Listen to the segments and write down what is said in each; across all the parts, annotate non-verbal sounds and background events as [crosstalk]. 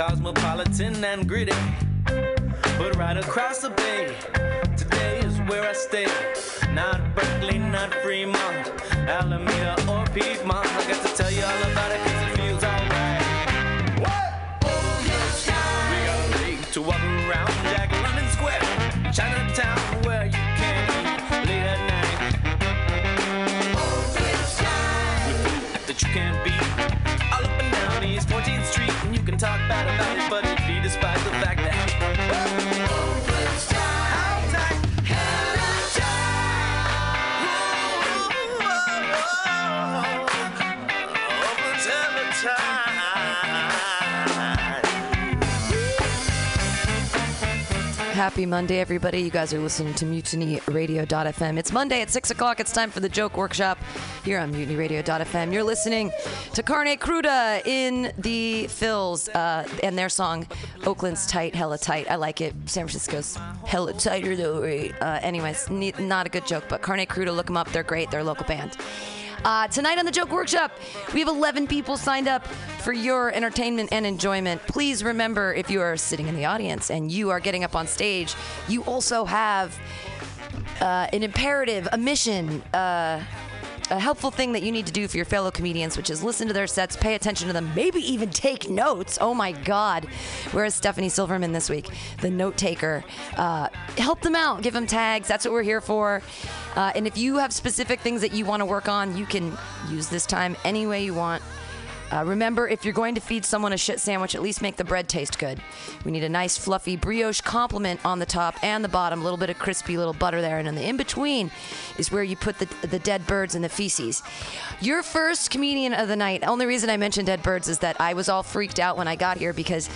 cosmopolitan and gritty. But right across the bay, today is where I stay. Not Berkeley, not Fremont, Alameda or Piedmont. I got to tell you all about it 'cause it feels alright. We got a league to walk around Jack London Square, Chinatown, where you can eat late at night. Oh, With food that you can't beat. Can talk bad about it, but Happy Monday, everybody. You guys are listening to Mutiny MutinyRadio.fm. It's Monday at 6 o'clock. It's time for the Joke Workshop here on Mutiny MutinyRadio.fm. You're listening to Carne Cruda in the Phils uh, and their song, Oakland's Tight, Hella Tight. I like it. San Francisco's hella tighter, though, right? Uh, anyways, ne- not a good joke, but Carne Cruda, look them up. They're great. They're a local band. Uh, tonight on the Joke Workshop, we have 11 people signed up for your entertainment and enjoyment. Please remember if you are sitting in the audience and you are getting up on stage, you also have uh, an imperative, a mission, uh, a helpful thing that you need to do for your fellow comedians, which is listen to their sets, pay attention to them, maybe even take notes. Oh my God. Where is Stephanie Silverman this week? The note taker. Uh, help them out, give them tags. That's what we're here for. Uh, and if you have specific things that you want to work on, you can use this time any way you want. Uh, remember, if you're going to feed someone a shit sandwich, at least make the bread taste good. We need a nice, fluffy brioche complement on the top and the bottom, a little bit of crispy little butter there, and in the in between is where you put the, the dead birds and the feces. Your first comedian of the night. The only reason I mentioned dead birds is that I was all freaked out when I got here because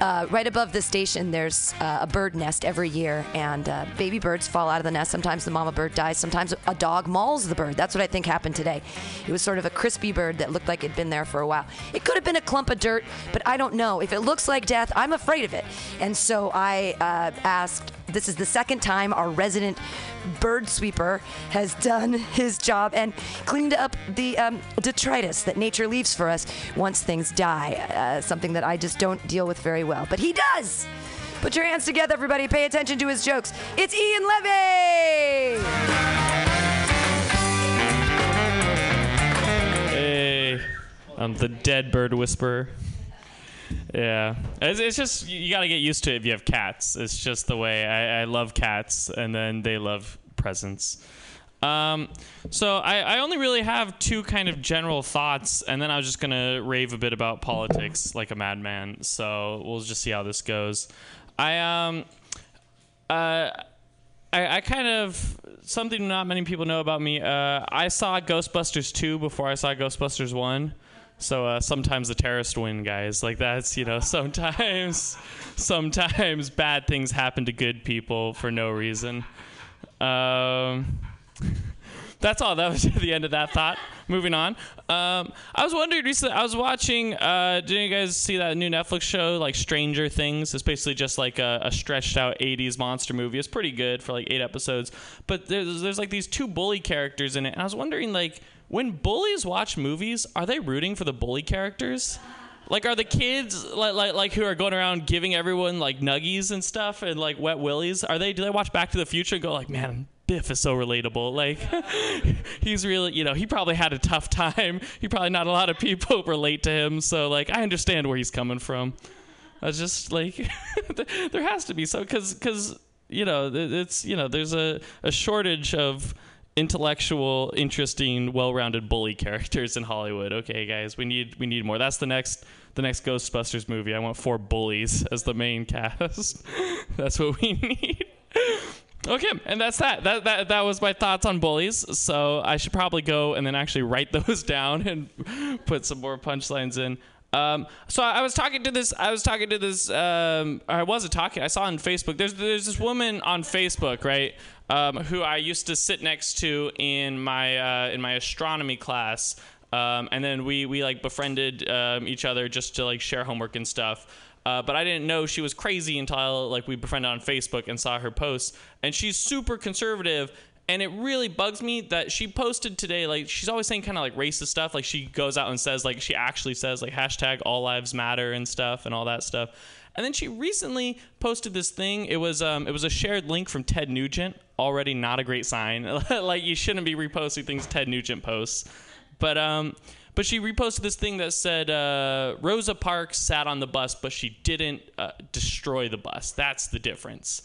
uh, right above the station, there's uh, a bird nest every year, and uh, baby birds fall out of the nest. Sometimes the mama bird dies. Sometimes a dog mauls the bird. That's what I think happened today. It was sort of a crispy bird that looked like it'd been there for a while. It could have been a clump of dirt, but I don't know. If it looks like death, I'm afraid of it. And so I uh, asked. This is the second time our resident bird sweeper has done his job and cleaned up the um, detritus that nature leaves for us once things die. Uh, something that I just don't deal with very well. But he does! Put your hands together, everybody. Pay attention to his jokes. It's Ian Levy! Hey, I'm the dead bird whisperer. Yeah, it's, it's just you got to get used to it if you have cats. It's just the way I, I love cats, and then they love presents. Um, so I, I only really have two kind of general thoughts, and then I was just gonna rave a bit about politics like a madman. So we'll just see how this goes. I um, uh, I, I kind of something not many people know about me. Uh, I saw Ghostbusters two before I saw Ghostbusters one. So uh, sometimes the terrorists win, guys. Like that's you know [laughs] sometimes sometimes bad things happen to good people for no reason. Um, [laughs] that's all. That was [laughs] the end of that thought. Moving on. Um, I was wondering recently. I was watching. Uh, did you guys see that new Netflix show, like Stranger Things? It's basically just like a, a stretched out '80s monster movie. It's pretty good for like eight episodes. But there's there's like these two bully characters in it, and I was wondering like when bullies watch movies, are they rooting for the bully characters? Like, are the kids like, like like who are going around giving everyone like nuggies and stuff and like wet willies? Are they? Do they watch Back to the Future and go like, man, Biff is so relatable. Like, [laughs] he's really, you know, he probably had a tough time. [laughs] He probably not a lot of people [laughs] relate to him. So like, I understand where he's coming from. I was just like, there has to be so because because you know it's you know there's a a shortage of intellectual, interesting, well-rounded bully characters in Hollywood. Okay, guys, we need we need more. That's the next the next Ghostbusters movie. I want four bullies as the main cast. That's what we need. Okay, and that's that. That that that was my thoughts on bullies. So I should probably go and then actually write [laughs] those down and put some more punchlines in. Um, so I was talking to this. I was talking to this. Um, I wasn't talking. I saw on Facebook. There's there's this woman on Facebook, right? Um, who I used to sit next to in my uh, in my astronomy class. Um, and then we we like befriended um, each other just to like share homework and stuff. Uh, but I didn't know she was crazy until like we befriended on Facebook and saw her posts. And she's super conservative. and it really bugs me that she posted today like she's always saying kind of like racist stuff. Like she goes out and says like she actually says like hashtag all lives matter and stuff and all that stuff. And then she recently posted this thing. It was um it was a shared link from ted nugent. Already not a great sign. [laughs] Like you shouldn't be reposting things ted nugent posts. But um but she reposted this thing that said uh, Rosa Parks sat on the bus, but she didn't uh, destroy the bus. That's the difference.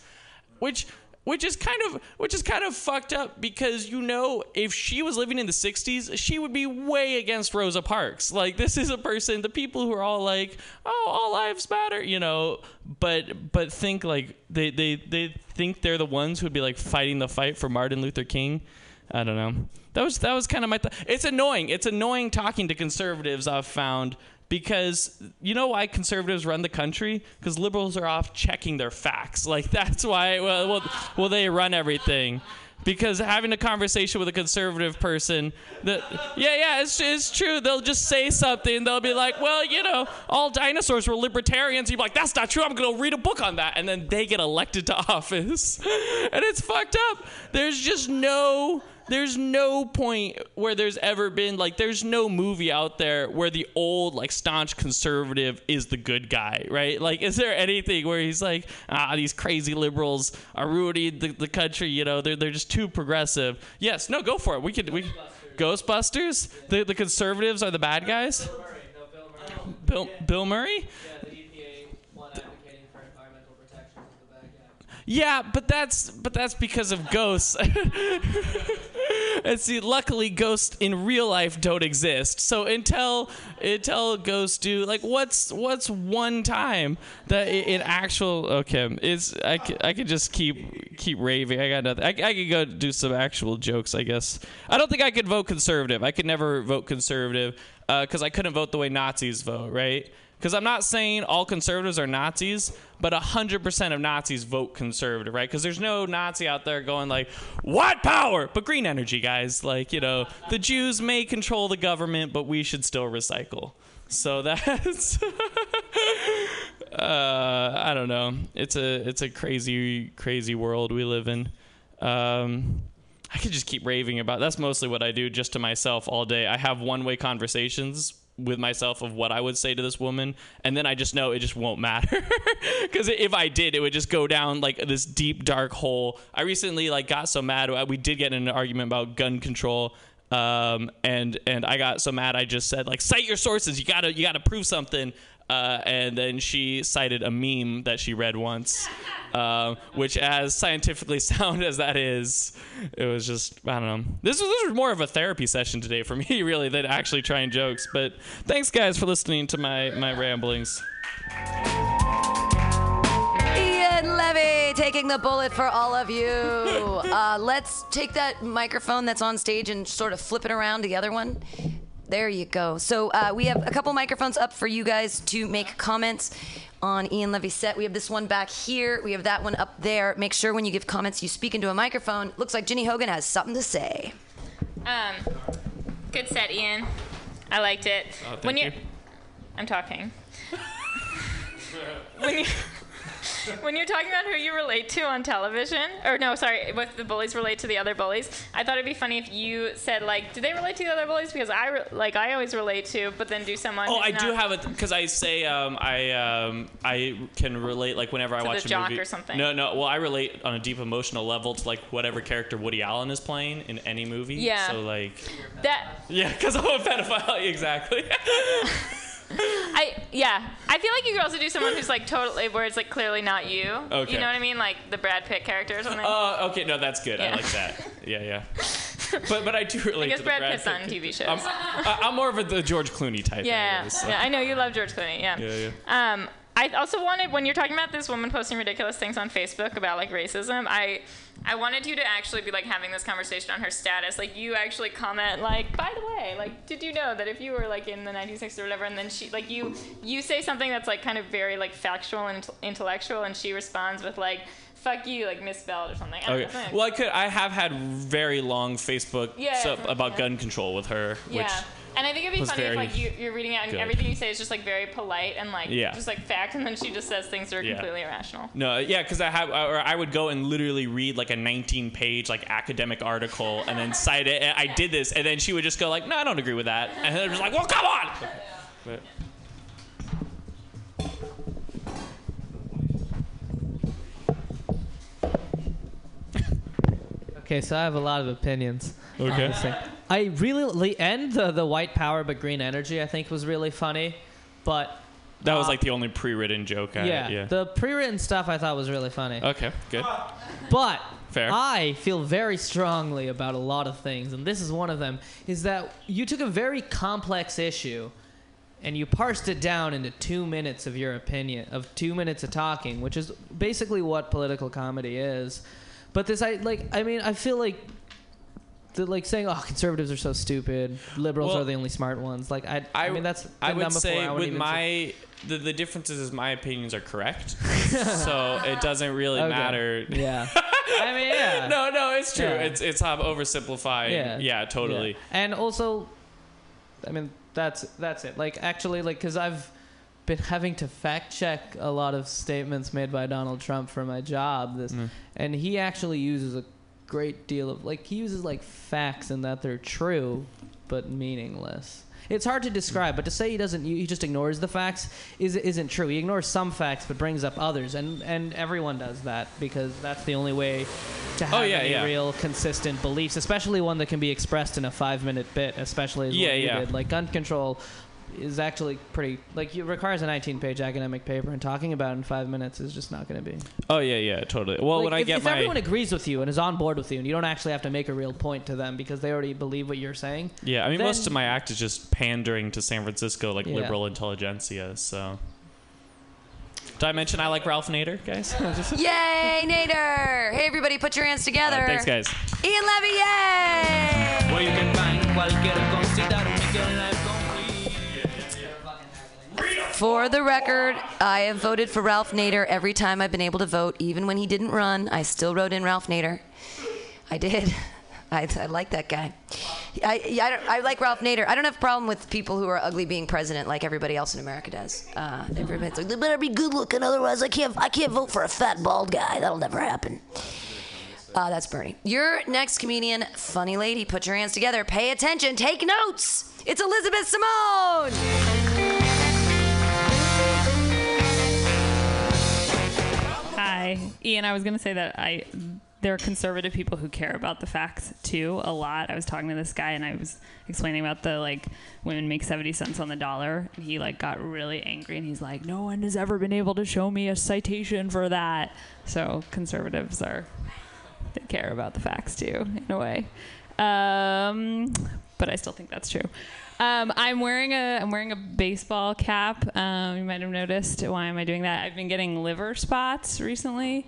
Which which is kind of which is kind of fucked up because you know if she was living in the 60s she would be way against rosa parks like this is a person the people who are all like oh all lives matter you know but but think like they they they think they're the ones who would be like fighting the fight for martin luther king i don't know that was that was kind of my th- it's annoying it's annoying talking to conservatives i've found because you know why conservatives run the country? Because liberals are off checking their facts. Like that's why well, well, well they run everything. Because having a conversation with a conservative person that yeah yeah it's, it's true they'll just say something they'll be like well you know all dinosaurs were libertarians you're like that's not true i'm gonna read a book on that and then they get elected to [laughs] office. And it's fucked up. There's just no there's no point where there's ever been like there's no movie out there where the old like staunch conservative is the good guy right? Like is there anything where he's like ah these crazy liberals are ruining the, the country you know? They're, they're just too progressive. Yes no go for it. We could we ghostbusters? The, the conservatives are the bad guys? Bill, bill murray. Yeah, but that's but that's because of ghosts. [laughs] [laughs] and see, luckily, ghosts in real life don't exist. So until until ghosts do, like, what's what's one time that in actual okay, it's I I could just keep keep raving. I got nothing. I, I could go do some actual jokes. I guess I don't think I could vote conservative. I could never vote conservative because uh, I couldn't vote the way Nazis vote, right? Because I'm not saying all conservatives are Nazis, but 100% of Nazis vote conservative, right? Because there's no Nazi out there going like, white power, but green energy, guys. Like, you know, the Jews may control the government, but we should still recycle. So [laughs] that's, uh, I don't know. It's a it's a crazy crazy world we live in. Um, I could just keep raving about. That's mostly what I do, just to myself all day. I have one way conversations with myself of what I would say to this woman, and then I just know it just won't matter [laughs] because if I did, it would just go down like this deep dark hole. I recently like got so mad. We did get in an argument about gun control. Um, and and I got so mad I just said like cite your sources you gotta you gotta prove something uh, and then she cited a meme that she read once, uh, which, as scientifically [laughs] sound as that is, it was just I don't know. This was this was more of a therapy session today for [laughs] me, really, than actually trying jokes. But thanks, guys, for listening to my my ramblings. Ian Levy taking the bullet for all of you. Uh, let's take that microphone that's on stage and sort of flip it around to the other one. There you go. So uh, we have a couple microphones up for you guys to make comments on Ian Levy's set. We have this one back here. We have that one up there. Make sure when you give comments, you speak into a microphone. Looks like Ginny Hogan has something to say. Um, good set, Ian. I liked it. Oh, thank when you. you're, I'm talking. [laughs] when you. [laughs] When you're talking about who you relate to on television, or no, sorry, what the bullies relate to the other bullies, I thought it'd be funny if you said like, do they relate to the other bullies? Because I re- like I always relate to, but then do someone. Oh, I do have it because I say um, I um, I can relate like whenever I watch a jock movie or something. No, no. Well, I relate on a deep emotional level to like whatever character Woody Allen is playing in any movie. Yeah. So like, that. yeah, because I'm a pedophile. [laughs] exactly. [laughs] [laughs] I yeah. I feel like you could also do someone who's like totally where it's like clearly not you. Okay. You know what I mean? Like the Brad Pitt character or something. Oh, okay. No, that's good. I like that. Yeah, yeah. [laughs] But but I do relate. I guess to Brad Brad Pitt's on TV shows. I'm, I'm more of a, the George Clooney type. yeah, anyways, so. yeah. I know you love George Clooney. Yeah. Yeah, yeah. Um, I also wanted when you're talking about this woman posting ridiculous things on Facebook about like racism, I I wanted you to actually be like having this conversation on her status. Like you actually comment like, by the way, like did you know that if you were like in the 1960s or whatever, and then she like you you say something that's like kind of very like factual and intellectual, and she responds with like. Fuck you, like misspelled or something. I don't know, Okay. something Well, I could. I have had very long Facebook Yeah, stuff from- about yeah. gun control with her, which Yeah. And I think it'd be funny if like you, you're reading out and good. everything you say is just like very polite and like Yeah. just like fact, and then she just says things that are Yeah. completely irrational. No, yeah, because I have, or I would go and literally read like a 19-page like academic article and then cite it. And I did this, and then she would just go like, "No, I don't agree with that," and then I'm just like, "Well, come on." [laughs] But, Okay, so I have a lot of opinions. Okay. I really and the the white power but green energy I think was really funny, but that was Uh, like the only pre-written joke. I, yeah, yeah. the pre-written stuff I thought was really funny. okay, good. But Fair. I feel very strongly about a lot of things, and this is one of them. Is that you took a very complex issue, and you parsed it down into two minutes of your opinion, of two minutes of talking, which is basically what political comedy is. But this, I like. I mean, I feel like. The, like saying, "Oh, conservatives are so stupid. Liberals Well, are the only smart ones." Like, I, I, mean, that's I would say I with even say- my the, the difference is my opinions are correct, [laughs] so it doesn't really Okay. matter. yeah. [laughs] I mean, yeah. No, no, it's true. Yeah. It's it's oversimplifying. Yeah. Yeah, totally. Yeah. And also, I mean, that's that's it. Like actually, like because I've been having to fact check a lot of statements made by Donald Trump for my job. This, Mm. and he actually uses a great deal of like he uses like facts and that they're true, but meaningless. It's hard to describe, but to say he doesn't, he just ignores the facts is isn't true. He ignores some facts, but brings up others, and and everyone does that because that's the only way to have Oh, yeah, any yeah. real consistent beliefs, especially one that can be expressed in a five minute bit, especially as Yeah, what you yeah. did. Like gun control is actually pretty like it requires a 19 page academic paper and talking about it in five minutes is just not going to be Oh yeah, yeah, totally. Well, like, when I if, get if my everyone agrees with you and is on board with you and you don't actually have to make a real point to them because they already believe what you're saying yeah, I mean, then- most of my act is just pandering to San Francisco, like Yeah. liberal intelligentsia. So, did I mention I like Ralph Nader, guys? [laughs] Yay, Nader! Hey, everybody, put your hands together. Uh, thanks, guys. Ian Levy, yay! For the record, I have voted for Ralph Nader every time I've been able to vote, even when he didn't run. I still wrote in Ralph Nader. I did. [laughs] I, I like that guy. I, I, I like Ralph Nader. I don't have a problem with people who are ugly being president like everybody else in America does. Uh, everybody's like, they better be good looking, otherwise I can't, I can't vote for a fat bald guy. That'll never happen. Uh, that's Bernie. Your next comedian, funny lady. Put your hands together. Pay attention. Take notes. It's Elizabeth Simone. Hi, Ian. I was gonna say that I there are conservative people who care about the facts too a lot. I was talking to this guy and I was explaining about the like women make seventy cents on the dollar. And he like got really angry and he's like, no one has ever been able to show me a citation for that. So conservatives are they care about the facts too in a way. Um, but I still think that's true. Um, I'm wearing a I'm wearing a baseball cap. Um, you might have noticed. Why am I doing that? I've been getting liver spots recently,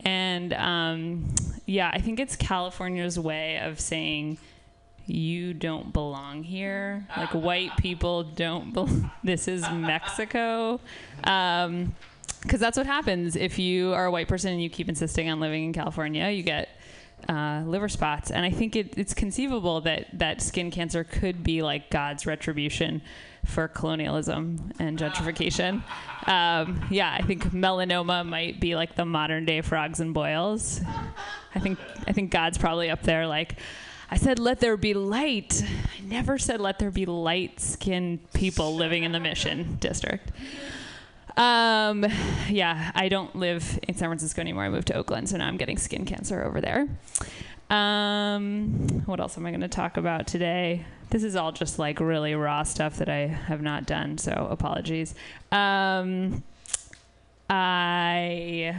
and um, yeah, I think it's California's way of saying you don't belong here. Like white people don't. Be- [laughs] this is Mexico. Um, because that's what happens if you are a white person and you keep insisting on living in California. You get uh, liver spots, and I think it, it's conceivable that that skin cancer could be like God's retribution for colonialism and gentrification. [laughs] Um, yeah, I think melanoma might be like the modern day frogs and boils. I think I think God's probably up there like. I said, let there be light. I never said, let there be light skinned people living in the Mission District. Um, [sighs] yeah, I don't live in San Francisco anymore. I moved to Oakland, so now I'm getting skin cancer over there. Um, what else am I going to talk about today? This is all just like really raw stuff that I have not done, so apologies. Um, I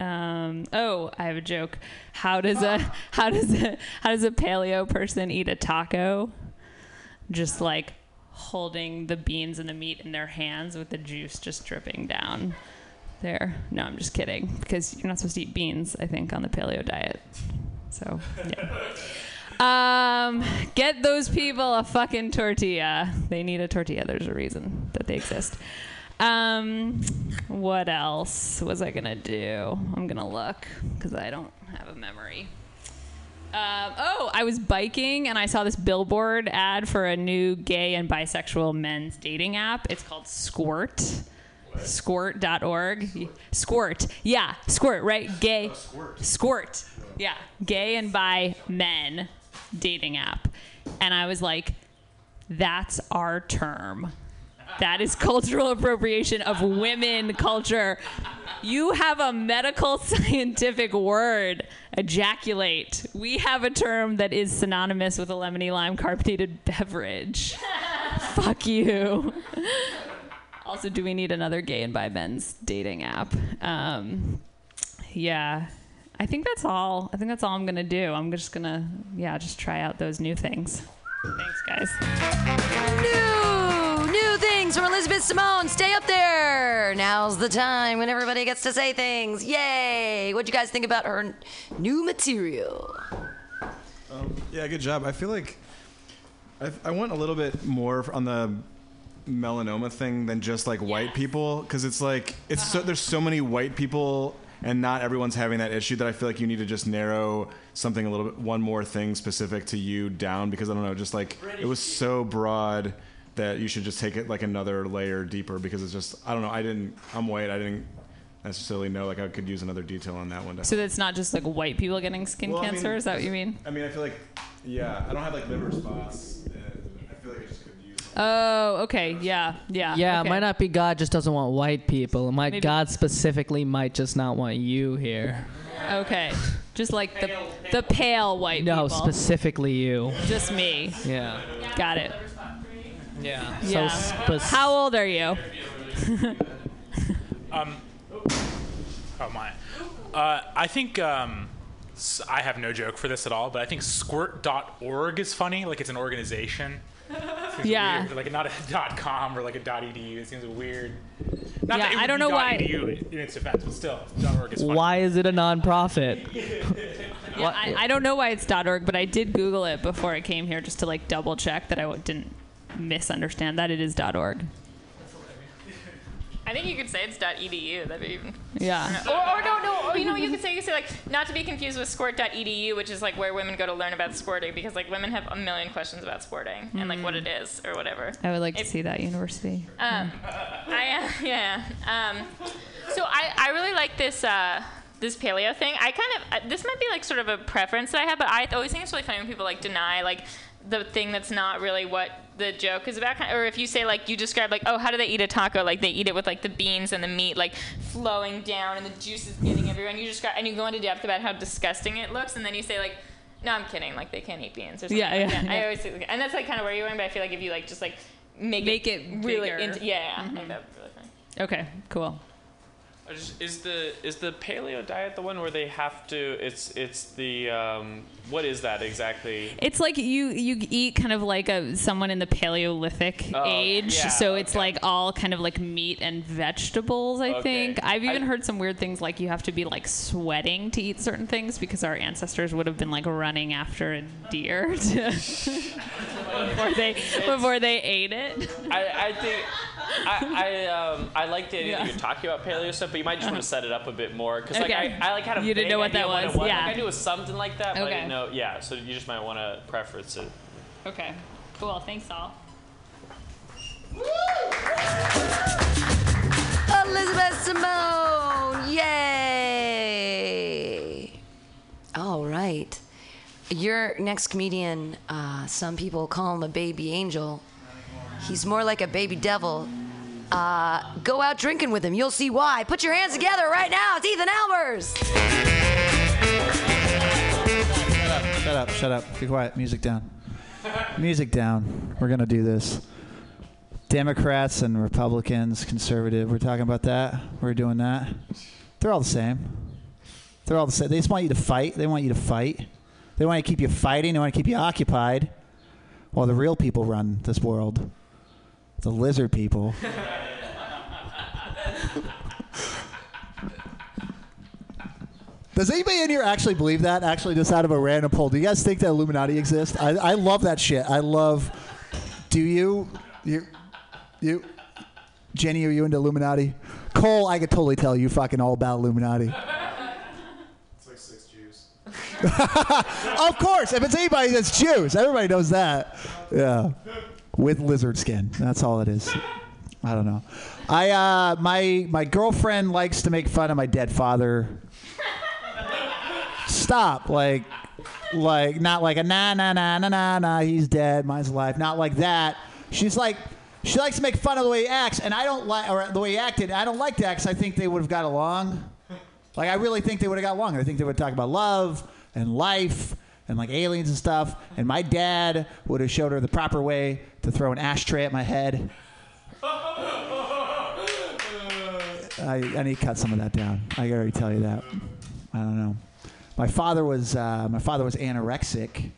um, oh, I have a joke. How does a [gasps] [laughs] how does a how does a paleo person eat a taco? Just like holding the beans and the meat in their hands with the juice just dripping down there. No, I'm just kidding because you're not supposed to eat beans, I think, on the paleo diet. So, yeah. Um, get those people a fucking tortilla. They need a tortilla. There's a reason that they exist. Um, what else was I gonna do? I'm gonna look because I don't have a memory. Um, oh, I was biking and I saw this billboard ad for a new gay and bisexual men's dating app. It's called Squirt. Squirt.org. Squirt. Yeah, squirt, right? Gay. Squirt. Yeah, gay and bi men dating app. And I was like, that's our term. That is cultural appropriation of women culture. You have a medical [laughs] scientific word, ejaculate. We have a term that is synonymous with a lemony lime carbonated beverage. [laughs] Fuck you. Also, do we need another gay and bi men's dating app? Um, yeah, I think that's all. I think that's all I'm gonna do. I'm just gonna, yeah, just try out those new things. Thanks, guys. From Elizabeth Simone. Stay up there. Now's the time when everybody gets to say things. Yay! What'd you guys think about her new material? Um, yeah, good job. I feel like I, I want a little bit more on the melanoma thing than just like white people because it's like it's so uh-huh. there's so many white people and not everyone's having that issue that I feel like you need to just narrow something a little bit one more thing specific to you down because I don't know just like it was so broad that you should just take it like another layer deeper because it's just I don't know I didn't I'm white I didn't necessarily know like I could use another detail on that one to So that's not just like white people getting skin Well, I cancer. mean, is that what you mean? I mean, I feel like, yeah, I don't have like liver spots. And I feel like I just could use. Oh, okay. Yeah, yeah. Yeah, okay. it might not be God just doesn't want white people. It might Maybe- God specifically might just not want you here. Okay, just like the the pale white No, people. specifically you. just me. Yeah. Got it. Yeah. Yeah. So spec- How old are you? [laughs] Oh my. Uh, I think um, s- I have no joke for this at all, but I think squirt.org is funny. Like it's an organization. Seems Yeah. weird. Like not a [laughs] dot .com or like a dot .edu. It seems weird. Not Yeah, that it I don't know why- .edu in its defense, but still, dot .org is funny. why is it a nonprofit? [laughs] Yeah, I, I don't know why it's dot org, but I did Google it before I came here just to like double check that I w- didn't misunderstand that it is .org. I think you could say it's .edu. That'd be even. Yeah. Or, or no, no. Or you know, you could say you could say like not to be confused with squirt.edu, which is like where women go to learn about squirting because like women have a million questions about squirting and like what it is or whatever. I would like to see that university. Um, I uh, [laughs] yeah. Um, so I, I really like this uh, this paleo thing. I kind of uh, this might be like sort of a preference that I have, but I always think it's really funny when people like deny like the thing that's not really what the joke is about. Kind or if you say like you describe like oh how do they eat a taco? Like they eat it with like the beans and the meat like flowing down and the juice is getting everywhere. And you describe and you go into depth about how disgusting it looks, and then you say like. No, I'm kidding. Like they can't eat beans or something. Yeah, like yeah, that. I always say, and that's like kind of where you're going. But I feel like if you like just like make, Make it really into, yeah, I mm-hmm. think that'd be really funny. Okay, cool. Just- Is the is the paleo diet the one where they have to? It's it's the um, what is that exactly? It's like you you eat kind of like a someone in the Paleolithic Oh, age, yeah, so it's okay. like all kind of like meat and vegetables. I Okay. think I've even I- heard some weird things like you have to be like sweating to eat certain things because our ancestors would have been like running after a deer to [laughs] before they before they ate it. I, I think I I, um, I like the idea Yeah. Uh-huh. that you're talking about paleo stuff, but you might just want to set it up a bit more because like Okay. I, I like had a You didn't vague know what idea that what was, It was. yeah. Like I knew it was something like that, but I Okay. didn't know. Yeah, so you just might want to preference it. Okay, cool. Thanks all. Elizabeth Simone! Yay! All right. Your next comedian, uh, some people call him a baby angel. He's more like a baby devil. Uh, go out drinking with him. You'll see why. Put your hands together right now. It's Ethan Albers. Shut up, shut up. Shut up. Be quiet. Music down. Music down. We're going to do this. Democrats and Republicans, conservative, we're talking about that. We're doing that. They're all the same. They're all the same. They just want you to fight. They want you to fight. They want to keep you fighting. They want to keep you occupied while the real people run this world. The lizard people. [laughs] Does anybody in here actually believe that? Actually, just out of a random poll, do you guys think that Illuminati exists? I, I love that shit. I love. Do you? You? You? Jenny, are you into Illuminati? Cole, I could totally tell you fucking all about Illuminati. [laughs] It's like six Jews. [laughs] of course, if it's anybody that's Jews, everybody knows that. Yeah, with lizard skin. That's all it is. I don't know. I uh, my my girlfriend likes to make fun of my dead father. Stop, like, like not like a nah nah nah nah nah nah. He's dead. Mine's alive. Not like that. She's like. She likes to make fun of the way he acts, and I don't like, or the way he acted. I don't like that because I think they would have got along. Like I really think they would have got along. I think they would talk about love and life and like aliens and stuff. And my dad would have showed her the proper way to throw an ashtray at my head. I, I need to cut some of that down. I can already tell you that. I don't know. My father was uh, my father was anorexic,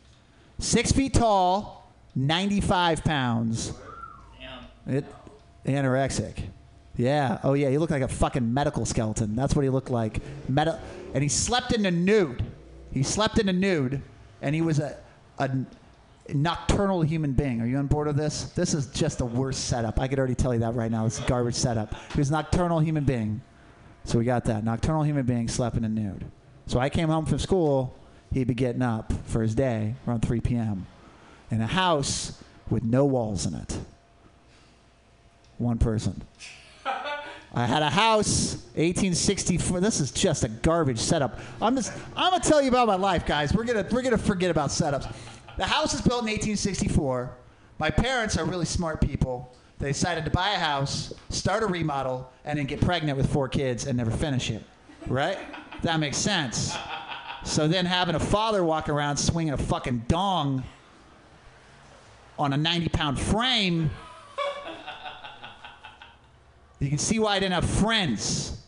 six feet tall, ninety five pounds. Damn. It anorexic. Yeah. Oh yeah. He looked like a fucking medical skeleton. That's what he looked like. Meta- and he slept in the nude. He slept in the nude, and he was a a nocturnal human being. Are you on board with this? This is just the worst setup. I could already tell you that right now. It's garbage setup. He was a nocturnal human being. So we got that. Nocturnal human being slept in a nude. So I came home from school. He'd be getting up for his day around 3 p.m. in a house with no walls in it. One person. I had a house, 1864. This is just a garbage setup. I'm just, I'm gonna tell you about my life, guys. We're gonna, we're gonna forget about setups. The house is built in 1864. My parents are really smart people. They decided to buy a house, start a remodel, and then get pregnant with four kids and never finish it. Right? That makes sense. So then having a father walk around swinging a fucking dong on a 90 pound frame you can see why I didn't have friends.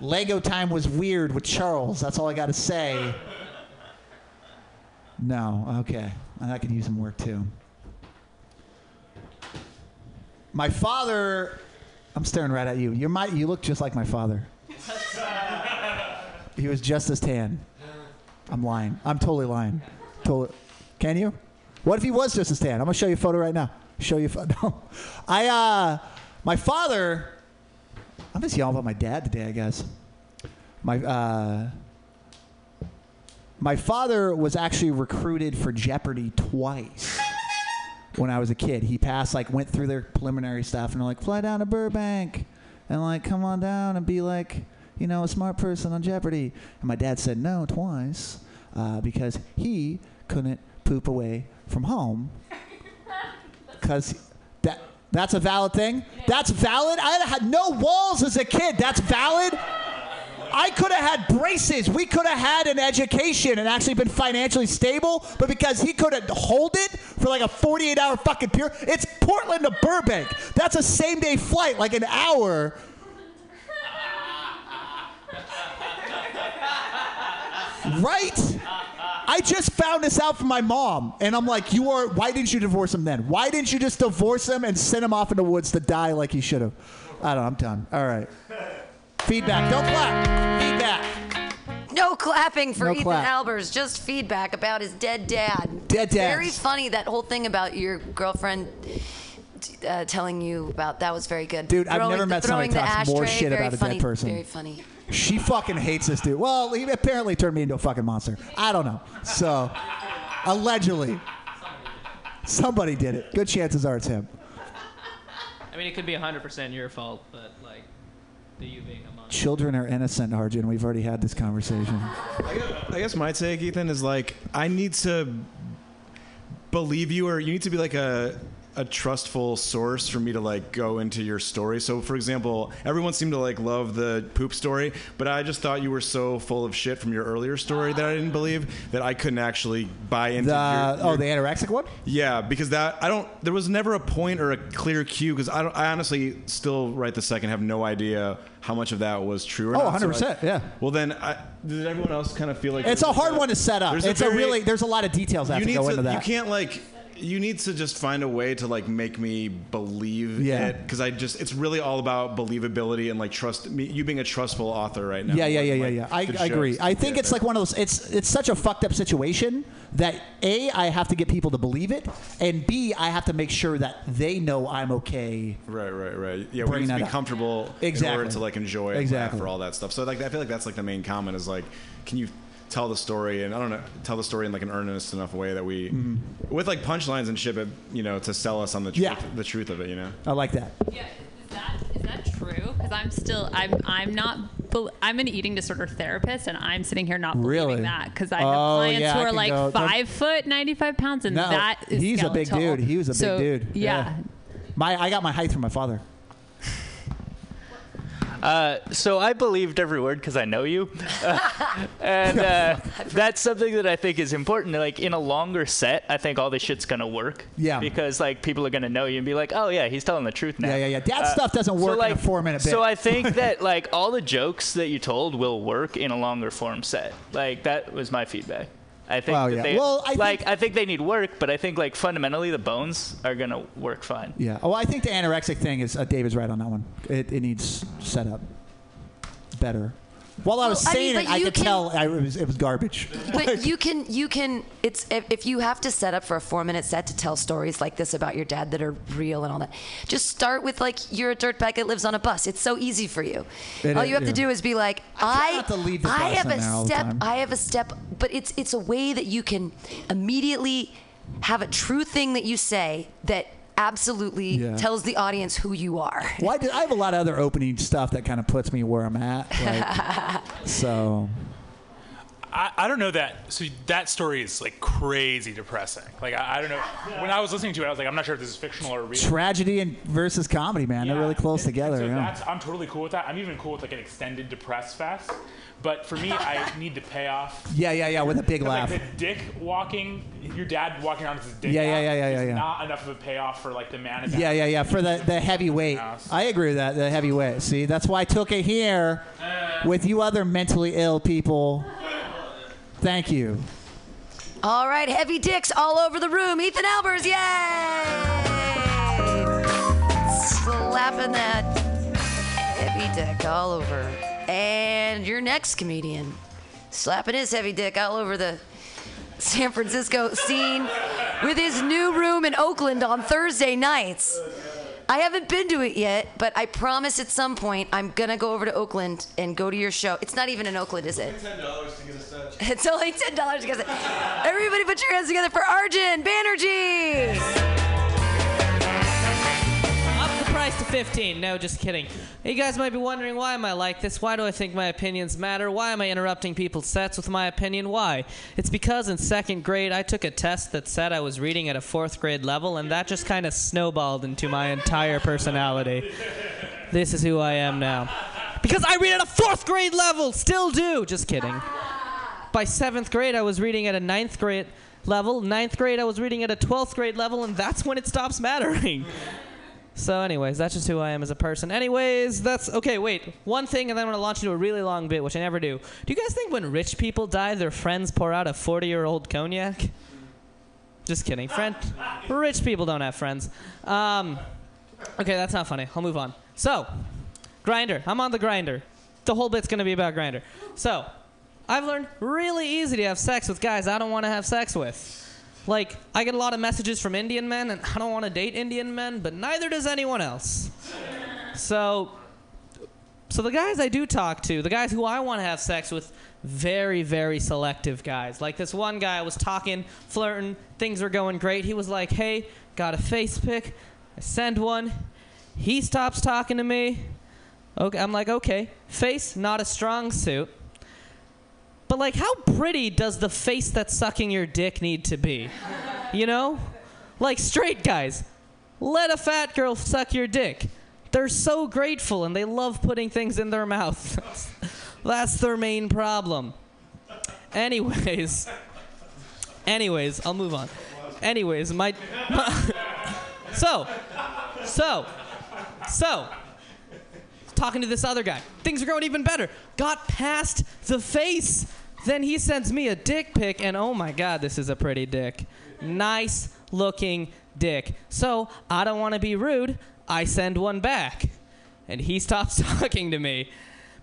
Lego time was weird with Charles. That's all I got to say. No, okay. I could use some work too. My father, I'm staring right at you. You're my, you look just like my father. he was just as tan. I'm lying. I'm totally lying. Totally. Can you? What if he was just as tan? I'm gonna show you a photo right now. Show you a photo. [laughs] I uh my father, I'm just all about my dad today, I guess. My uh, my father was actually recruited for Jeopardy twice when I was a kid. He passed, like, went through their preliminary stuff, and they're like, fly down to Burbank, and like, come on down and be like, you know, a smart person on Jeopardy. And my dad said no twice uh, because he couldn't poop away from home because that that's a valid thing. That's valid. I had no walls as a kid. That's valid. I could have had braces. We could have had an education and actually been financially stable, but because he couldn't hold it for like a 48 hour fucking period, it's Portland to Burbank. That's a same day flight, like an hour. Right? I just found this out from my mom, and I'm like, "You are. Why didn't you divorce him then? Why didn't you just divorce him and send him off in the woods to die like he should have?" I don't. know. I'm done. All right. Feedback. Don't clap. Feedback. No clapping for No Ethan clap. Albers, just feedback about his dead dad. Dead dads. Very funny, that whole thing about your girlfriend uh, telling you about that was very good. Dude, I've never met somebody throwing the talks more ashtray, shit very about a dead funny, person. Very funny. She fucking hates this dude. Well, he apparently turned me into a fucking monster. I don't know. So, allegedly, somebody did it. Good chances are it's him. I mean, it could be 100% your fault, but like, the you being a monster. Children are innocent, Arjun. We've already had this conversation. I guess my take, Ethan, is like I need to believe you, or you need to be like a a trustful source for me to like go into your story. So, for example, everyone seemed to like love the poop story, but I just thought you were so full of shit from your earlier story that I didn't believe that I couldn't actually buy into. The, your, oh, the anorexic one? yeah, because that I don't. There was never a point or a clear cue because I don't. I honestly still right the second have no idea how much of that was true or Oh, not. 100%, I- yeah. Well, then, I, did everyone else kind of feel like It's a hard like one to set up. there's It's a, very- really, there's a lot of details that have to need go to. into that. You can't like. You need to just find a way to like make me believe Yeah. it because I just it's really all about believability and like trust me you being a trustful author right now. Yeah, yeah, yeah, Like, yeah, yeah. I, I agree. I think it's like one of those. It's it's such a fucked up situation that a I have to get people to believe it, and b I have to make sure that they know I'm okay. Right, right, right. Yeah, we need to be up. comfortable in Exactly. order to like enjoy Exactly. for all that stuff. So like I feel like that's like the main comment is like, can you tell the story and I don't know tell the story in like an earnest enough way that we mm-hmm. with like punchlines and shit, but you know to sell us on the truth, Yeah. the truth of it. You know. I like that. Yeah, is that is that true? Because I'm still I'm I'm not I'm an eating disorder therapist, and I'm sitting here not Really? believing that because I have Oh, clients yeah, who are like go- five foot, ninety five pounds, and No, that is he's a big dude. He was a big So, dude. Yeah. My I got my height from my father. Uh, so I believed every word because I know you, [laughs] and uh, that's something that I think is important. Like in a longer set, I think all this shit's gonna work. Yeah. Because like people are gonna know you and be like, oh yeah, he's telling the truth now. Yeah, yeah, yeah. That Uh, stuff doesn't so, work like, in a four-minute bit. So I think [laughs] that like all the jokes that you told will work in a longer form set. Like that was my feedback. I think Well, that yeah. they Well, I like I think they need work, but I think like fundamentally the bones are gonna work fine. Yeah. Oh, I think the anorexic thing is uh, David's right on that one. It, it needs set up better. While I was Well, I mean, saying it, I could can- tell I, it, was, it was garbage. [laughs] But you can you can it's if, if you have to set up for a four minute set to tell stories like this about your dad that are real and all that, just start with like you're a dirtbag that lives on a bus. It's so easy for you. It all you have yeah. to do is be like, I to leave the I have a there all the step. I have a step, but it's it's a way that you can immediately have a true thing that you say that absolutely Yeah. tells the audience who you are. Well, I, I have a lot of other opening stuff that kind of puts me where I'm at. Like, [laughs] so I, I don't know that. So that story is like crazy depressing. Like I, I don't know. When I was listening to it, I was like, I'm not sure if this is fictional or real. tragedy and versus comedy, man, they're really close together. So yeah. that's, I'm totally cool with that. I'm even cool with like an extended depressed fest. But for me, I [laughs] need the payoff. Yeah, yeah, yeah, with a big 'Cause, laugh. Like the dick walking, your dad walking around with his dick Yeah, yeah, out yeah, yeah, is yeah, yeah. Not enough of a payoff for like the man. Yeah, yeah, yeah. For the, the heavyweight. I agree with that, the heavyweight. See, that's why I took it here uh, with you other mentally ill people. Thank you. All right, heavy dicks all over the room. Ethan Albers, yay! Slapping that heavy dick all over. And your next comedian, slapping his heavy dick all over the San Francisco scene with his new room in Oakland on Thursday nights. I haven't been to it yet, but I promise at some point I'm gonna go over to Oakland and go to your show. It's not even in Oakland, is it? It's only Ten dollars to get a set. It's only ten dollars because everybody put your hands together for Arjun Banerjee. Up the price to 15. No, just kidding. You guys might be wondering why am I like this? Why do I think my opinions matter? Why am I interrupting people's sets with my opinion? Why? It's because in second grade I took a test that said I was reading at a fourth grade level, and that just kind of snowballed into my entire personality. This is who I am now. Because I read at a fourth grade level! Still do! Just kidding. By seventh grade, I was reading at a ninth grade level. Ninth grade, I was reading at a 12th grade level, and that's when it stops mattering. So, anyways, that's just who I am as a person. Anyways, that's okay. Wait, one thing, and then I'm gonna launch into a really long bit, which I never do. Do you guys think when rich people die, their friends pour out a 40-year-old cognac? Just kidding. Friend, rich people don't have friends. Um, okay, that's not funny. I'll move on. So, Grindr. I'm on the Grindr. The whole bit's gonna be about Grindr. So, I've learned really easy to have sex with guys I don't want to have sex with. Like, I get a lot of messages from Indian men, and I don't want to date Indian men, but neither does anyone else. So, so the guys I do talk to, the guys who I want to have sex with, very, very selective guys. Like this one guy I was talking, flirting, things were going great. He was like, "Hey, got a face pic." I send one. He stops talking to me. Okay, I'm like, "Okay, face not a strong suit." But like, how pretty does the face that's sucking your dick need to be? You know, like straight guys, let a fat girl suck your dick. They're so grateful and they love putting things in their mouth. [laughs] That's their main problem. Anyways, anyways, I'll move on. Anyways, my [laughs] so, so, so, talking to this other guy. Things are going even better. Got past the face. Then he sends me a dick pic, and oh my god, this is a pretty dick. Nice looking dick. So I don't want to be rude. I send one back. And he [laughs] stops talking to me.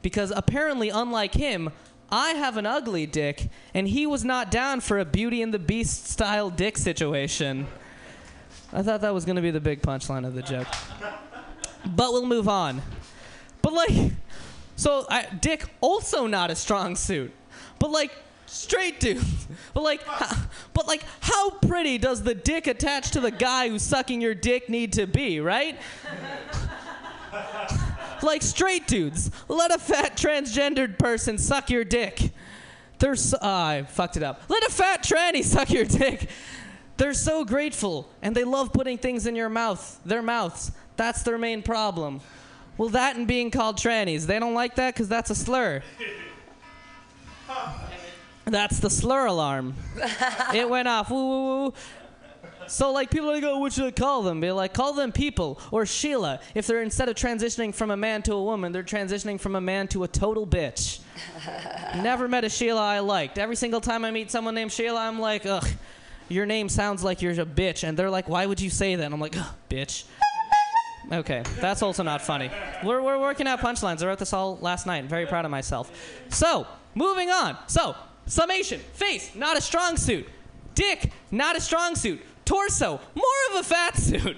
Because apparently, unlike him, I have an ugly dick, and he was not down for a Beauty and the Beast style dick situation. I thought that was going to be the big punchline of the joke. But we'll move on. But like, so I, Dick also not a strong suit. But like, straight dudes. [laughs] But like, h- but like, how pretty does the dick attached to the guy who's sucking your dick need to be, right? [laughs] like straight dudes, let a fat transgendered person suck your dick. They're so, ah, I fucked it up. Let a fat tranny suck your dick. They're so grateful and they love putting things in your mouth, their mouths. That's their main problem. Well, that and being called trannies. They don't like that because that's a slur. [laughs] That's the slur alarm. [laughs] it went off. Woo, woo, woo. So, like, people are like, oh, what should I call them? Be like, call them people or Sheila. If they're instead of transitioning from a man to a woman, they're transitioning from a man to a total bitch. [laughs] Never met a Sheila I liked. Every single time I meet someone named Sheila, I'm like, ugh, your name sounds like you're a bitch. And they're like, why would you say that? And I'm like, ugh, bitch. Okay, that's also not funny. We're, we're working out punchlines. I wrote this all last night. I'm very proud of myself. So, moving on. So, summation face, not a strong suit. Dick, not a strong suit. Torso, more of a fat [laughs] suit.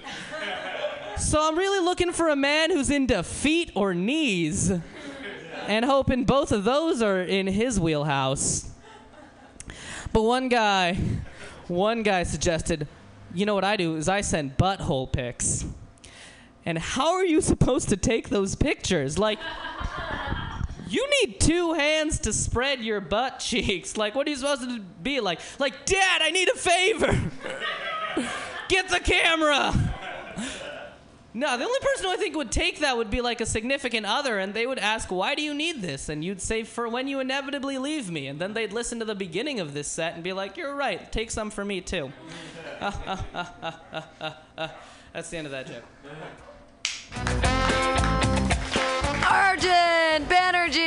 So, I'm really looking for a man who's into feet or knees and hoping both of those are in his wheelhouse. But one guy, one guy suggested, you know what I do is I send butthole pics. And how are you supposed to take those pictures? Like, you need two hands to spread your butt cheeks. Like, what are you supposed to be like? Like, Dad, I need a favor. [laughs] Get the camera. No, the only person who I think would take that would be like a significant other, and they would ask, Why do you need this? And you'd say, For when you inevitably leave me. And then they'd listen to the beginning of this set and be like, You're right, take some for me too. [laughs] That's the end of that joke. Arjun Banerjee.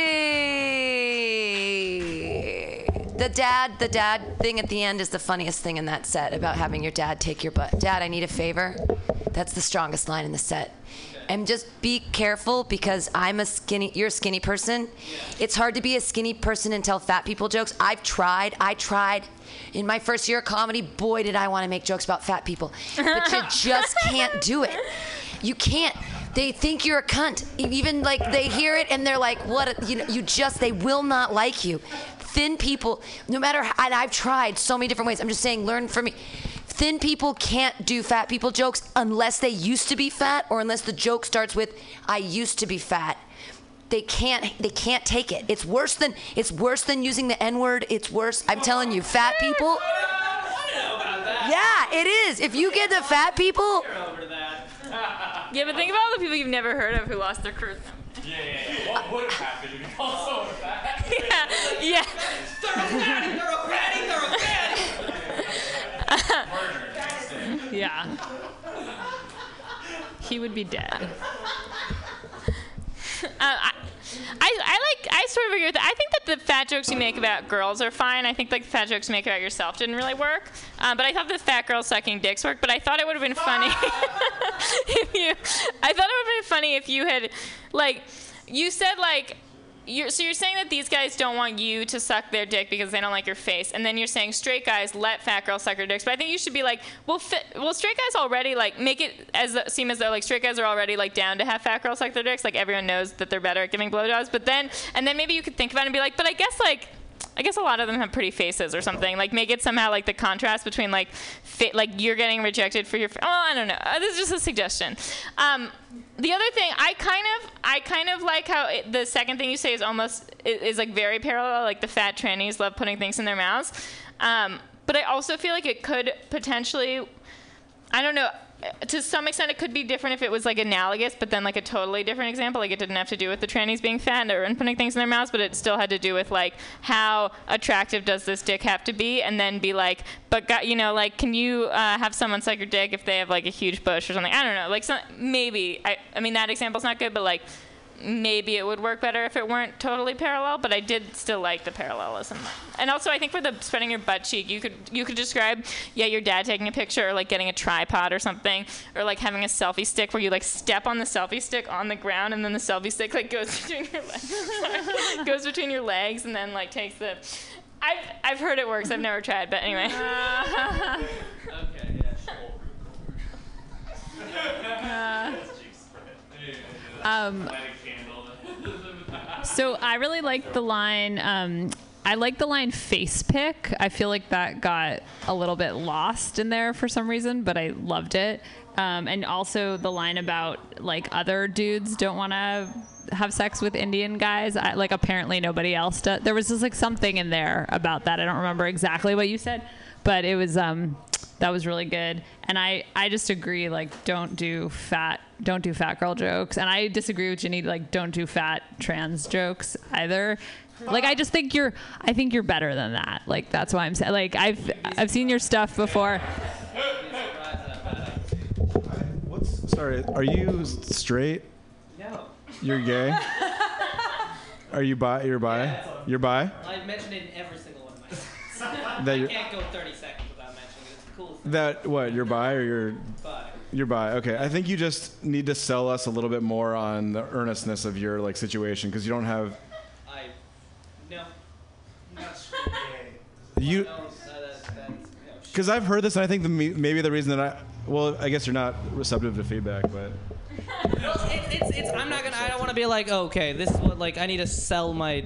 The dad, the dad thing at the end is the funniest thing in that set about having your dad take your butt. Dad, I need a favor. That's the strongest line in the set. And just be careful because I'm a skinny, you're a skinny person. It's hard to be a skinny person and tell fat people jokes. I've tried, I tried. In my first year of comedy, boy, did I want to make jokes about fat people. But you [laughs] just can't do it. You can't. They think you're a cunt. Even like they hear it and they're like, "What?" a- You know, you just they will not like you. Thin people, no matter. How, and I've tried so many different ways. I'm just saying, learn from me. Thin people can't do fat people jokes unless they used to be fat or unless the joke starts with "I used to be fat." They can't. They can't take it. It's worse than. It's worse than using the N word. It's worse. I'm telling you, fat people. Yeah, it is. If you get the fat people, Yeah, but think about all the people you've never heard of who lost their cruise. Yeah, yeah, yeah. What would have happened if you called someone fat? [laughs] Yeah, yeah. Yeah. He would be dead. Uh, I, I, I like I sort of agree with that. I think that the fat jokes you make about girls are fine. I think like the fat jokes you make about yourself didn't really work. Uh, but I thought the fat girl sucking dicks worked. But I thought it would have been funny [laughs] if you. I thought it would have been funny if you had like you said like. You're, so you're saying that these guys don't want you to suck their dick because they don't like your face, and then you're saying straight guys let fat girls suck their dicks. But I think you should be like, well, well, straight guys already like make it as seem as though like straight guys are already like down to have fat girls suck their dicks. Like everyone knows that they're better at giving blowjobs. But then and then maybe you could think about it and be like, but I guess like. I guess a lot of them have pretty faces or something. Like make it somehow like the contrast between like fit, like you're getting rejected for your. F- oh, I don't know. Uh, this is just a suggestion. Um, the other thing I kind of I kind of like how it, the second thing you say is almost is, is like very parallel. Like the fat trannies love putting things in their mouths. Um, but I also feel like it could potentially. I don't know. To some extent, it could be different if it was like analogous, but then like a totally different example. Like it didn't have to do with the trannies being fat and putting things in their mouths, but it still had to do with like how attractive does this dick have to be, and then be like, but you know like can you uh, have someone suck your dick if they have like a huge bush or something? I don't know. Like some, maybe I I mean that example's not good, but like maybe it would work better if it weren't totally parallel, but I did still like the parallelism. And also, I think for the spreading your butt cheek, you could you could describe yeah your dad taking a picture or like getting a tripod or something, or like having a selfie stick where you like step on the selfie stick on the ground and then the selfie stick like goes [laughs] between your legs, [laughs] goes between your legs and then like takes the. I've I've heard it works. I've never tried, but anyway. [laughs] Okay, Um, so I really like the line. Um, I like the line face pick. I feel like that got a little bit lost in there for some reason, but I loved it. Um, and also the line about like other dudes don't want to have sex with Indian guys. I, like apparently nobody else does. There was just like something in there about that. I don't remember exactly what you said, but it was um that was really good. And I I just agree like don't do fat don't do fat girl jokes. And I disagree with Ginny like don't do fat trans jokes either. Like I just think you're I think you're better than that. Like that's why I'm saying like I've I've seen your stuff before. Sorry, are you straight? No. You're gay? [laughs] Are you bi? You're bi? You're bi? I mentioned it in every single one of my songs. [laughs] That I you're- can't go 30 seconds without mentioning it. It's the coolest thing. That what? You're bi or you're? Bi. You're bi. Okay. I think you just need to sell us a little bit more on the earnestness of your like situation because you don't have I. No. you. Because I've heard this, and I think the, maybe the reason that I, well, I guess you're not receptive to feedback, but It's, it's, it's, I'm not gonna. I don't want to be like, oh, okay, this is what like I need to sell my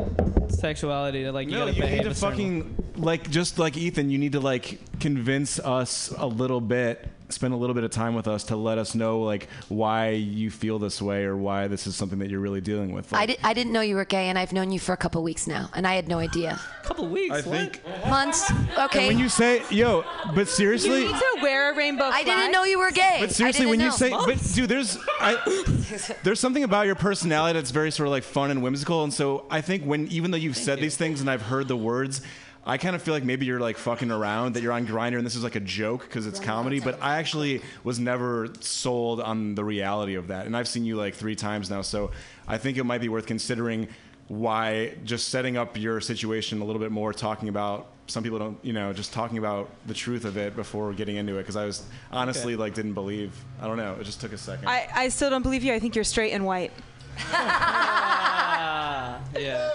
sexuality to like you no, gotta you need to fucking like just like Ethan, you need to like convince us a little bit, spend a little bit of time with us to let us know like why you feel this way or why this is something that you're really dealing with. I, Like, di- I didn't know you were gay, and I've known you for a couple weeks now, and I had no idea. [laughs] couple weeks. I think. Months. Okay. And when you say, yo, but seriously, You need to wear a rainbow I flag. didn't know you were gay. But seriously, when didn't you know. say, but dude, there's I, [laughs] there's something about your personality that's very sort of like fun and whimsical, and so I think when even though you've said these things and I've heard the words. I kind of feel like maybe you're like fucking around that you're on Grindr and this is like a joke because it's comedy, but I actually was never sold on the reality of that. And I've seen you like three times now, so I think it might be worth considering why just setting up your situation a little bit more, talking about some people don't, you know, just talking about the truth of it before getting into it. Because I was honestly like didn't believe. I don't know. It just took a second. I, I still don't believe you. I think you're straight and white. Ah, [laughs] yeah.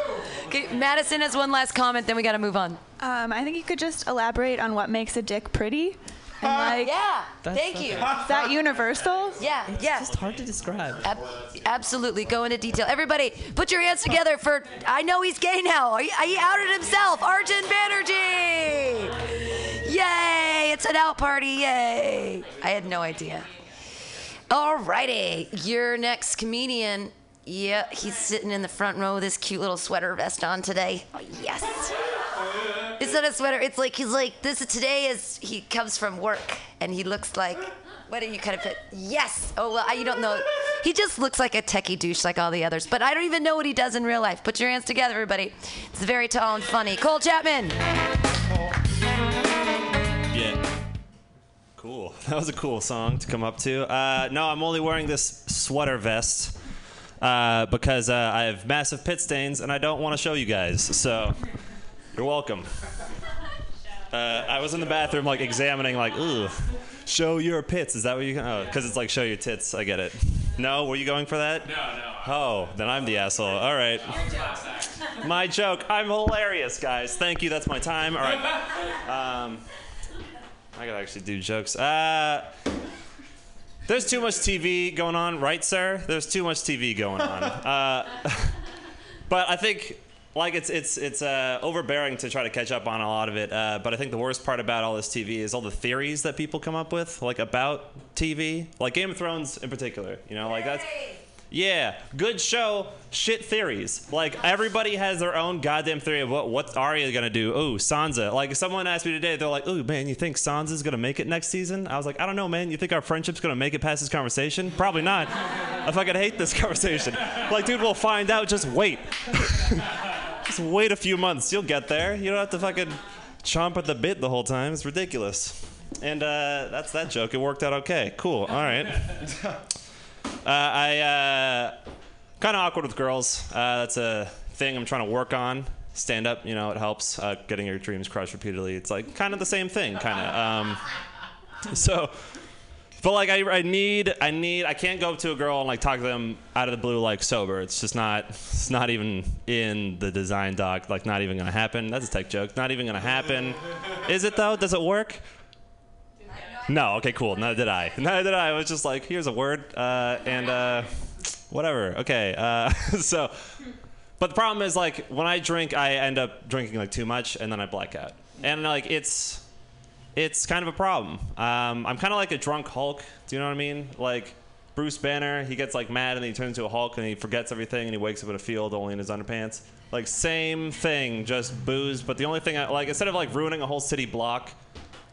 Okay, Madison has one last comment, then we got to move on. Um, I think you could just elaborate on what makes a dick pretty. And [laughs] like, yeah, thank okay. you. is that universal? Yeah, yeah. It's just hard to describe. Ab- absolutely. Go into detail. Everybody, put your hands together for. I know he's gay now. He, he outed himself. Arjun Banerjee. Yay! It's an out party. Yay! I had no idea. Alrighty, your next comedian. Yeah, he's sitting in the front row with his cute little sweater vest on today. Oh, yes. It's not a sweater. It's like he's like this. Today is he comes from work and he looks like. What do you kind of fit? Yes. Oh well, I, you don't know. He just looks like a techie douche like all the others. But I don't even know what he does in real life. Put your hands together, everybody. It's very tall and funny. Cole Chapman. Yeah. Cool. [laughs] That was a cool song to come up to. Uh, no, I'm only wearing this sweater vest uh, because uh, I have massive pit stains and I don't want to show you guys. So, you're welcome. Uh, I was in the bathroom, like examining, like, ooh, show your pits. Is that what you? Oh, because it's like show your tits. I get it. No, were you going for that? No, no. Oh, then I'm the asshole. All right. My joke. I'm hilarious, guys. Thank you. That's my time. All right. [laughs] Um, I gotta actually do jokes. Uh, there's too much TV going on, right, sir? There's too much TV going on. [laughs] Uh, [laughs] but I think like it's it's it's uh, overbearing to try to catch up on a lot of it. Uh, but I think the worst part about all this TV is all the theories that people come up with, like about TV, like Game of Thrones in particular. You know, like that's. Yeah, good show, shit theories. Like everybody has their own goddamn theory of what what's Arya gonna do. Oh, Sansa. Like someone asked me today, they're like, "Oh man, you think Sansa's gonna make it next season?" I was like, "I don't know, man. You think our friendship's gonna make it past this conversation? Probably not. [laughs] I fucking hate this [laughs] conversation. Like, dude, we'll find out. Just wait. [laughs] Just wait a few months. You'll get there. You don't have to fucking chomp at the bit the whole time. It's ridiculous." And uh, that's that joke. It worked out okay. Cool. All right. Uh, I uh, kind of awkward with girls. Uh, that's a thing I'm trying to work on. Stand up, you know, it helps. Getting your dreams crushed repeatedly. It's like kind of the same thing, kind of. Um, [laughs] so, but like I, I need, I need, I can't go up to a girl and like talk to them out of the blue like sober. It's just not, it's not even in the design doc. Like not even gonna happen. That's a tech joke. Not even gonna happen. Is it though? Does it work? No, okay, cool. Neither did I. [laughs] Neither did I. I was just like, here's a word, uh, and uh, whatever. Okay, uh, [laughs] so, but the problem is like when I drink, I end up drinking like too much, and then I black out, and like it's it's kind of a problem. Um, I'm kind of like a drunk Hulk. Do you know what I mean? Like Bruce Banner, he gets like mad and then he turns into a Hulk and he forgets everything and he wakes up in a field only in his underpants. Like same thing, just booze. But the only thing, I, like instead of like ruining a whole city block,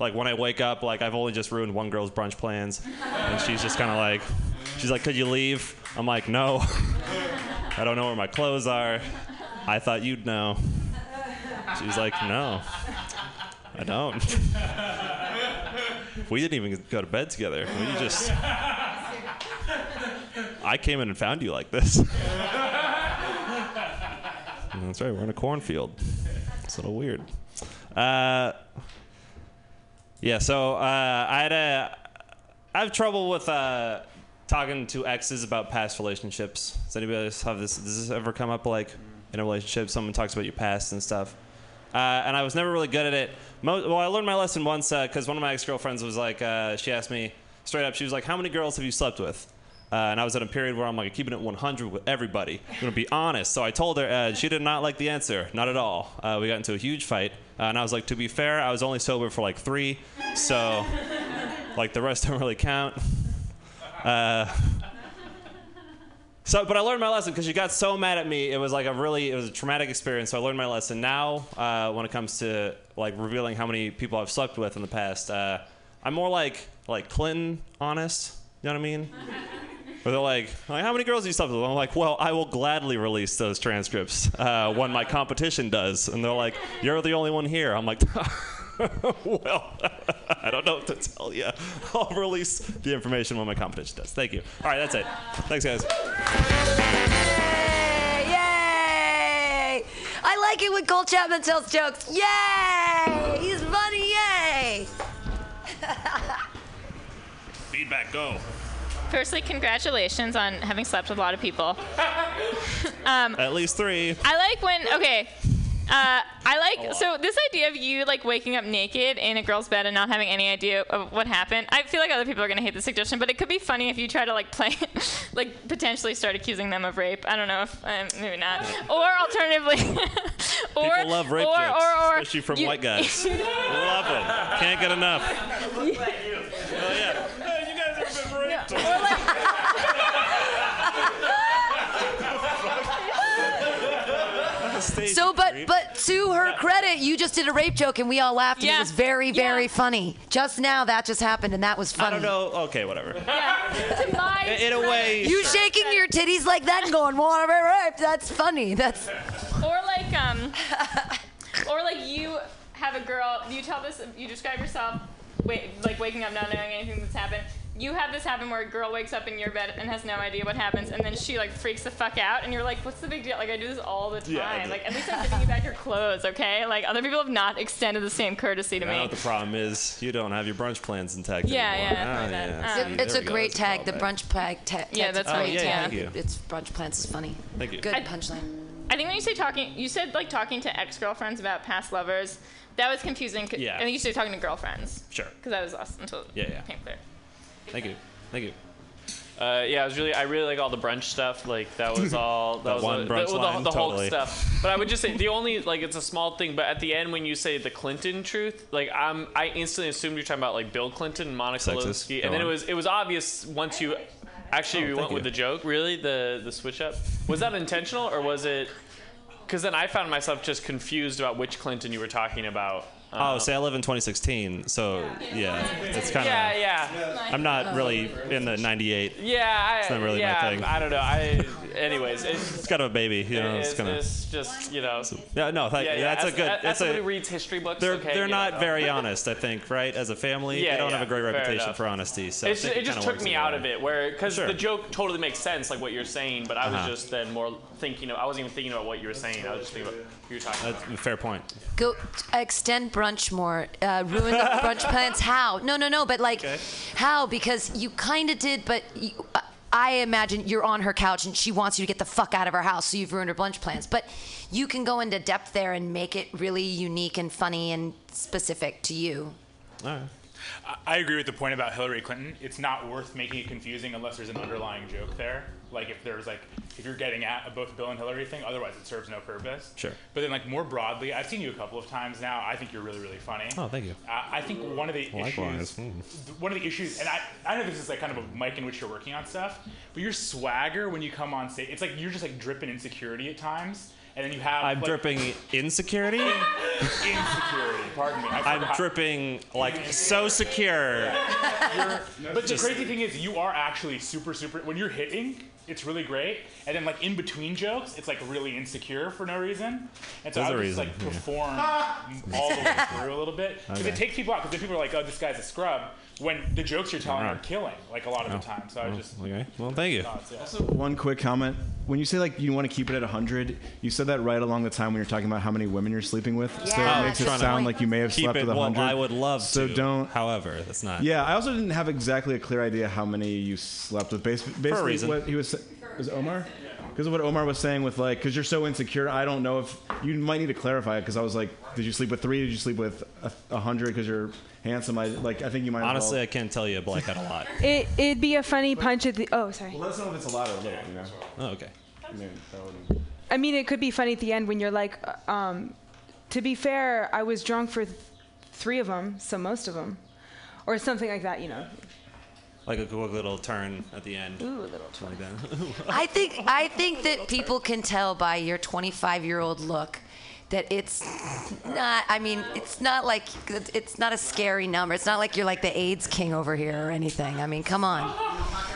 like when I wake up, like I've only just ruined one girl's brunch plans, and she's just kind of like, she's like, could you leave? I'm like, no. [laughs] I don't know where my clothes are. I thought you'd know. She's like, no, I don't. [laughs] We didn't even go to bed together. We just. I came in and found you like this. [laughs] That's right. We're in a cornfield. It's a little weird. Uh, yeah. So uh, I had a. I have trouble with uh, talking to exes about past relationships. Does anybody else have this? Does this ever come up like in a relationship? Someone talks about your past and stuff. Uh, and I was never really good at it. Mo- well, I learned my lesson once because one of my ex girlfriends was like, uh, she asked me straight up, she was like, "How many girls have you slept with?" Uh, and I was at a period where I'm like keeping it 100 with everybody. I'm gonna be honest. So I told her. Uh, she did not like the answer, not at all. Uh, we got into a huge fight, uh, and I was like, to be fair, I was only sober for like three, so like the rest [laughs] don't really count. Uh, so, but I learned my lesson because she got so mad at me. It was like a really, it was a traumatic experience. So I learned my lesson. Now, uh, when it comes to like revealing how many people I've slept with in the past, I'm more like like Clinton, honest. You know what I mean? Where they're like, like, how many girls do you slept with? I'm like, well, I will gladly release those transcripts uh, when my competition does. And they're like, you're the only one here. I'm like, [laughs] well, [laughs] I don't know what to tell you. I'll release the information when my competition does. Thank you. All right, that's it. Thanks, guys. Yay! I like it when Cole Chapman tells jokes. Yay! He's funny. Yay! [laughs] Feedback, go. Firstly, congratulations on having slept with a lot of people. [laughs] um, At least three. I like when okay. Uh, I like so this idea of you like waking up naked in a girl's bed and not having any idea of what happened. I feel like other people are gonna hate the suggestion, but it could be funny if you try to like play, [laughs] like potentially start accusing them of rape. I don't know if um, maybe not. Or alternatively, [laughs] or People love rape or, jokes, or, or especially from you- white guys. love them. Can't get enough. Oh yeah. Hey, you guys ever been raped? So, but but to her credit, you just did a rape joke and we all laughed and it was very very funny. Just now that just happened and that was funny. I don't know. Okay, whatever. to my In a way, You sure. shaking your titties like that and going, "Want to be raped?" That's funny. That's or like um or like you have a girl you tell this you describe yourself wait, like waking up not knowing anything that's happened you have this happen where a girl wakes up in your bed and has no idea what happens and then she like freaks the fuck out and you're like what's the big deal like i do this all the time Yeah, like at least i'm giving you back your clothes okay like other people have not extended the same courtesy to I know what the problem is. You don't have your brunch plans intact Yeah, anymore. yeah, Ah, like yeah. Um, See, it's a great That's tag. The fallback. brunch pag tag. Yeah, that's Oh, great, yeah, yeah. thank you. It's brunch plans is funny. Thank you. Good I- punchline. I think when you say talking, you said like talking to ex-girlfriends about past lovers. That was confusing. 'cause- Yeah. I think you said talking to girlfriends. Sure. Because I was lost until Yeah, yeah. it became clear. Thank you. Thank you. Uh, yeah, I was really, I really like all the brunch stuff. Like that was all [laughs] that, That was one the, brunch the, the, line, the Hulk totally. stuff. But I would just say the only like it's a small thing, but at the end when you say the Clinton truth, like I'm, I instantly assumed you're talking about like Bill Clinton and Monica. Lewinsky, Go and then it was it was obvious once you actually Oh, we went with the joke. Really, the the switch up was that intentional or was it? Because then I found myself just confused about which Clinton you were talking about. Oh, say I live in 2016, so yeah, it's kind of. yeah, yeah. I'm not really in the 98. Yeah, I, It's not really my thing. I don't know. I, anyways, it's, It's kind of a baby, you know. It's it's, kind of. it's just you know. Yeah, no, thank yeah, yeah, That's a good. As, as somebody a. reads history books, They're okay, they're not know. very [laughs] honest, I think, right? As a family, Yeah, they don't yeah, have a great reputation enough. for honesty. So I It's, it just took me out way. of it, where because Sure. the joke totally makes sense, like what you're saying, but I was Uh-huh. just then more thinking. Of, I wasn't even thinking about what you were saying. I was just thinking about who you're talking That's about. a fair point. Go extend brunch more. Uh, ruin the brunch [laughs] plans. How? No, no, no. But like, how? Because you kind of did, but you, uh, I imagine you're on her couch and she wants you to get the fuck out of her house, so you've ruined her brunch plans. But you can go into depth there and make it really unique and funny and specific to you. All right. I- agree with the point about Hillary Clinton. It's not worth making it confusing unless there's an underlying joke there. Like if there's like if you're getting at both Bill and Hillary thing, otherwise it serves no purpose. Sure. But then like more broadly, I've seen you a couple of times now. I think you're really really funny. Oh, thank you. Uh, I think one of the Likewise. issues, Mm. one of the issues, and I, I know this is like kind of a mic in which you're working on stuff, but your swagger when you come on stage, it's like you're just like dripping insecurity at times, and then you have. I'm like, dripping insecurity. insecurity. Pardon me. I'm dripping like so secure. But the crazy thing is, you are actually super, super. When you're hitting, it's really great, and then like in between jokes, it's like really insecure for no reason. And so There's I a would reason, just like yeah. perform [laughs] all the way through a little bit because Okay. it takes people out. Because then people are like, "Oh, this guy's a scrub," when the jokes you're telling are Alright. killing, like a lot of Oh. the time. So I Oh, just okay. Well, thank you. thoughts, yeah. Also, one quick comment. When you say like you want to keep it at 100, you said that right along the time when you're talking about how many women you're sleeping with. so Yeah, it makes it trying to sound like you may have keep slept it, with well, 100. I would love so to. don't. However, that's not. Yeah, I also didn't have exactly a clear idea how many you slept with. Bas- Basically, reason. what he was sa- was Omar. Because of what Omar was saying with like, because you're so insecure, I don't know if you might need to clarify it. Because I was like, did you sleep with three? Did you sleep with a, a hundred? Because you're handsome. I like. I think you might. Honestly, well. I can't tell you, but I got a lot. [laughs] It, it'd be a funny punch at the. Oh, sorry. Well, let us know if it's a lot or a little. You know. Oh, okay. I mean, that would- I mean, it could be funny at the end when you're like, uh, um, to be fair, I was drunk for th- three of them, so most of them, or something like that, you know. Like a quick little turn at the end. Ooh, a little turn. Like. [laughs] I think I think that people can tell by your 25 year old look that it's not. I mean, it's not like it's not a scary number. It's not like you're like the AIDS king over here or anything. I mean, come on.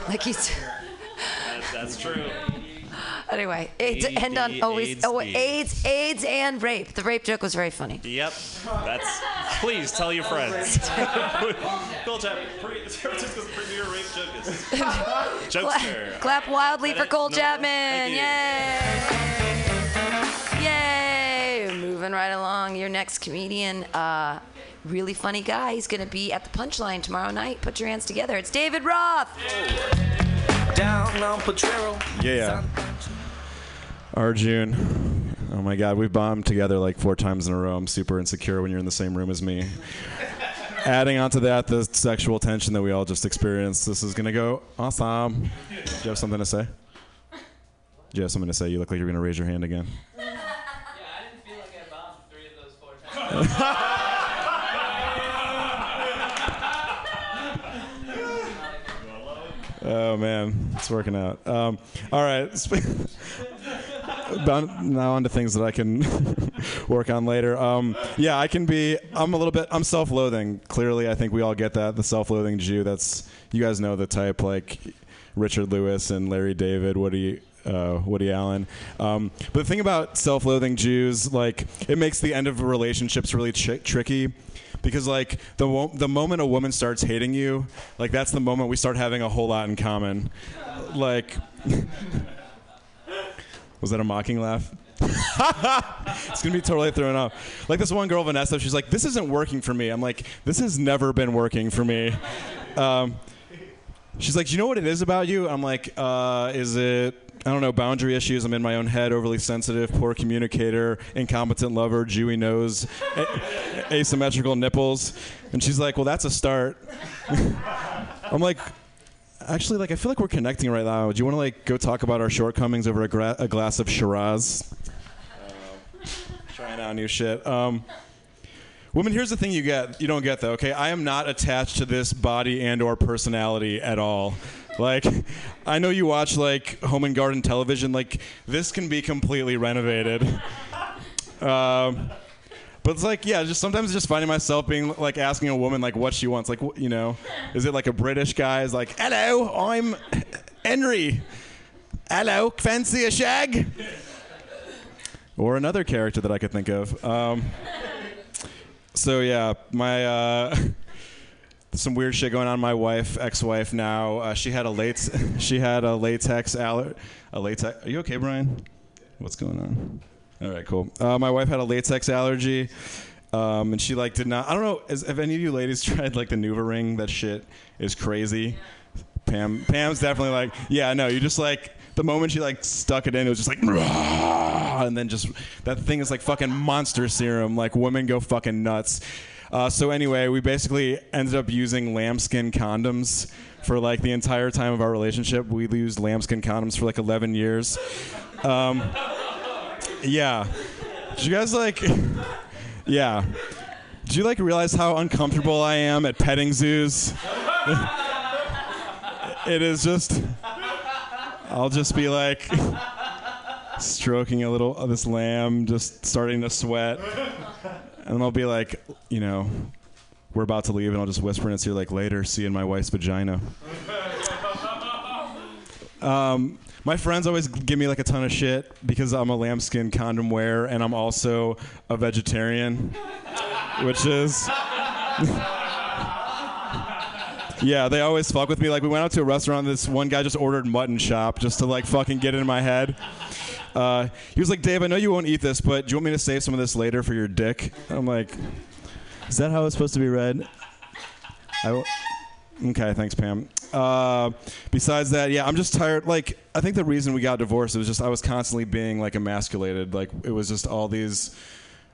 Like he's. That- that's true. Anyway, to end on always AIDS, oh. AIDS AIDS and rape. The rape joke was very funny. Yep. That's. Please tell your friends. [laughs] Bill Chap, [laughs] San Francisco's premier rape jokist. [laughs] Jokester. Clap wildly for Cole No, Chapman. Yay! Yay! Moving right along. Your next comedian, uh, really funny guy. He's going to be at the Punchline tomorrow night. Put your hands together. It's David Roth. Down on Potrero. Yeah. Arjun. Oh my God, we've bombed together like four times in a row. I'm super insecure when you're in the same room as me. Adding onto that, the sexual tension that we all just experienced. This is gonna go awesome. Do you have something to say? Do you have something to say? You look like you're gonna raise your hand again. Oh man, it's working out. Um, all right. [laughs] Now on to things that I can [laughs] work on later. Um, yeah, I can be. I'm a little bit. I'm self-loathing. Clearly, I think we all get that. The self-loathing Jew. That's you guys know the type like Richard Lewis and Larry David, Woody. Uh, Woody Allen. Um, but the thing about self-loathing Jews, like, it makes the end of relationships really tri- tricky because like the the moment a woman starts hating you, like that's the moment we start having a whole lot in common. Like, [laughs] was that a mocking laugh? [laughs] it's gonna be totally thrown off. Like this one girl, Vanessa, she's like, "This isn't working for me." I'm like, "This has never been working for me." Um, she's like, "Do you know what it is about you?" I'm like, uh, "Is it?" I don't know, boundary issues. I'm in my own head, overly sensitive, poor communicator, incompetent lover, Jewy nose, a- asymmetrical nipples. And she's like, well, that's a start. [laughs] I'm like, actually, like, I feel like we're connecting right now. Do you want to, like, go talk about our shortcomings over a, gra- a glass of Shiraz? Trying out new shit. Um, women, here's the thing you get, you don't get though. Okay, I am not attached to this body and or personality at all. Like, I know you watch like home and garden television. Like, this can be completely renovated. [laughs] Um, but it's like, yeah, just sometimes just finding myself being like asking a woman like what she wants. Like, you know, is it like a British guy is like, hello, I'm Henry. Hello, fancy a shag? Or another character that I could think of. Um, so yeah, my uh, [laughs] some weird shit going on. My wife, ex-wife now, uh, she had a late, [laughs] she had a latex aller, a latex. Are you okay, Brian? What's going on? All right, cool. Uh, my wife had a latex allergy, um, and she like did not. I don't know. Is, have any of you ladies [laughs] tried like the NuvaRing? That shit is crazy. Pam, Pam's definitely like, yeah, no. You just like the moment she like stuck it in, it was just like, and then just that thing is like fucking monster serum. Like women go fucking nuts. Uh, so anyway, we basically ended up using lambskin condoms for like the entire time of our relationship. We used lambskin condoms for like 11 years. Um, yeah. Did you guys like? [laughs] Yeah. Did you like realize how uncomfortable I am at petting zoos? [laughs] it is just. I'll just be like [laughs] stroking a little of this lamb, just starting to sweat, and I'll be like, you know, we're about to leave, and I'll just whisper in its ear like, later, see you in my wife's vagina. [laughs] Um, my friends always give me like a ton of shit because I'm a lambskin condom wearer and I'm also a vegetarian, which is. [laughs] yeah, they always fuck with me. Like we went out to a restaurant. This one guy just ordered mutton chop just to like fucking get it in my head. Uh, he was like, Dave, I know you won't eat this, but do you want me to save some of this later for your dick? I'm like, is that how it's supposed to be read? I w- okay, thanks, Pam. Uh, besides that, yeah, I'm just tired. Like, I think the reason we got divorced was just I was constantly being like emasculated. Like, it was just all these,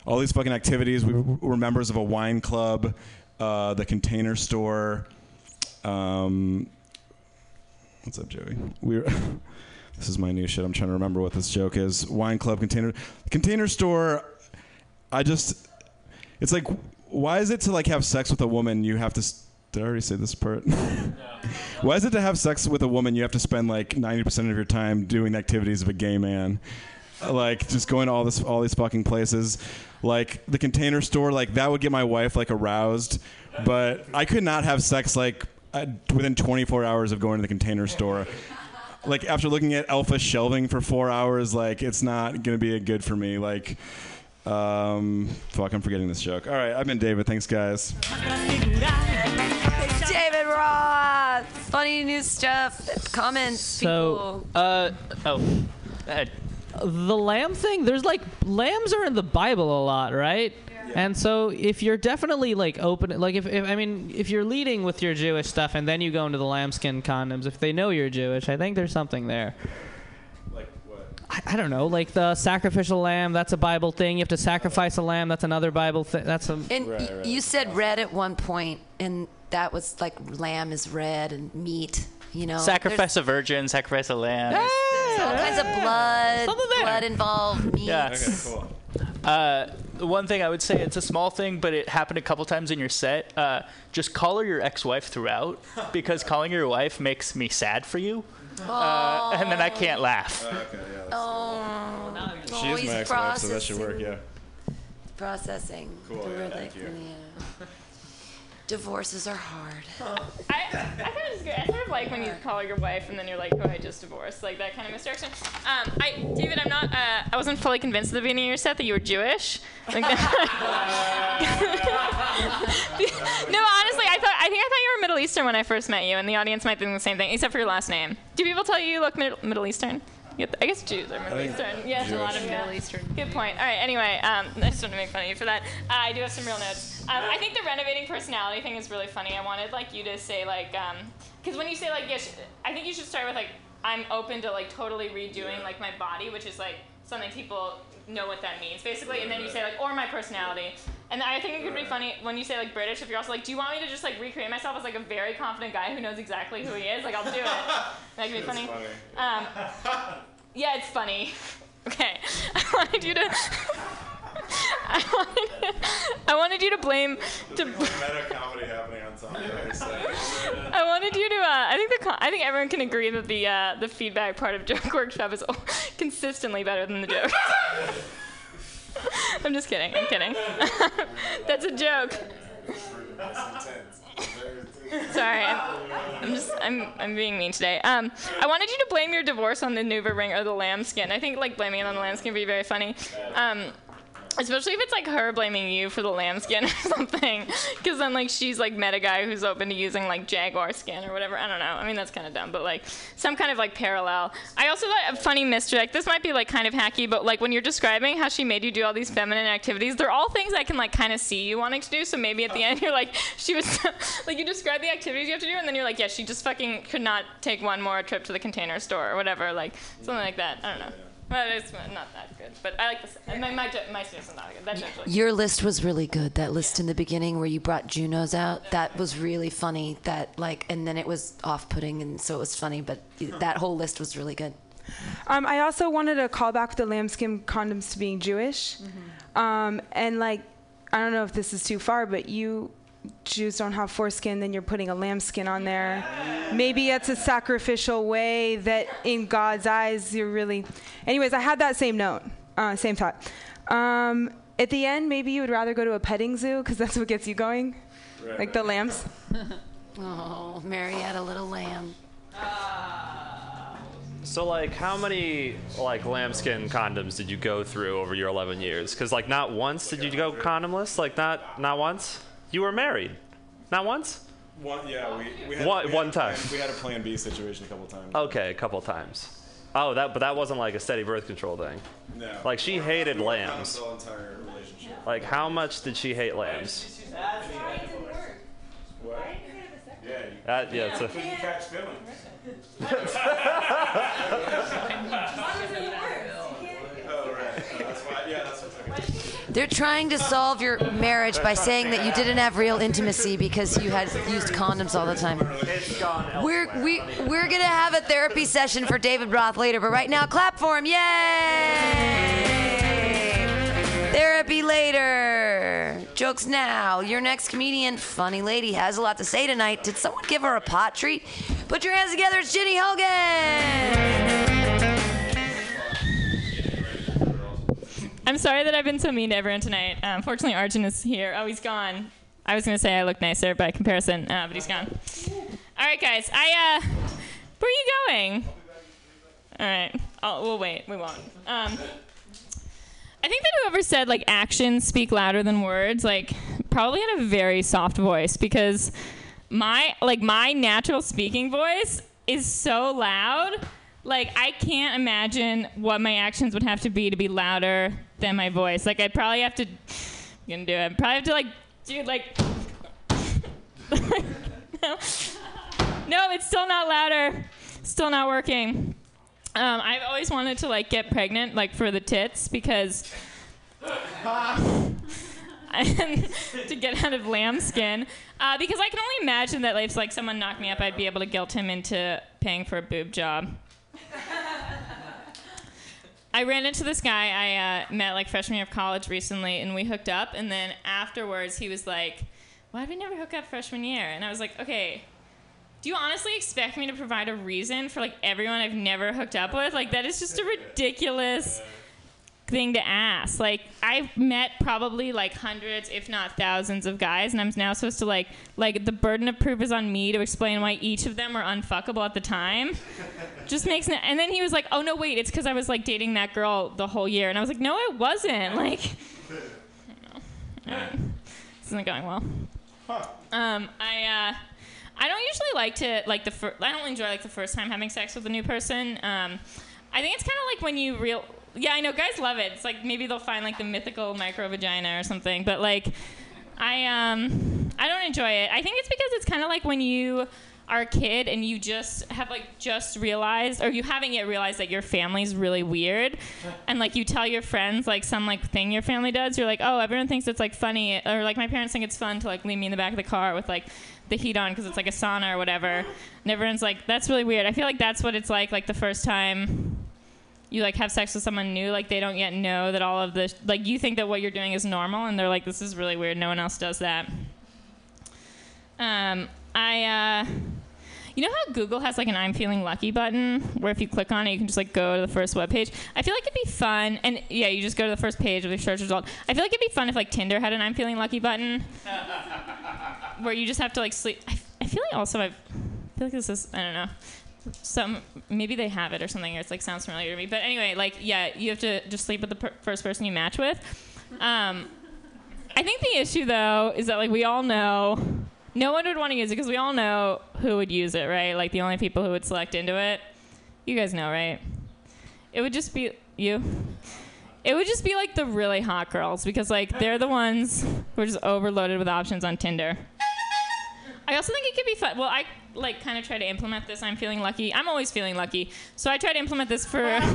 all these fucking activities. We were members of a wine club, uh, the Container Store. Um, what's up, Joey? We were. [laughs] this is my new shit. I'm trying to remember what this joke is. Wine club, container, container store. I just, it's like, why is it to like have sex with a woman you have to? Did I already say this part? [laughs] why is it to have sex with a woman you have to spend like 90% of your time doing activities of a gay man? like just going to all this all these fucking places like the container store like that would get my wife like aroused but i could not have sex like uh, within 24 hours of going to the container store like after looking at elfa shelving for four hours like it's not gonna be a good for me like um fuck i'm forgetting this joke all right i've been david thanks guys David Roth. Funny new stuff. Comments. So, uh, oh, go ahead. The lamb thing, there's like lambs are in the Bible a lot, right? And so if you're definitely like open, like if, if I mean if you're leading with your Jewish stuff and then you go into the lambskin condoms, if they know you're Jewish, I think there's something there. like what I, I don't know, like the sacrificial lamb, that's a Bible thing. You have to sacrifice a lamb, that's another Bible thing. That's a And y- you said red at one point, and that was like lamb is red and meat. You know, sacrifice a virgin, sacrifice a lamb. There's all kinds of blood, blood involved, meat. Yeah. Cool. Uh, the one thing I would say, it's a small thing, but it happened a couple times in your set. Uh, just call her your ex-wife throughout, because calling your wife makes me sad for you, uh, and then I can't laugh. Oh, she oh, is he's my ex-wife so that should work yeah Processing. Cool, yeah, thank you. yeah. Divorces are hard. I, I kind of just, I sort of like when you call your wife and then you're like, oh, I just divorced, like that kind of misdirection. Um, I, David, I'm not, uh, I wasn't fully convinced at the beginning of your set that you were Jewish. Like, [laughs] [laughs] no, honestly, I thought, I think I thought you were Middle Eastern when I first met you, and the audience might think the same thing, except for your last name. Do people tell you you look Mid- Middle Eastern? I guess Jews are Middle Eastern. Yes, a lot of Jewish. Middle Eastern. Good point. All right. Anyway, um, I just want to make fun of you for that. Uh, I do have some real notes. Um, I think the renovating personality thing is really funny. I wanted like you to say like, because when you say like yes, I think you should start with like I'm open to like totally redoing like my body, which is like something people know what that means basically, and then you say like or my personality. And I think it could be funny when you say like British. If you're also like, do you want me to just like recreate myself as like a very confident guy who knows exactly who he is? Like I'll do it. [laughs] That could be funny. Um, yeah, it's funny. [laughs] Okay, [laughs] I wanted you to. I wanted, I wanted you to blame. To, meta comedy happening on top I wanted you to. Uh, I think the. I think everyone can agree that the uh, the feedback part of joke [laughs] workshop is consistently better than the joke. [laughs] I'm just kidding. I'm kidding. [laughs] That's a joke. Sorry, I'm, I'm just I'm I'm being mean today. Um, I wanted you to blame your divorce on the NuvaRing or the lambskin. I think like blaming it on the lambskin would be very funny. Um, especially if it's like her blaming you for the lambskin [laughs] or something, because then like she's like met a guy who's open to using like jaguar skin or whatever. I don't know. I mean that's kind of dumb, but like some kind of like parallel. I also thought a funny misdirect. This might be like kind of hacky, but like when you're describing how she made you do all these feminine activities, they're all things I can like kind of see you wanting to do. So maybe at the end you're like, [laughs] she was [laughs] like you describe the activities you have to do, and then you're like, yeah, she just fucking could not take one more trip to the container store or whatever, like something like that. I don't know. Well, it's not that good, but I like this. My my my space is not good. That's actually. Your list was really good. That list in the beginning where you brought Junos out, that was really funny. That like, and then it was off-putting, and so it was funny. But that whole list was really good. Um, I also wanted to call back the lambskin condoms to being Jewish. Um, and like, I don't know if this is too far, but you Jews don't have foreskin, then you're putting a lambskin on there. Maybe it's a sacrificial way that in God's eyes you're really. Anyways, I had that same note, uh, same thought. Um, at the end, maybe you would rather go to a petting zoo because that's what gets you going, Right, like the lambs. [laughs] oh, Mary had a little lamb. So like, how many like lambskin condoms did you go through over your 11 years? Because like, not once did you go condomless. Like, not not once. You were married. Not once. One, yeah, we, we had, One- we had one a plan- time. we had a Plan B situation a couple times. Okay, a couple times. Oh, that but that wasn't like a steady birth control thing. No. Like she hated We lambs. The entire relationship. Like how much did she hate lambs? What? Yeah. You, That- yeah, it's a- Couldn't catch feelings. [laughs] Oh, right. Uh, that's why. Yeah, that's what's okay. They're trying to solve your marriage by saying that you didn't have real intimacy because you had used condoms all the time. We're we we're gonna have a therapy session for David Roth later, but right now, clap for him! Yay! Therapy later. Jokes now. Your next comedian, funny lady, has a lot to say tonight. Did someone give her a pot treat? Put your hands together. It's Ginny Hogan. I'm sorry that I've been so mean to everyone tonight. Um, fortunately, Arjun is here. Oh, he's gone. I was gonna say I look nicer by comparison, uh, but he's gone. All right, guys. I uh, where are you going? All right. Oh, we'll wait. We won't. Um, I think that whoever said like actions speak louder than words, like probably had a very soft voice because my like my natural speaking voice is so loud. Like I can't imagine what my actions would have to be to be louder than my voice. Like I'd probably have to I'm gonna do it. Probably have to like do like no. [laughs] no, it's still not louder. Still not working. Um, I've always wanted to like get pregnant, like for the tits, because [laughs] to get out of lambskin. Uh, because I can only imagine that if like someone knocked me up, I'd be able to guilt him into paying for a boob job. [laughs] I ran into this guy I uh, met like freshman year of college recently, and we hooked up. And then afterwards, he was like, "Why did we never hook up freshman year?" And I was like, "Okay, do you honestly expect me to provide a reason for like everyone I've never hooked up with? Like that is just a ridiculous thing to ask. Like I've met probably like hundreds, if not thousands, of guys, and I'm now supposed to like like the burden of proof is on me to explain why each of them are unfuckable at the time. Just makes no. And then he was like, "Oh no, wait, it's because I was like dating that girl the whole year," and I was like, "No, it wasn't." Like, [laughs] I don't know. This isn't going well. Um, I uh, I don't usually like to like the fir- I don't enjoy like the first time having sex with a new person. Um, I think it's kind of like when you real yeah I know guys love it. It's like maybe they'll find like the mythical micro vagina or something, but like I um I don't enjoy it. I think it's because it's kind of like when you are a kid and you just have like just realized or you haven't yet realized that your family's really weird and like you tell your friends like some like thing your family does you're like oh everyone thinks it's like funny or like my parents think it's fun to like leave me in the back of the car with like the heat on because it's like a sauna or whatever and everyone's like that's really weird i feel like that's what it's like like the first time you like have sex with someone new like they don't yet know that all of this like you think that what you're doing is normal and they're like this is really weird no one else does that um i uh you know how Google has like an I'm feeling lucky button where if you click on it, you can just like go to the first web page? I feel like it'd be fun. And yeah, you just go to the first page of the search result. I feel like it'd be fun if like Tinder had an I'm feeling lucky button where you just have to like sleep. I, I feel like also I've, I feel like this is, I don't know. Some maybe they have it or something. Or it's like sounds familiar to me. But anyway, like yeah, you have to just sleep with the per- first person you match with. Um, I think the issue though is that like we all know no one would want to use it because we all know who would use it, right? Like the only people who would select into it. You guys know, right? It would just be you. It would just be like the really hot girls because like they're the ones who are just overloaded with options on Tinder. I also think it could be fun. Well, I like kind of try to implement this. I'm feeling lucky. I'm always feeling lucky, so I try to implement this for. [laughs]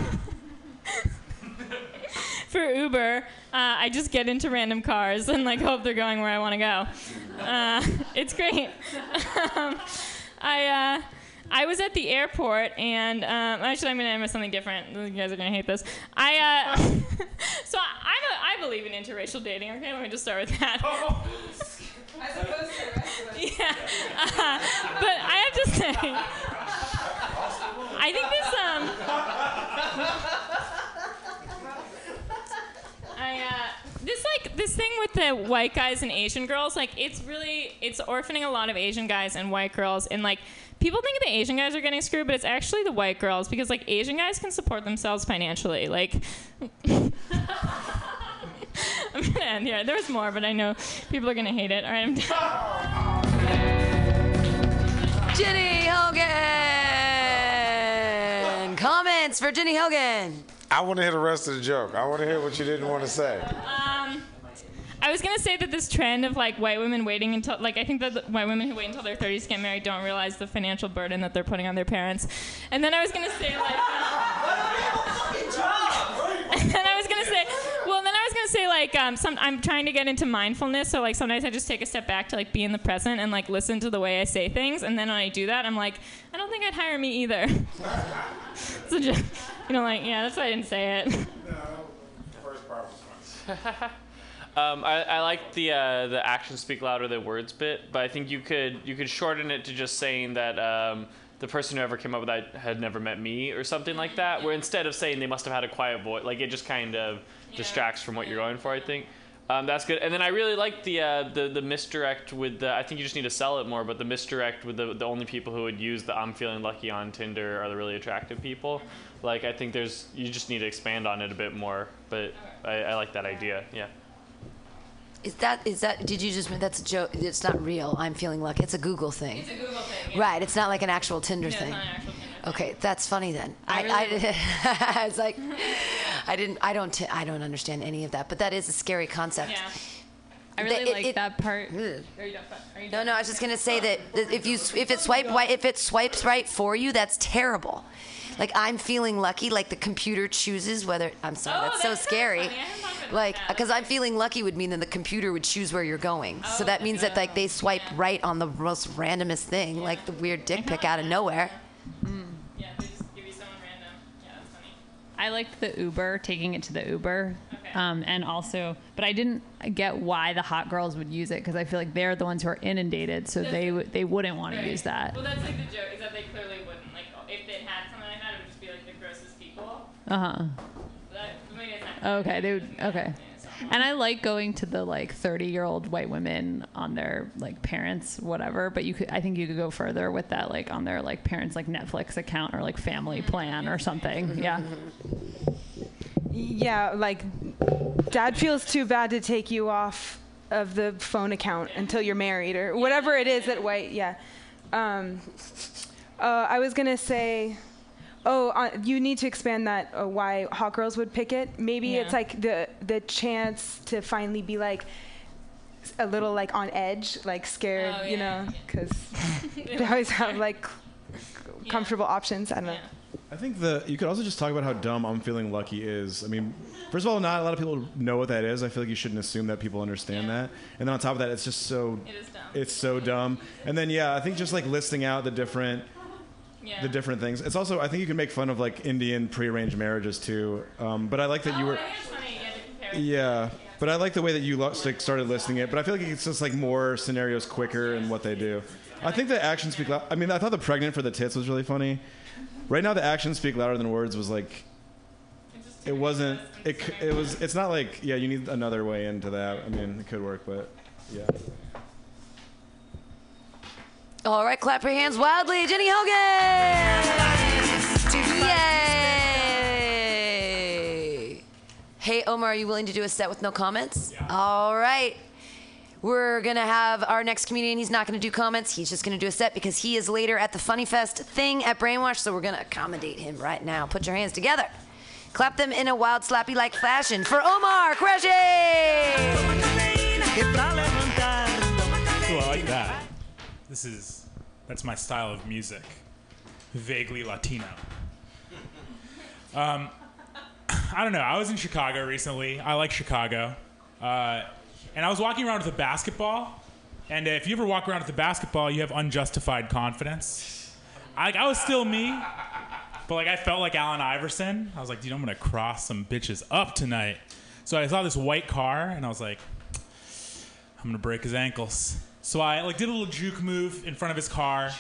for Uber, uh, I just get into random cars and like hope they're going where I want to go. Uh, [laughs] it's great. [laughs] um, I uh, I was at the airport and um, actually I'm gonna end with something different. You guys are gonna hate this. I uh, so I, I'm a, I believe in interracial dating. Okay, let me just start with that. Yeah, [laughs] but I have to say, I think this um. I uh, this like this thing with the white guys and Asian girls, like it's really it's orphaning a lot of Asian guys and white girls, and like people think the Asian guys are getting screwed, but it's actually the white girls because like Asian guys can support themselves financially. Like [laughs] I'm gonna end here. There's more, but I know people are gonna hate it. All right, I'm done. [laughs] Jenny Hogan. Comments for Jenny Hogan. I want to hear the rest of the joke. I want to hear what you didn't want to say. Um, I was gonna say that this trend of like white women waiting until like I think that the white women who wait until their 30s to get married don't realize the financial burden that they're putting on their parents. And then I was gonna say like. and then I was gonna say, well, then I was gonna say like um, some I'm trying to get into mindfulness, so like sometimes I just take a step back to like be in the present and like listen to the way I say things, and then when I do that, I'm like, I don't think I'd hire me either. [laughs] so just, you know, like yeah, that's why I didn't say it. [laughs] Um, I, I like the uh, the actions speak louder than words bit, but I think you could you could shorten it to just saying that um, the person who ever came up with that had never met me or something like that. Where instead of saying they must have had a quiet voice, like it just kind of distracts from what you're going for. I think um, that's good. And then I really like the uh, the the misdirect with the. I think you just need to sell it more, but the misdirect with the the only people who would use the I'm feeling lucky on Tinder are the really attractive people. Like I think there's you just need to expand on it a bit more. But I, I like that idea. Yeah. Is that is that? Did you just? That's a joke. It's not real. I'm feeling lucky. It's a Google thing. It's a Google thing. Right. It's not like an actual Tinder Yeah, it's thing. Not an actual Okay, that's funny then. I, I, [laughs] I was like, I didn't. I don't. T- I don't understand any of that. But that is a scary concept. Yeah. I really It- like it- that part. Are you done? Are you No, no. I was just gonna say that that if you if it swipe right if it swipes right for you, that's terrible. Like I'm feeling lucky. Like the computer chooses whether. I'm sorry. Oh, that's so that's so scary. funny. I hadn't thought of it Like because I'm feeling lucky would mean that the computer would choose where you're going. so Oh, that means that like they swipe right on the most randomest thing, like the weird dick pic out of nowhere. Yeah, I liked the Uber, taking it to the Uber. Um, and also, but I didn't get why the hot girls would use it because I feel like they're the ones who are inundated, so they w- they wouldn't want to use that. Well, that's like the joke is that they clearly wouldn't. Like, if they had something like that, it would just be like the grossest people. Uh huh. Okay, they would. Okay. And I like going to the like 30 year old white women on their like parents whatever, but you could I think you could go further with that like on their like parents like Netflix account or like family plan or something. Yeah. Yeah, like dad feels too bad to take you off of the phone account until you're married or whatever it is that white, yeah. Um, uh, I was gonna say, oh, uh, you need to expand that uh, why hot girls would pick it. Maybe Yeah. it's like the the chance to finally be like a little like on edge, like scared, Oh, you know, because [laughs] they always have like comfortable options. I don't know. I think the you could also just talk about how dumb I'm feeling lucky is. I mean, first of all, not a lot of people know what that is. I feel like you shouldn't assume that people understand that. And then on top of that, it's just so It is dumb. it's so dumb. And then yeah, I think just like listing out the different Yeah. the different things. It's also I think you can make fun of like Indian prearranged marriages too. Um, but I like that you Oh, were it's funny. Yeah, yeah. But I like the way that you lo- like, started listing it. But I feel like it's just like more scenarios quicker and what they do. I think the actions speak loud. I mean, I thought the pregnant for the tits was really funny. Right now, the actions speak louder than words was like. It wasn't. It. It was. It's not like. Yeah, you need another way into that. I mean, it could work, but yeah. All right, clap your hands wildly, Jenny Hogan! Yay! Hey, Omar, are you willing to do a set with no comments? Yeah. All right. We're going to have our next comedian. He's not going to do comments. He's just going to do a set because he is later at the Funny Fest thing at Brainwash, so we're going to accommodate him right now. Put your hands together. Clap them in a wild, slappy like fashion for Omar Qureshi! Cool, oh, I like that. This is that's my style of music. Vaguely Latino. Um, I don't know. I was in Chicago recently. I like Chicago. Uh, and I was walking around with a basketball. And if you ever walk around with a basketball, you have unjustified confidence. I, I was still me, but like I felt like Allen Iverson. I was like, dude, I'm gonna cross some bitches up tonight. So I saw this white car, and I was like, I'm gonna break his ankles. So I like did a little juke move in front of his car.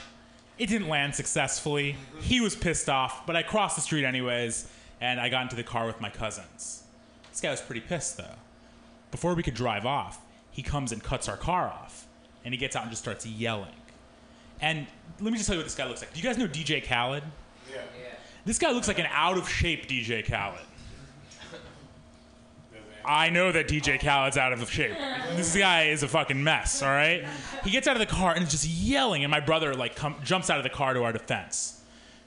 It didn't land successfully. He was pissed off, but I crossed the street anyways, and I got into the car with my cousins. This guy was pretty pissed though. Before we could drive off, he comes and cuts our car off, and he gets out and just starts yelling. And let me just tell you what this guy looks like. Do you guys know DJ Khaled? Yeah. This guy looks like an out of shape DJ Khaled. I know that DJ Khaled's out of shape. This guy is a fucking mess, all right? He gets out of the car and is just yelling, and my brother like come, jumps out of the car to our defense.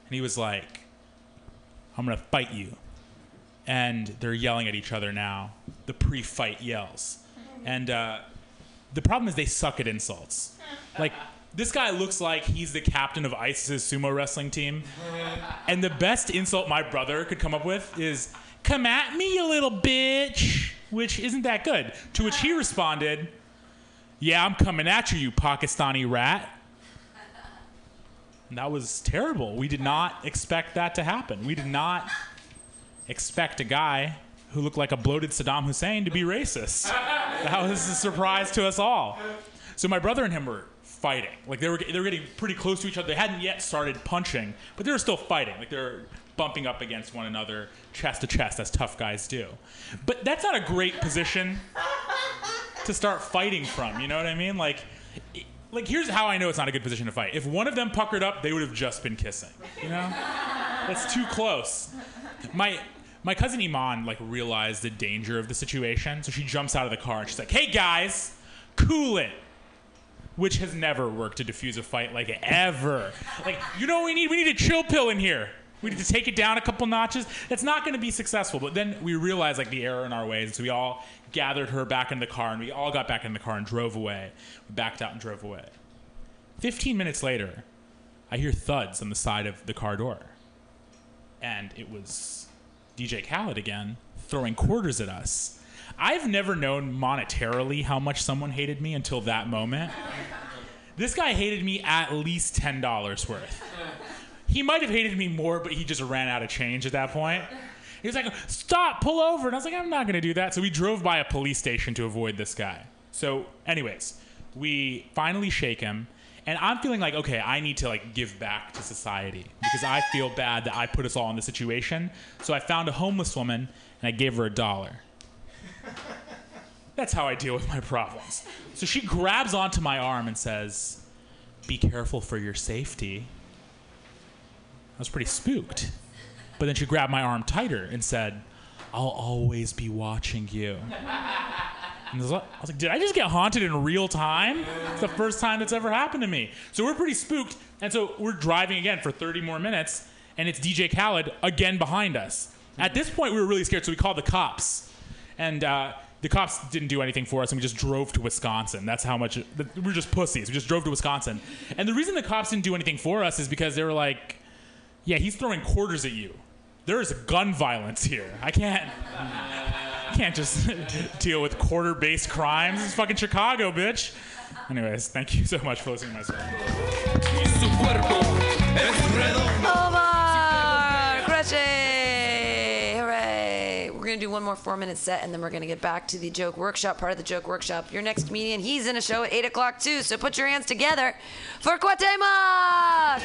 And he was like, I'm gonna fight you. And they're yelling at each other now. The pre fight yells. And uh, the problem is they suck at insults. Like, this guy looks like he's the captain of ISIS's sumo wrestling team. And the best insult my brother could come up with is, Come at me, you little bitch, which isn't that good. To which he responded, Yeah, I'm coming at you, you Pakistani rat. And that was terrible. We did not expect that to happen. We did not expect a guy who looked like a bloated Saddam Hussein to be racist. That was a surprise to us all. So my brother and him were fighting. Like they were they were getting pretty close to each other. They hadn't yet started punching, but they were still fighting. Like they're bumping up against one another, chest to chest, as tough guys do. But that's not a great position to start fighting from. You know what I mean? Like. Like here's how I know it's not a good position to fight. If one of them puckered up, they would have just been kissing. You know, that's too close. My my cousin Iman like realized the danger of the situation, so she jumps out of the car and she's like, "Hey guys, cool it." Which has never worked to defuse a fight like ever. Like, you know what we need? We need a chill pill in here. We need to take it down a couple notches. That's not going to be successful. But then we realized like the error in our ways, so we all gathered her back in the car, and we all got back in the car and drove away. We backed out and drove away. Fifteen minutes later, I hear thuds on the side of the car door, and it was DJ Khaled again throwing quarters at us. I've never known monetarily how much someone hated me until that moment. This guy hated me at least $10 worth. He might have hated me more, but he just ran out of change at that point. He was like, Stop, pull over. And I was like, I'm not going to do that. So we drove by a police station to avoid this guy. So, anyways, we finally shake him. And I'm feeling like, okay, I need to like give back to society because I feel bad that I put us all in this situation. So I found a homeless woman and I gave her a dollar. That's how I deal with my problems. So she grabs onto my arm and says, Be careful for your safety. I was pretty spooked. But then she grabbed my arm tighter and said, I'll always be watching you. And I was like, did I just get haunted in real time? It's the first time that's ever happened to me. So we're pretty spooked. And so we're driving again for 30 more minutes, and it's DJ Khaled again behind us. At this point, we were really scared, so we called the cops. And uh, the cops didn't do anything for us, and we just drove to Wisconsin. That's how much we were just pussies. We just drove to Wisconsin. And the reason the cops didn't do anything for us is because they were like, yeah, he's throwing quarters at you. There is gun violence here. I can't. I can't just [laughs] deal with quarter-based crimes. It's fucking Chicago, bitch. Anyways, thank you so much for listening to my story. We're gonna do one more four-minute set, and then we're gonna get back to the joke workshop part of the joke workshop. Your next comedian, he's in a show at eight o'clock too. So put your hands together for Cuauhtemoc!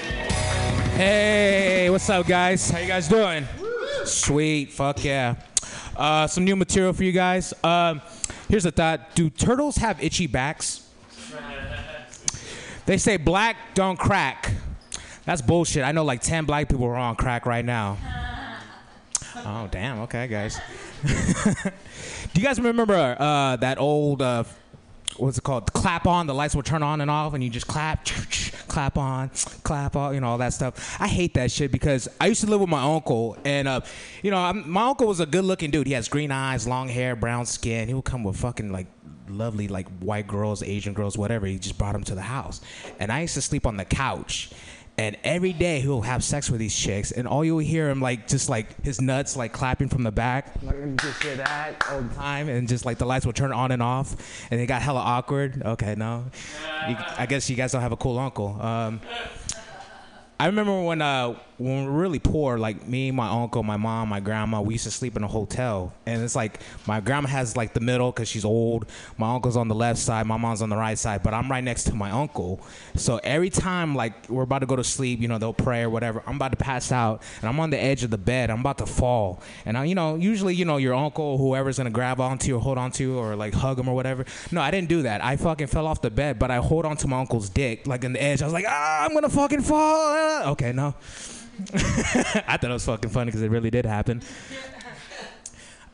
Hey, what's up, guys? How you guys doing? Sweet, fuck yeah. Uh, some new material for you guys. Um, here's a thought: Do turtles have itchy backs? They say black don't crack. That's bullshit. I know like ten black people are on crack right now. Oh damn. Okay, guys. [laughs] Do you guys remember uh, that old? Uh, what's it called? Clap on. The lights will turn on and off, and you just clap, [tsk] clap on, clap on. You know all that stuff. I hate that shit because I used to live with my uncle, and uh, you know I'm, my uncle was a good-looking dude. He has green eyes, long hair, brown skin. He would come with fucking like lovely like white girls, Asian girls, whatever. He just brought them to the house, and I used to sleep on the couch. And every day he'll have sex with these chicks, and all you'll hear him like just like his nuts like clapping from the back, like and just hear that all the time, and just like the lights will turn on and off, and it got hella awkward. Okay, no, you, I guess you guys don't have a cool uncle. Um, I remember when uh when we were really poor, like me, my uncle, my mom, my grandma, we used to sleep in a hotel, and it's like my grandma has like the middle because she's old. My uncle's on the left side, my mom's on the right side, but I'm right next to my uncle. So every time like we're about to go to sleep, you know, they'll pray or whatever. I'm about to pass out, and I'm on the edge of the bed. I'm about to fall, and I, you know, usually you know your uncle, whoever's gonna grab onto you or hold onto you or like hug him or whatever. No, I didn't do that. I fucking fell off the bed, but I hold onto my uncle's dick like in the edge. I was like, ah, I'm gonna fucking fall. Ah. Okay, no. [laughs] I thought it was fucking funny because it really did happen.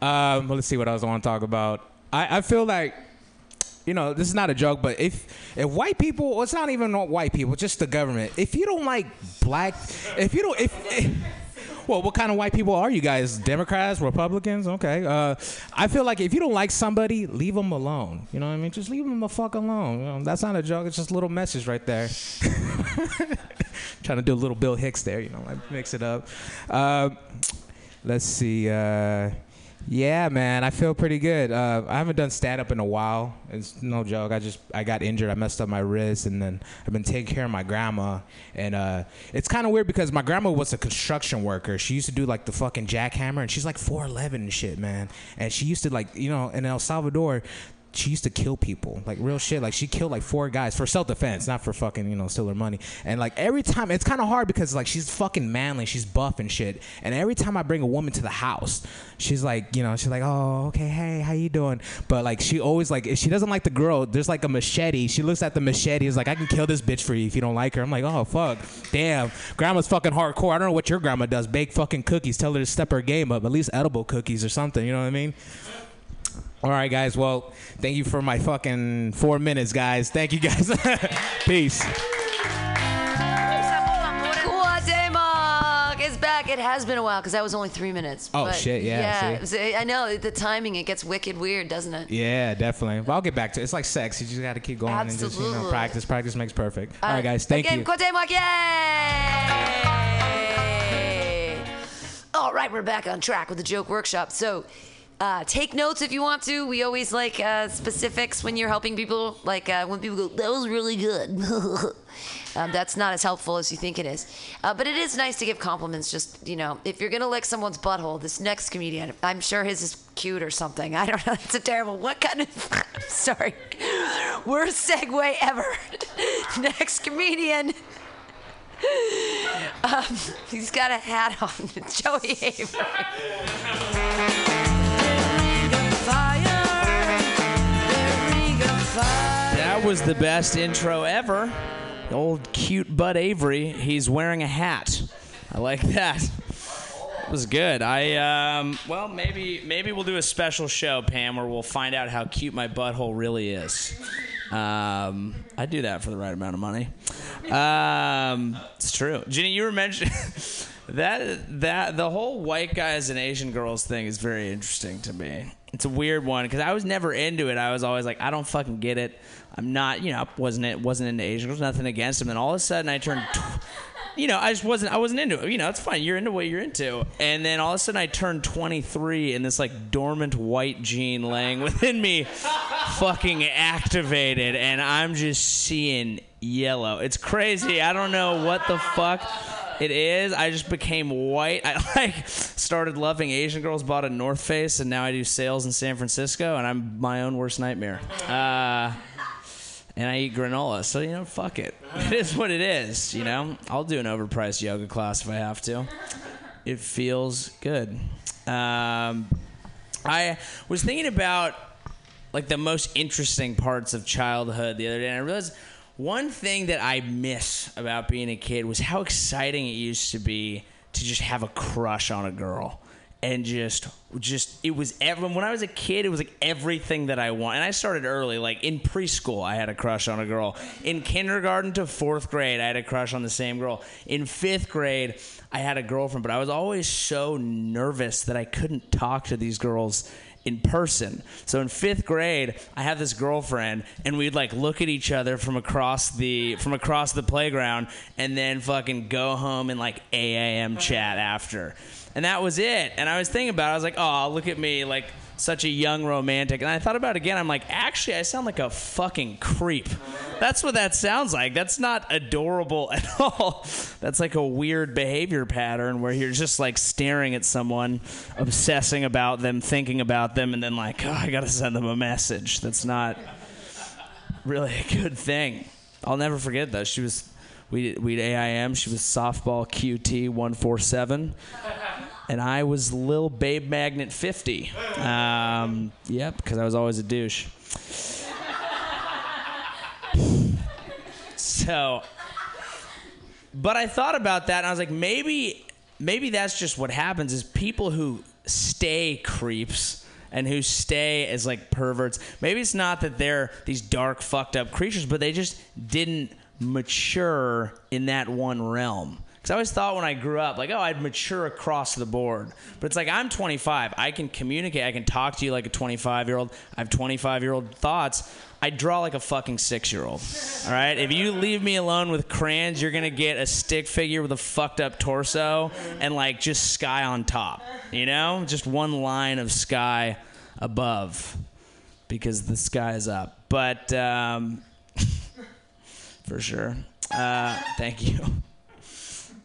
Um, let's see what else I want to talk about. I, I feel like, you know, this is not a joke, but if if white people, it's not even white people, just the government. If you don't like black, if you don't, if, if well, what kind of white people are you guys? Democrats, Republicans? Okay. Uh, I feel like if you don't like somebody, leave them alone. You know what I mean? Just leave them the fuck alone. You know, that's not a joke. It's just a little message right there. [laughs] Trying to do a little Bill Hicks there. You know, like mix it up. Uh, let's see. Uh, yeah, man, I feel pretty good. Uh, I haven't done stand up in a while. It's no joke. I just I got injured. I messed up my wrist, and then I've been taking care of my grandma. And uh, it's kind of weird because my grandma was a construction worker. She used to do like the fucking jackhammer, and she's like 4'11 and shit, man. And she used to like you know in El Salvador. She used to kill people, like real shit. Like she killed like four guys for self defense, not for fucking you know steal their money. And like every time, it's kind of hard because like she's fucking manly, she's buff and shit. And every time I bring a woman to the house, she's like, you know, she's like, oh, okay, hey, how you doing? But like she always like if she doesn't like the girl, there's like a machete. She looks at the machete, is like, I can kill this bitch for you if you don't like her. I'm like, oh fuck, damn, grandma's fucking hardcore. I don't know what your grandma does. Bake fucking cookies. Tell her to step her game up. At least edible cookies or something. You know what I mean? All right, guys. Well, thank you for my fucking four minutes, guys. Thank you, guys. [laughs] Peace. Back. It has been a while because that was only three minutes. Oh, but shit, yeah, Yeah, see? I know the timing. It gets wicked weird, doesn't it? Yeah, definitely. But I'll get back to it. It's like sex. You just got to keep going and just, you know, practice. Practice makes perfect. All right, guys. Thank Again, you. Cuauhtemoc, yay! All right, we're back on track with the joke workshop. So, uh, take notes if you want to. We always like uh, specifics when you're helping people. Like uh, when people go, "That was really good." [laughs] um, that's not as helpful as you think it is. Uh, but it is nice to give compliments. Just you know, if you're gonna lick someone's butthole, this next comedian, I'm sure his is cute or something. I don't know. [laughs] It's a terrible. What kind of? [laughs] sorry, worst segue ever. next comedian. Um, he's got a hat on. Joey Avery. That was the best intro ever. Old cute Bud Avery. He's wearing a hat. I like that. It was good. I um, well maybe maybe we'll do a special show, Pam, where we'll find out how cute my butthole really is. Um, I'd do that for the right amount of money. Um, it's true. Ginny, you were mentioning [laughs] that that the whole white guys and Asian girls thing is very interesting to me. It's a weird one because I was never into it. I was always like, I don't fucking get it. I'm not, you know, wasn't it wasn't into Asian girls. Nothing against them. And all of a sudden, I turned. You know, I just wasn't. I wasn't into it. You know, it's fine. You're into what you're into. And then all of a sudden, I turned 23, and this like dormant white gene laying within me, fucking activated, and I'm just seeing yellow. It's crazy. I don't know what the fuck it is. I just became white. I [laughs] like started loving Asian girls. Bought a North Face, and now I do sales in San Francisco, and I'm my own worst nightmare. Uh, and I eat granola. So, you know, fuck it. [laughs] It is what it is, you know? I'll do an overpriced yoga class if I have to. It feels good. Um, I was thinking about like the most interesting parts of childhood the other day, and I realized one thing that I miss about being a kid was how exciting it used to be to just have a crush on a girl and just just it was ever when I was a kid it was like everything that I want and I started early like in preschool I had a crush on a girl. In kindergarten to 4th grade I had a crush on the same girl. In 5th grade I had a girlfriend but I was always so nervous that I couldn't talk to these girls in person. So in fifth grade, I had this girlfriend, and we'd like look at each other from across the from across the playground, and then fucking go home and like AIM chat after, and that was it. And I was thinking about, it, I was like, oh, look at me, like such a young romantic. And I thought about it again. I'm like, actually, I sound like a fucking creep. That's what that sounds like. That's not adorable at [laughs] all. That's like a weird behavior pattern where you're just like staring at someone, obsessing about them, thinking about them, and then like, oh, I gotta send them a message. That's not really a good thing. I'll never forget that. She was, we we'd AIM. She was softball QT one four seven and I was Lil Babe Magnet 50. Um, yep, because I was always a douche. so, but I thought about that, and I was like, maybe, maybe that's just what happens. Is people who stay creeps and who stay as like perverts. Maybe it's not that they're these dark, fucked up creatures, but they just didn't mature in that one realm. Because I always thought when I grew up, like, oh, I'd mature across the board. But it's like, I'm 25. I can communicate. I can talk to you like a 25 year old. I have 25 year old thoughts. I draw like a fucking six year old. All right? If you leave me alone with crayons, you're going to get a stick figure with a fucked up torso and like just sky on top. You know? Just one line of sky above because the sky is up. But um, [laughs] for sure. Uh, thank you.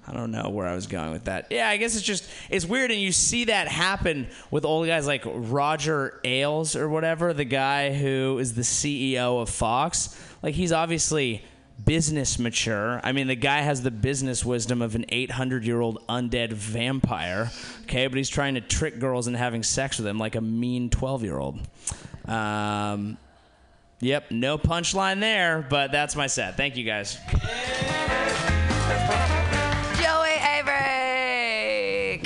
I don't know where I was going with that. Yeah, I guess it's just it's weird, and you see that happen with old guys like Roger Ailes or whatever, the guy who is the CEO of Fox. Like he's obviously business mature. I mean, the guy has the business wisdom of an 800 year old undead vampire. Okay, but he's trying to trick girls into having sex with him like a mean 12 year old. Um, yep, no punchline there, but that's my set. Thank you guys.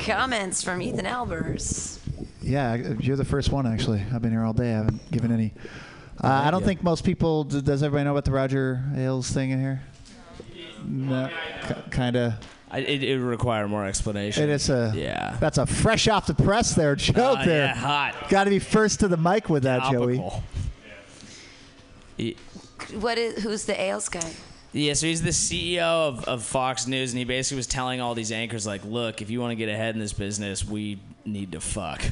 Comments from Ethan Albers. Yeah, you're the first one actually. I've been here all day. I haven't given any. Uh, I don't you. think most people. Does everybody know about the Roger Ailes thing in here? No, kind of. I, it, it would require more explanation. It is a. Yeah. That's a fresh off the press there joke Uh, there. yeah, hot. Got to be first to the mic with that, Joey. Topical. What is? Who's the Ailes guy? Yeah, so he's the CEO of, of Fox News, and he basically was telling all these anchors, like, look, if you want to get ahead in this business, we need to fuck.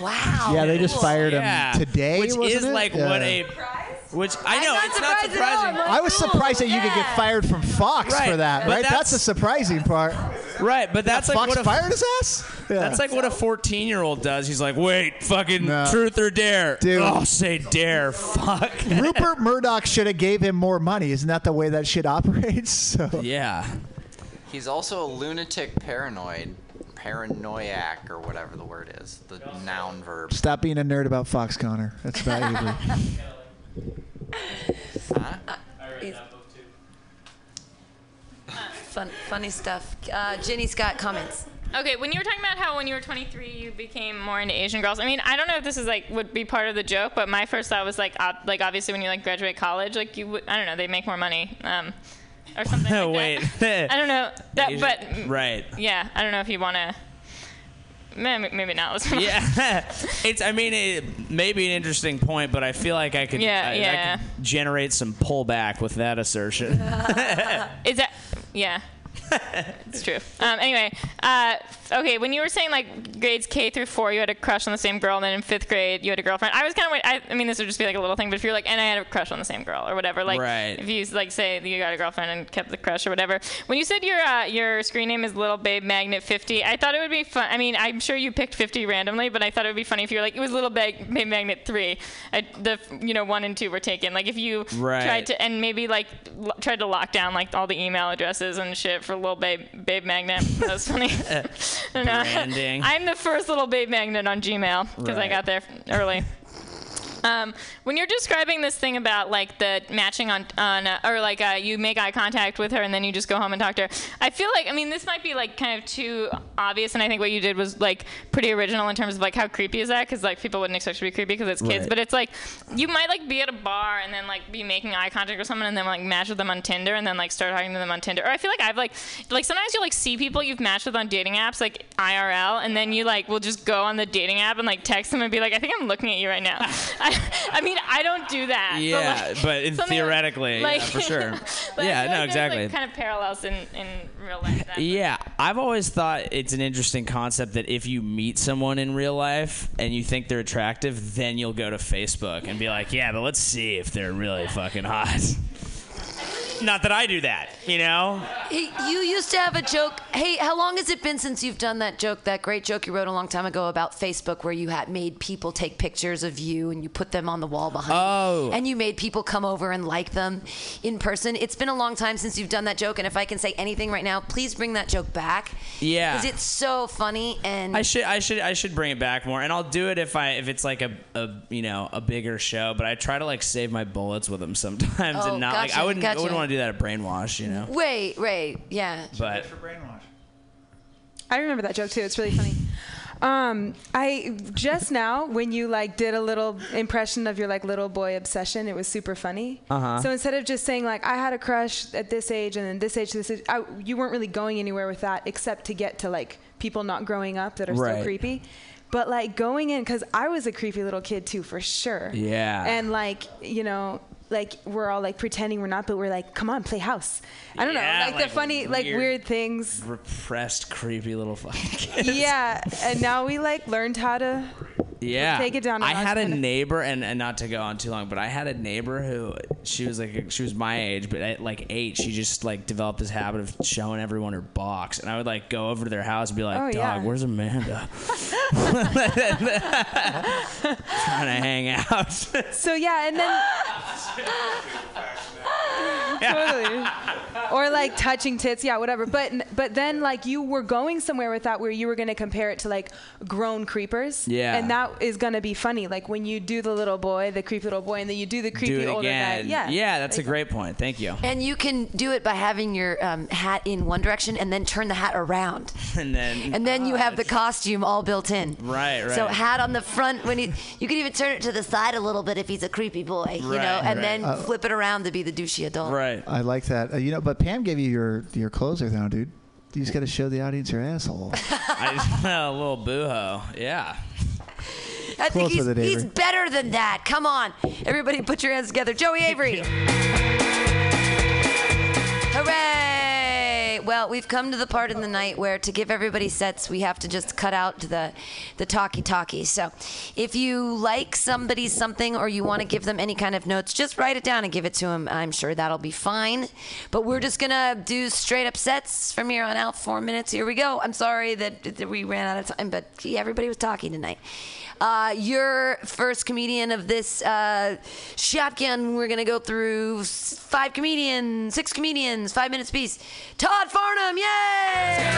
Wow. Yeah, they just fired him Yeah. today, Which wasn't is it? like Yeah. what a. Which I know, not it's not surprised at all. surprising. I'm I was surprised that you could get fired from Fox Right, for that, but right? That's, that's- the surprising part. Right, but that's like Fox what a, fired his ass. Yeah. That's like what a 14 year old does. He's like, wait, fucking No. truth or dare? Dude. Oh, say dare. Fuck. [laughs] Rupert Murdoch should have gave him more money. Isn't that the way that shit operates? [laughs] So Yeah. He's also a lunatic paranoid, paranoiac, or whatever the word is, the noun verb. stop being a nerd about Fox, Connor. That's valuable. [laughs] Fun, funny stuff. Uh, Jenny's got comments. Okay, when you were talking about how when you were 23 you became more into Asian girls, I mean, I don't know if this is like would be part of the joke, but my first thought was like, uh, like obviously when you like graduate college, like you, would, I don't know, they make more money, um, or something. [laughs] like Wait. that. I don't know [laughs] that, Asian- but Right. yeah, I don't know if you want to. Maybe, maybe not. Yeah, [laughs] it's. I mean, it may be an interesting point, but I feel like I could. Yeah, I, I yeah. could generate some pullback with that assertion. [laughs] Is that? Yeah. [laughs] it's true. Um, anyway, uh, okay, when you were saying like grades K through four, you had a crush on the same girl, and then in fifth grade you had a girlfriend. I was kind of, I, I mean, this would just be like a little thing, but if you're like, and I had a crush on the same girl or whatever, like, Right. if you like say you got a girlfriend and kept the crush or whatever. When you said your uh, your screen name is Little Babe Magnet 50, I thought it would be fun. I mean, I'm sure you picked 50 randomly, but I thought it would be funny if you were like, it was Little Babe, Babe Magnet 3. I, the you know one and two were taken. Like if you Right. tried to and maybe like lo- tried to lock down like all the email addresses and shit for little babe babe magnet. That was funny. [laughs] [laughs] Branding. I'm the first little babe magnet on Gmail because I got there early. Um, when you're describing this thing about like the matching on on uh, or like uh, you make eye contact with her and then you just go home and talk to her, I feel like I mean this might be like kind of too obvious, and I think what you did was like pretty original in terms of like how creepy is that? Because like people wouldn't expect to be creepy because it's kids, Right. but it's like you might like be at a bar and then like be making eye contact with someone and then like match with them on Tinder and then like start talking to them on Tinder. Or I feel like I've like like sometimes you like see people you've matched with on dating apps like IRL and then you like will just go on the dating app and like text them and be like I think I'm looking at you right now. [laughs] I, [laughs] I mean I don't do that. but, Yeah, like, but in theoretically, yeah, for sure. [laughs] like, yeah, no, like exactly. Like, kind of parallels in in real life. That. Yeah, I've always thought it's an interesting concept that if you meet someone in real life and you think they're attractive, then you'll go to Facebook and be like, yeah, but let's see if they're really fucking hot. Not that I do that, you know? Hey, you used to have a joke. Hey, how long has it been since you've done that joke, that great joke you wrote a long time ago about Facebook where you had made people take pictures of you and you put them on the wall behind Oh. you? And you made people come over and like them in person. It's been a long time since you've done that joke, and if I can say anything right now, please bring that joke back. Yeah. Because it's so funny and I should I should I should bring it back more, and I'll do it if I if it's like a, a you know a bigger show. But I try to like save my bullets with them sometimes, Oh, and not like I wouldn't I wouldn't want to do that at brainwash, you know. Wait, wait, yeah. But for Brainwash. I remember that joke too. It's really funny. Um, I just now when you like did a little impression of your like little boy obsession, it was super funny. Uh-huh. So instead of just saying like I had a crush at this age and then this age this age, I, you weren't really going anywhere with that except to get to like people not growing up that are Right. still creepy. But like going in because I was a creepy little kid too for sure. Yeah. And like you know. Like we're all like pretending we're not, but we're like, come on, play house. I don't Yeah, know, like, like the funny, like weird- weird things repressed, creepy little fucking kids. yeah, and now we like learned how to. Yeah. Take it down I had a neighbor, and, and not to go on too long, but I had a neighbor who she was like she was my age, but at like eight, she just like developed this habit of showing everyone her box, and I would like go over to their house and be like, Oh, "Dog, yeah. where's Amanda?" [laughs] [laughs] Trying to hang out. So yeah, and then [laughs] totally, or like touching tits, yeah, whatever. But but then like you were going somewhere with that where you were gonna compare it to like grown creepers. Yeah. And that is gonna be funny, like when you do the little boy, the creepy little boy, and then you do the creepy do it older again. guy. Yeah. yeah, that's a great point. Thank you. And you can do it by having your um, hat in one direction and then turn the hat around. [laughs] And then [laughs] And then you have the costume all built in. Right, right. So hat on the front when he, you can even turn it to the side a little bit if he's a creepy boy, you know, and right. Then Uh, flip it around to be the douchey adult. Right. I like that. Uh, you know, but Pam gave you your your closer now, dude. You just got to show the audience your asshole. [laughs] [laughs] A little booho. Yeah. I think Close he's, it, he's better than that. Come on. Everybody put your hands together. Joey Avery. Hooray! Well, we've come to the part in the night where to give everybody sets, we have to just cut out the the talkie talkie. So, if you like somebody something or you want to give them any kind of notes, just write it down and give it to them. I'm sure that'll be fine. But we're just gonna do straight up sets from here on out. Four minutes. Here we go. I'm sorry that, that we ran out of time, but gee, everybody was talking tonight. Uh, your first comedian of this uh, shotgun. We're gonna go through five comedians, six comedians, five minutes piece. Todd Farnham, yay!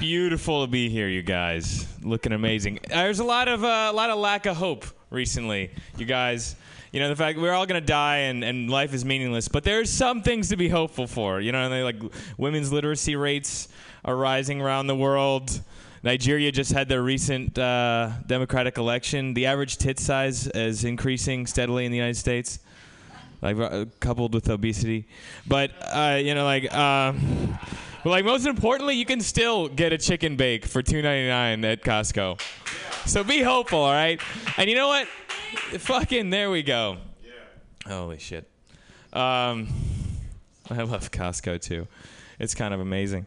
Beautiful to be here, you guys. Looking amazing. There's a lot of uh, a lot of lack of hope recently, you guys. You know the fact we're all gonna die and, and life is meaningless, but there's some things to be hopeful for. You know, like women's literacy rates are rising around the world. Nigeria just had their recent uh, democratic election. The average tit size is increasing steadily in the United States like uh, coupled with obesity. But uh, you know, like, but like most importantly, you can still get a chicken bake for two ninety nine at Costco. So be hopeful, all right? And you know what? Fucking there we go. Holy shit. Um, I love Costco too. It's kind of amazing.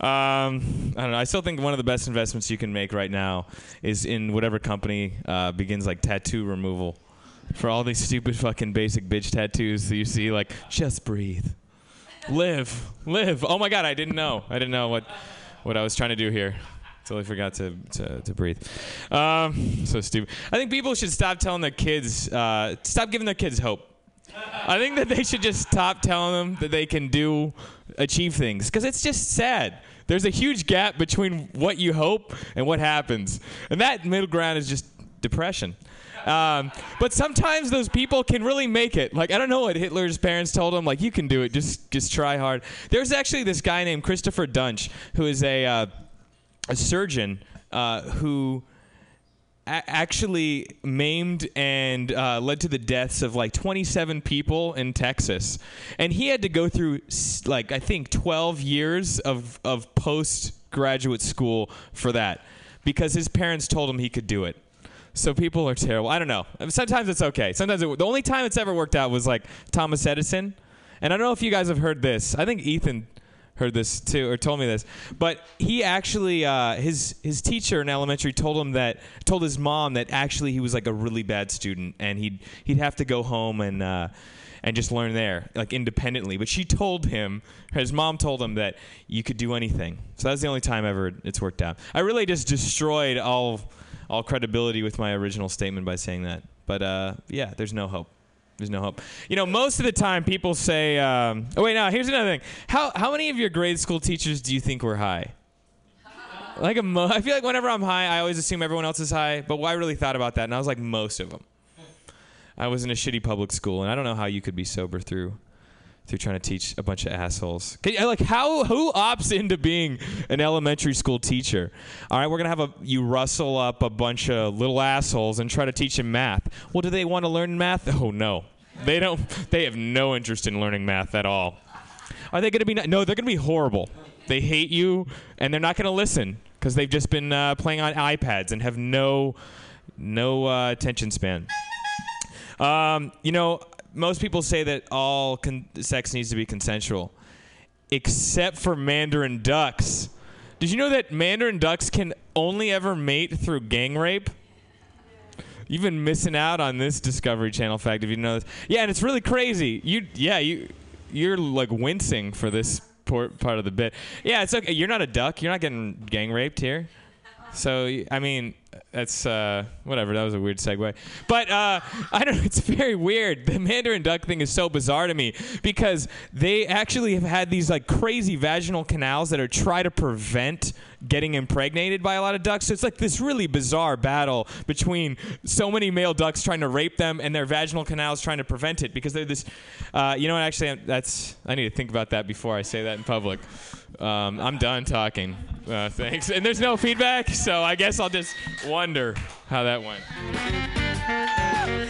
Um, I don't know. I still think one of the best investments you can make right now is in whatever company uh, begins like tattoo removal for all these stupid fucking basic bitch tattoos that you see. Like, just breathe, live, live. Oh my god, I didn't know. I didn't know what what I was trying to do here. Totally forgot to, to, to breathe. Um, so stupid. I think people should stop telling their kids, uh, stop giving their kids hope. I think that they should just stop telling them that they can do, achieve things, because it's just sad. There's a huge gap between what you hope and what happens, and that middle ground is just depression. Um, but sometimes those people can really make it. Like I don't know what Hitler's parents told him. Like you can do it. Just just try hard. There's actually this guy named Christopher Duntsch who is a uh, a surgeon uh, who a- actually maimed and uh, led to the deaths of like 27 people in Texas, and he had to go through like I think 12 years of of postgraduate school for that because his parents told him he could do it. So people are terrible. I don't know. Sometimes it's okay. Sometimes it, the only time it's ever worked out was like Thomas Edison, and I don't know if you guys have heard this. I think Ethan heard this too or told me this. But he actually uh, his his teacher in elementary told him that told his mom that actually he was like a really bad student and he'd he'd have to go home and uh, and just learn there like independently. But she told him his mom told him that you could do anything. So that's the only time ever it's worked out. I really just destroyed all all credibility with my original statement by saying that. But uh, yeah there's no hope there's no hope. You know, most of the time people say, um, "Oh wait, now here's another thing. How how many of your grade school teachers do you think were high?" Like a mo- [laughs] I feel like whenever I'm high, I always assume everyone else is high. But I really thought about that, and I was like, most of them. I was in a shitty public school, and I don't know how you could be sober through through trying to teach a bunch of assholes. Like how who opts into being an elementary school teacher? All right, we're gonna have a you rustle up a bunch of little assholes and try to teach them math. Well, do they want to learn math? Oh no, they don't. They have no interest in learning math at all. Are they gonna be no? They're gonna be horrible. They hate you, and they're not gonna listen because they've just been uh, playing on iPads and have no no uh, attention span. Um, you know, most people say that all con- sex needs to be consensual, except for Mandarin ducks. Did you know that Mandarin ducks can only ever mate through gang rape? You've been missing out on this Discovery Channel fact if you know this. Yeah, and it's really crazy. You, yeah, you, you're like wincing for this part of the bit. Yeah, it's okay. You're not a duck. You're not getting gang raped here. So I mean, that's uh, whatever. That was a weird segue, but uh, I don't. know. [laughs] It's very weird. The Mandarin duck thing is so bizarre to me because they actually have had these like crazy vaginal canals that are try to prevent getting impregnated by a lot of ducks. So it's like this really bizarre battle between so many male ducks trying to rape them and their vaginal canals trying to prevent it because they're this. Uh, you know what? Actually, that's I need to think about that before I say that in public. Um, I'm done talking. Uh, thanks. And there's no feedback, so I guess I'll just wonder how that went.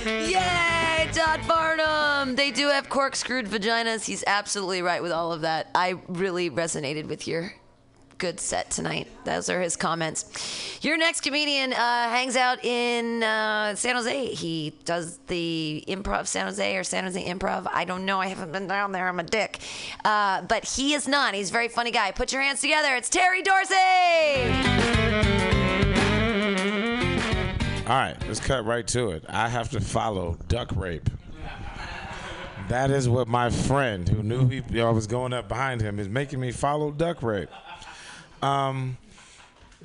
Yay, Todd Barnum! They do have corkscrewed vaginas. He's absolutely right with all of that. I really resonated with your good set tonight. Those are his comments. Your next comedian uh, hangs out in uh, San Jose. He does the Improv San Jose or San Jose Improv. I don't know. I haven't been down there. I'm a dick. Uh, but he is not. He's a very funny guy. Put your hands together. It's Terry Dorsey! All right, let's cut right to it. I have to follow duck rape. That is what my friend, who knew he I was going up behind him, is making me follow duck rape. Um,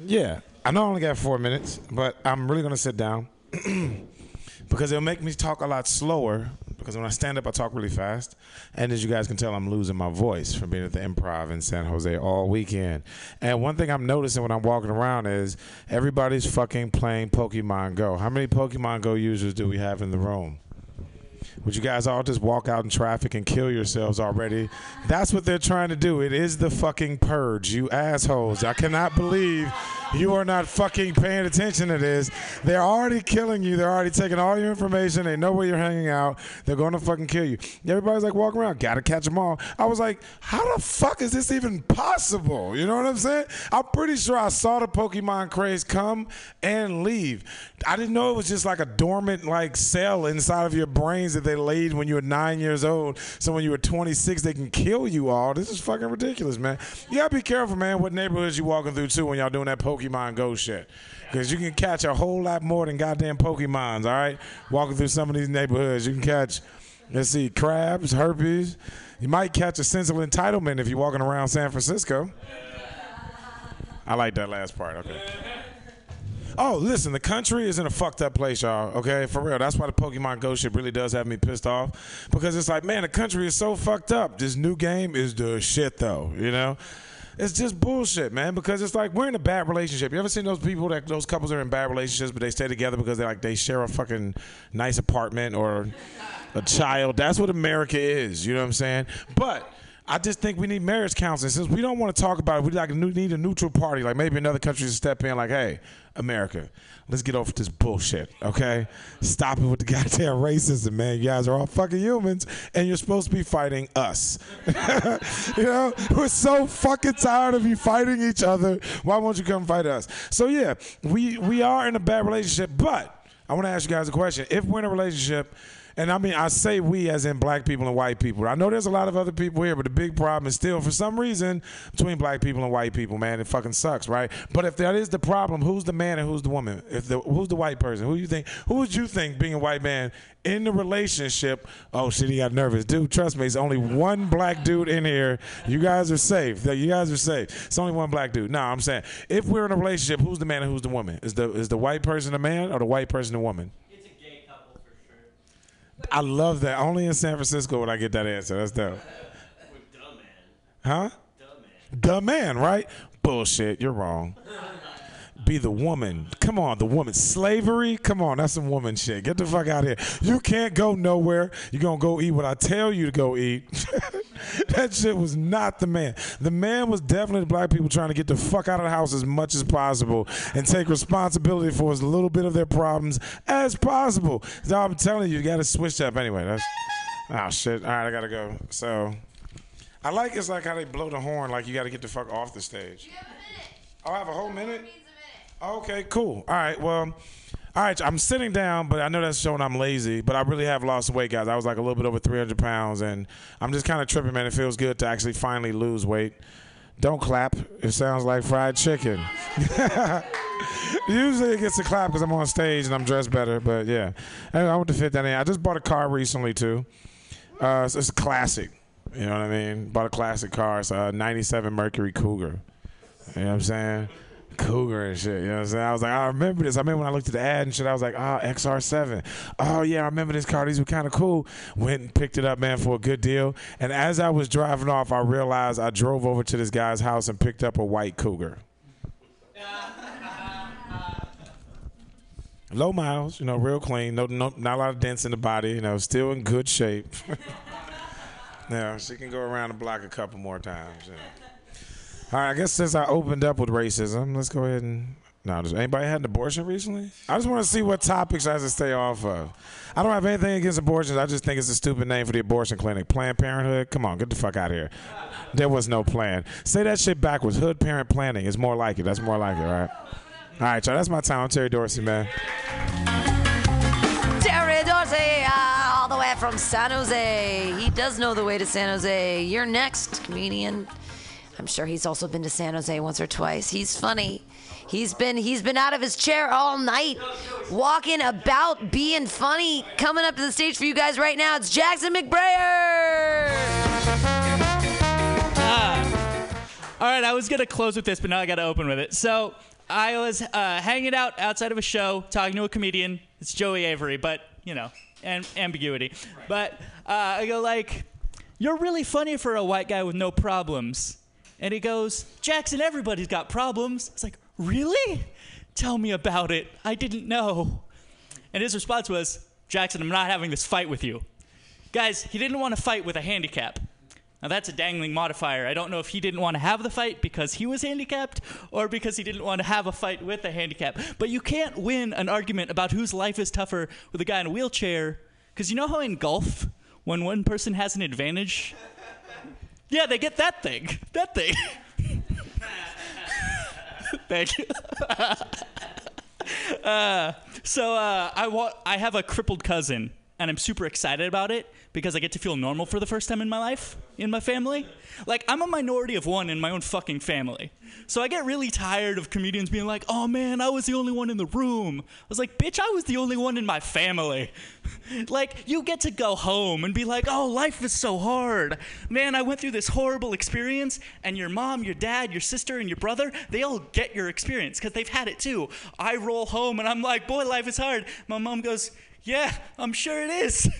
yeah, I know I only got four minutes, but I'm really gonna sit down [clears throat] because it'll make me talk a lot slower. Because when I stand up, I talk really fast, and as you guys can tell, I'm losing my voice from being at the Improv in San Jose all weekend. And one thing I'm noticing when I'm walking around is everybody's fucking playing Pokemon Go. How many Pokemon Go users do we have in the room? Would you guys all just walk out in traffic and kill yourselves already? That's what they're trying to do. It is the fucking purge, you assholes. I cannot believe you are not fucking paying attention to this. They're already killing you. They're already taking all your information. They know where you're hanging out. They're going to fucking kill you. Everybody's like walking around, gotta catch them all. I was like, how the fuck is this even possible? You know what I'm saying? I'm pretty sure I saw the Pokemon craze come and leave. I didn't know it was just like a dormant like cell inside of your brains that they laid when you were nine years old. So when you were 26, they can kill you all. This is fucking ridiculous, man. You gotta be careful, man, what neighborhoods you walking through too when y'all doing that Pokemon Go shit. Because you can catch a whole lot more than goddamn Pokemons, all right? Walking through some of these neighborhoods, you can catch, let's see, crabs, herpes. You might catch a sense of entitlement if you're walking around San Francisco. I like that last part, okay. Oh, listen, the country is in a fucked up place, y'all. Okay, for real. That's why the Pokemon Go shit really does have me pissed off because it's like, man, the country is so fucked up. This new game is the shit, though. You know, It's just bullshit, man. Because it's like we're in a bad relationship. You ever seen those people that those couples are in bad relationships, but they stay together because they like they share a fucking nice apartment or a child. That's what America is. You know what I'm saying? But I just think we need marriage counseling. Since we don't want to talk about it, we like need a neutral party. Like maybe another country to step in. Like, hey, America, let's get off this bullshit. Okay, stop it with the [laughs] goddamn racism, man. You guys are all fucking humans, and you're supposed to be fighting us. [laughs] you know, we're so fucking tired of you fighting each other. Why won't you come fight us? So yeah, we we are in a bad relationship, but I want to ask you guys a question. If we're in a relationship, and I mean, I say we as in black people and white people. I know there's a lot of other people here, but the big problem is still, for some reason, between black people and white people, man, it fucking sucks, right? But if that is the problem, who's the man and who's the woman? If the who's the white person? Who you think? Who would you think being a white man in the relationship? Oh shit, he got nervous, dude. Trust me, it's only one black dude in here. You guys are safe. You guys are safe. It's only one black dude. No, I'm saying if we're in a relationship, who's the man and who's the woman? Is the is the white person the man or the white person the woman? I love that. Only in San Francisco would I get that answer. That's dope. Huh? Dumb man, right? Bullshit. You're wrong. Be the woman. Come on, the woman. Slavery? Come on, that's some woman shit. Get the fuck out of here. You can't go nowhere. You're going to go eat what I tell you to go eat. [laughs] that shit was not the man. The man was definitely the black people trying to get the fuck out of the house as much as possible and take responsibility for as little bit of their problems as possible. So I'm telling you, you got to switch up anyway. That's oh shit. All right, I gotta go. So I like it's like how they blow the horn, like you got to get the fuck off the stage. Oh, I have a whole minute. Okay, cool. All right, well. All right, I'm sitting down, but I know that's showing I'm lazy. But I really have lost weight, guys. I was like a little bit over 300 pounds, and I'm just kind of tripping, man. It feels good to actually finally lose weight. Don't clap. It sounds like fried chicken. [laughs] Usually it gets a clap because I'm on stage and I'm dressed better, but yeah. Anyway, I want to fit that in. I just bought a car recently too. Uh, it's, it's a classic. You know what I mean? Bought a classic car. It's a '97 Mercury Cougar. You know what I'm saying? Cougar and shit. You know what I'm saying? I was like, oh, I remember this. I remember when I looked at the ad and shit, I was like, ah, oh, XR7. Oh, yeah, I remember this car. These were kind of cool. Went and picked it up, man, for a good deal. And as I was driving off, I realized I drove over to this guy's house and picked up a white Cougar. Low miles, you know, real clean. No, no, not a lot of dents in the body. You know, still in good shape. [laughs] yeah, she can go around the block a couple more times. Yeah. All right, I guess since I opened up with racism, let's go ahead and. No, does anybody had an abortion recently? I just want to see what topics I have to stay off of. I don't have anything against abortions. I just think it's a stupid name for the abortion clinic. Planned Parenthood? Come on, get the fuck out of here. There was no plan. Say that shit backwards. Hood parent planning is more like it. That's more like it, right? All right, y'all. That's my time. I'm Terry Dorsey, man. Terry Dorsey, uh, all the way from San Jose. He does know the way to San Jose. You're next, comedian. I'm sure he's also been to San Jose once or twice. He's funny. He's been he's been out of his chair all night, walking about, being funny. Coming up to the stage for you guys right now, it's Jackson McBrayer. All right, I was gonna close with this, but now I gotta open with it. So I was uh, hanging out outside of a show, talking to a comedian. It's Joey Avery, but you know, and ambiguity. But uh, I go like, "You're really funny for a white guy with no problems." And he goes, "Jackson, everybody's got problems." It's like, "Really? Tell me about it. I didn't know." And his response was, "Jackson, I'm not having this fight with you." Guys, he didn't want to fight with a handicap. Now that's a dangling modifier. I don't know if he didn't want to have the fight because he was handicapped or because he didn't want to have a fight with a handicap. But you can't win an argument about whose life is tougher with a guy in a wheelchair because you know how in golf, when one person has an advantage, yeah, they get that thing. [laughs] That thing. [laughs] Thank you. [laughs] uh, so uh, I want. I have a crippled cousin, and I'm super excited about it because I get to feel normal for the first time in my life in my family. Like I'm a minority of one in my own fucking family. So I get really tired of comedians being like, "Oh man, I was the only one in the room." I was like, "Bitch, I was the only one in my family." [laughs] like you get to go home and be like, "Oh, life is so hard." Man, I went through this horrible experience and your mom, your dad, your sister and your brother, they all get your experience cuz they've had it too. I roll home and I'm like, "Boy, life is hard." My mom goes, "Yeah, I'm sure it is." [laughs]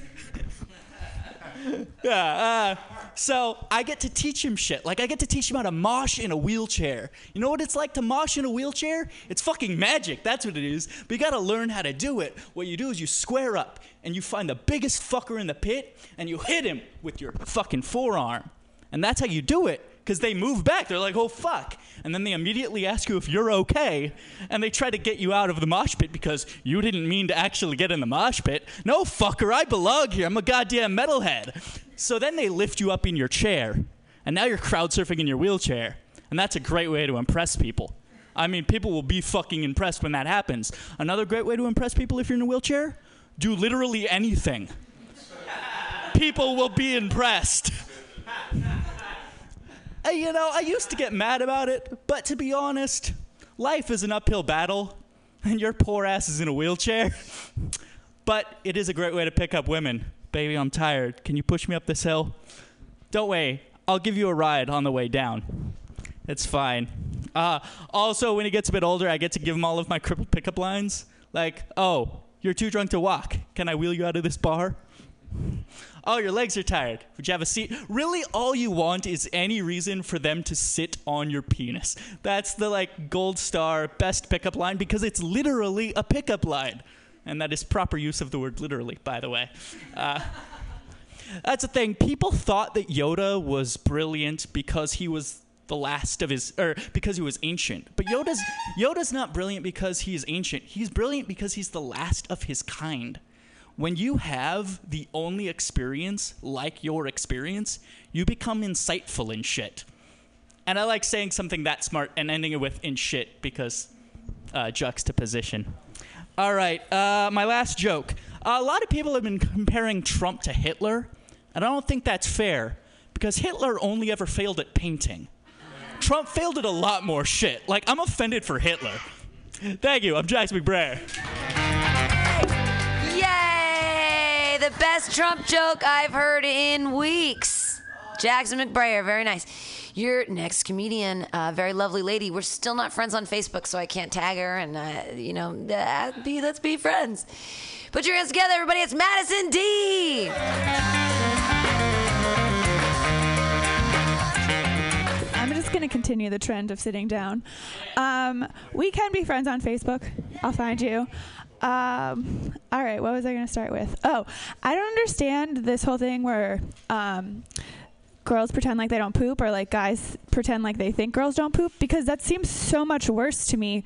[laughs] yeah. Uh, so I get to teach him shit. Like I get to teach him how to mosh in a wheelchair. You know what it's like to mosh in a wheelchair? It's fucking magic. That's what it is. But you gotta learn how to do it. What you do is you square up and you find the biggest fucker in the pit and you hit him with your fucking forearm. And that's how you do it. Because they move back. They're like, oh fuck. And then they immediately ask you if you're okay. And they try to get you out of the mosh pit because you didn't mean to actually get in the mosh pit. No, fucker, I belong here. I'm a goddamn metalhead. So then they lift you up in your chair. And now you're crowd surfing in your wheelchair. And that's a great way to impress people. I mean, people will be fucking impressed when that happens. Another great way to impress people if you're in a wheelchair? Do literally anything. People will be impressed. Hey, you know, I used to get mad about it, but to be honest, life is an uphill battle, and your poor ass is in a wheelchair. [laughs] But it is a great way to pick up women. Baby, I'm tired. Can you push me up this hill? Don't worry, I'll give you a ride on the way down. It's fine. Uh, also, when he gets a bit older, I get to give him all of my crippled pickup lines. Like, oh, you're too drunk to walk. Can I wheel you out of this bar? Oh, your legs are tired. Would you have a seat? Really, all you want is any reason for them to sit on your penis. That's the like gold star best pickup line because it's literally a pickup line. And that is proper use of the word literally, by the way. Uh, that's the thing. People thought that Yoda was brilliant because he was the last of his or because he was ancient. But Yoda's Yoda's not brilliant because he is ancient. He's brilliant because he's the last of his kind when you have the only experience like your experience, you become insightful in shit. And I like saying something that smart and ending it with in shit because uh, juxtaposition. All right, uh, my last joke. a lot of people have been comparing Trump to Hitler, and I don't think that's fair because Hitler only ever failed at painting. Trump failed at a lot more shit. Like, I'm offended for Hitler. Thank you. I'm Jax McBrayer. The best Trump joke I've heard in weeks. Jackson McBrayer, very nice. Your next comedian, uh, very lovely lady. We're still not friends on Facebook, so I can't tag her, and uh, you know, uh, be let's be friends. Put your hands together, everybody. It's Madison D. I'm just going to continue the trend of sitting down. Um, we can be friends on Facebook. I'll find you. Um, all right, what was I going to start with? Oh, I don't understand this whole thing where um, girls pretend like they don't poop or like guys pretend like they think girls don't poop because that seems so much worse to me.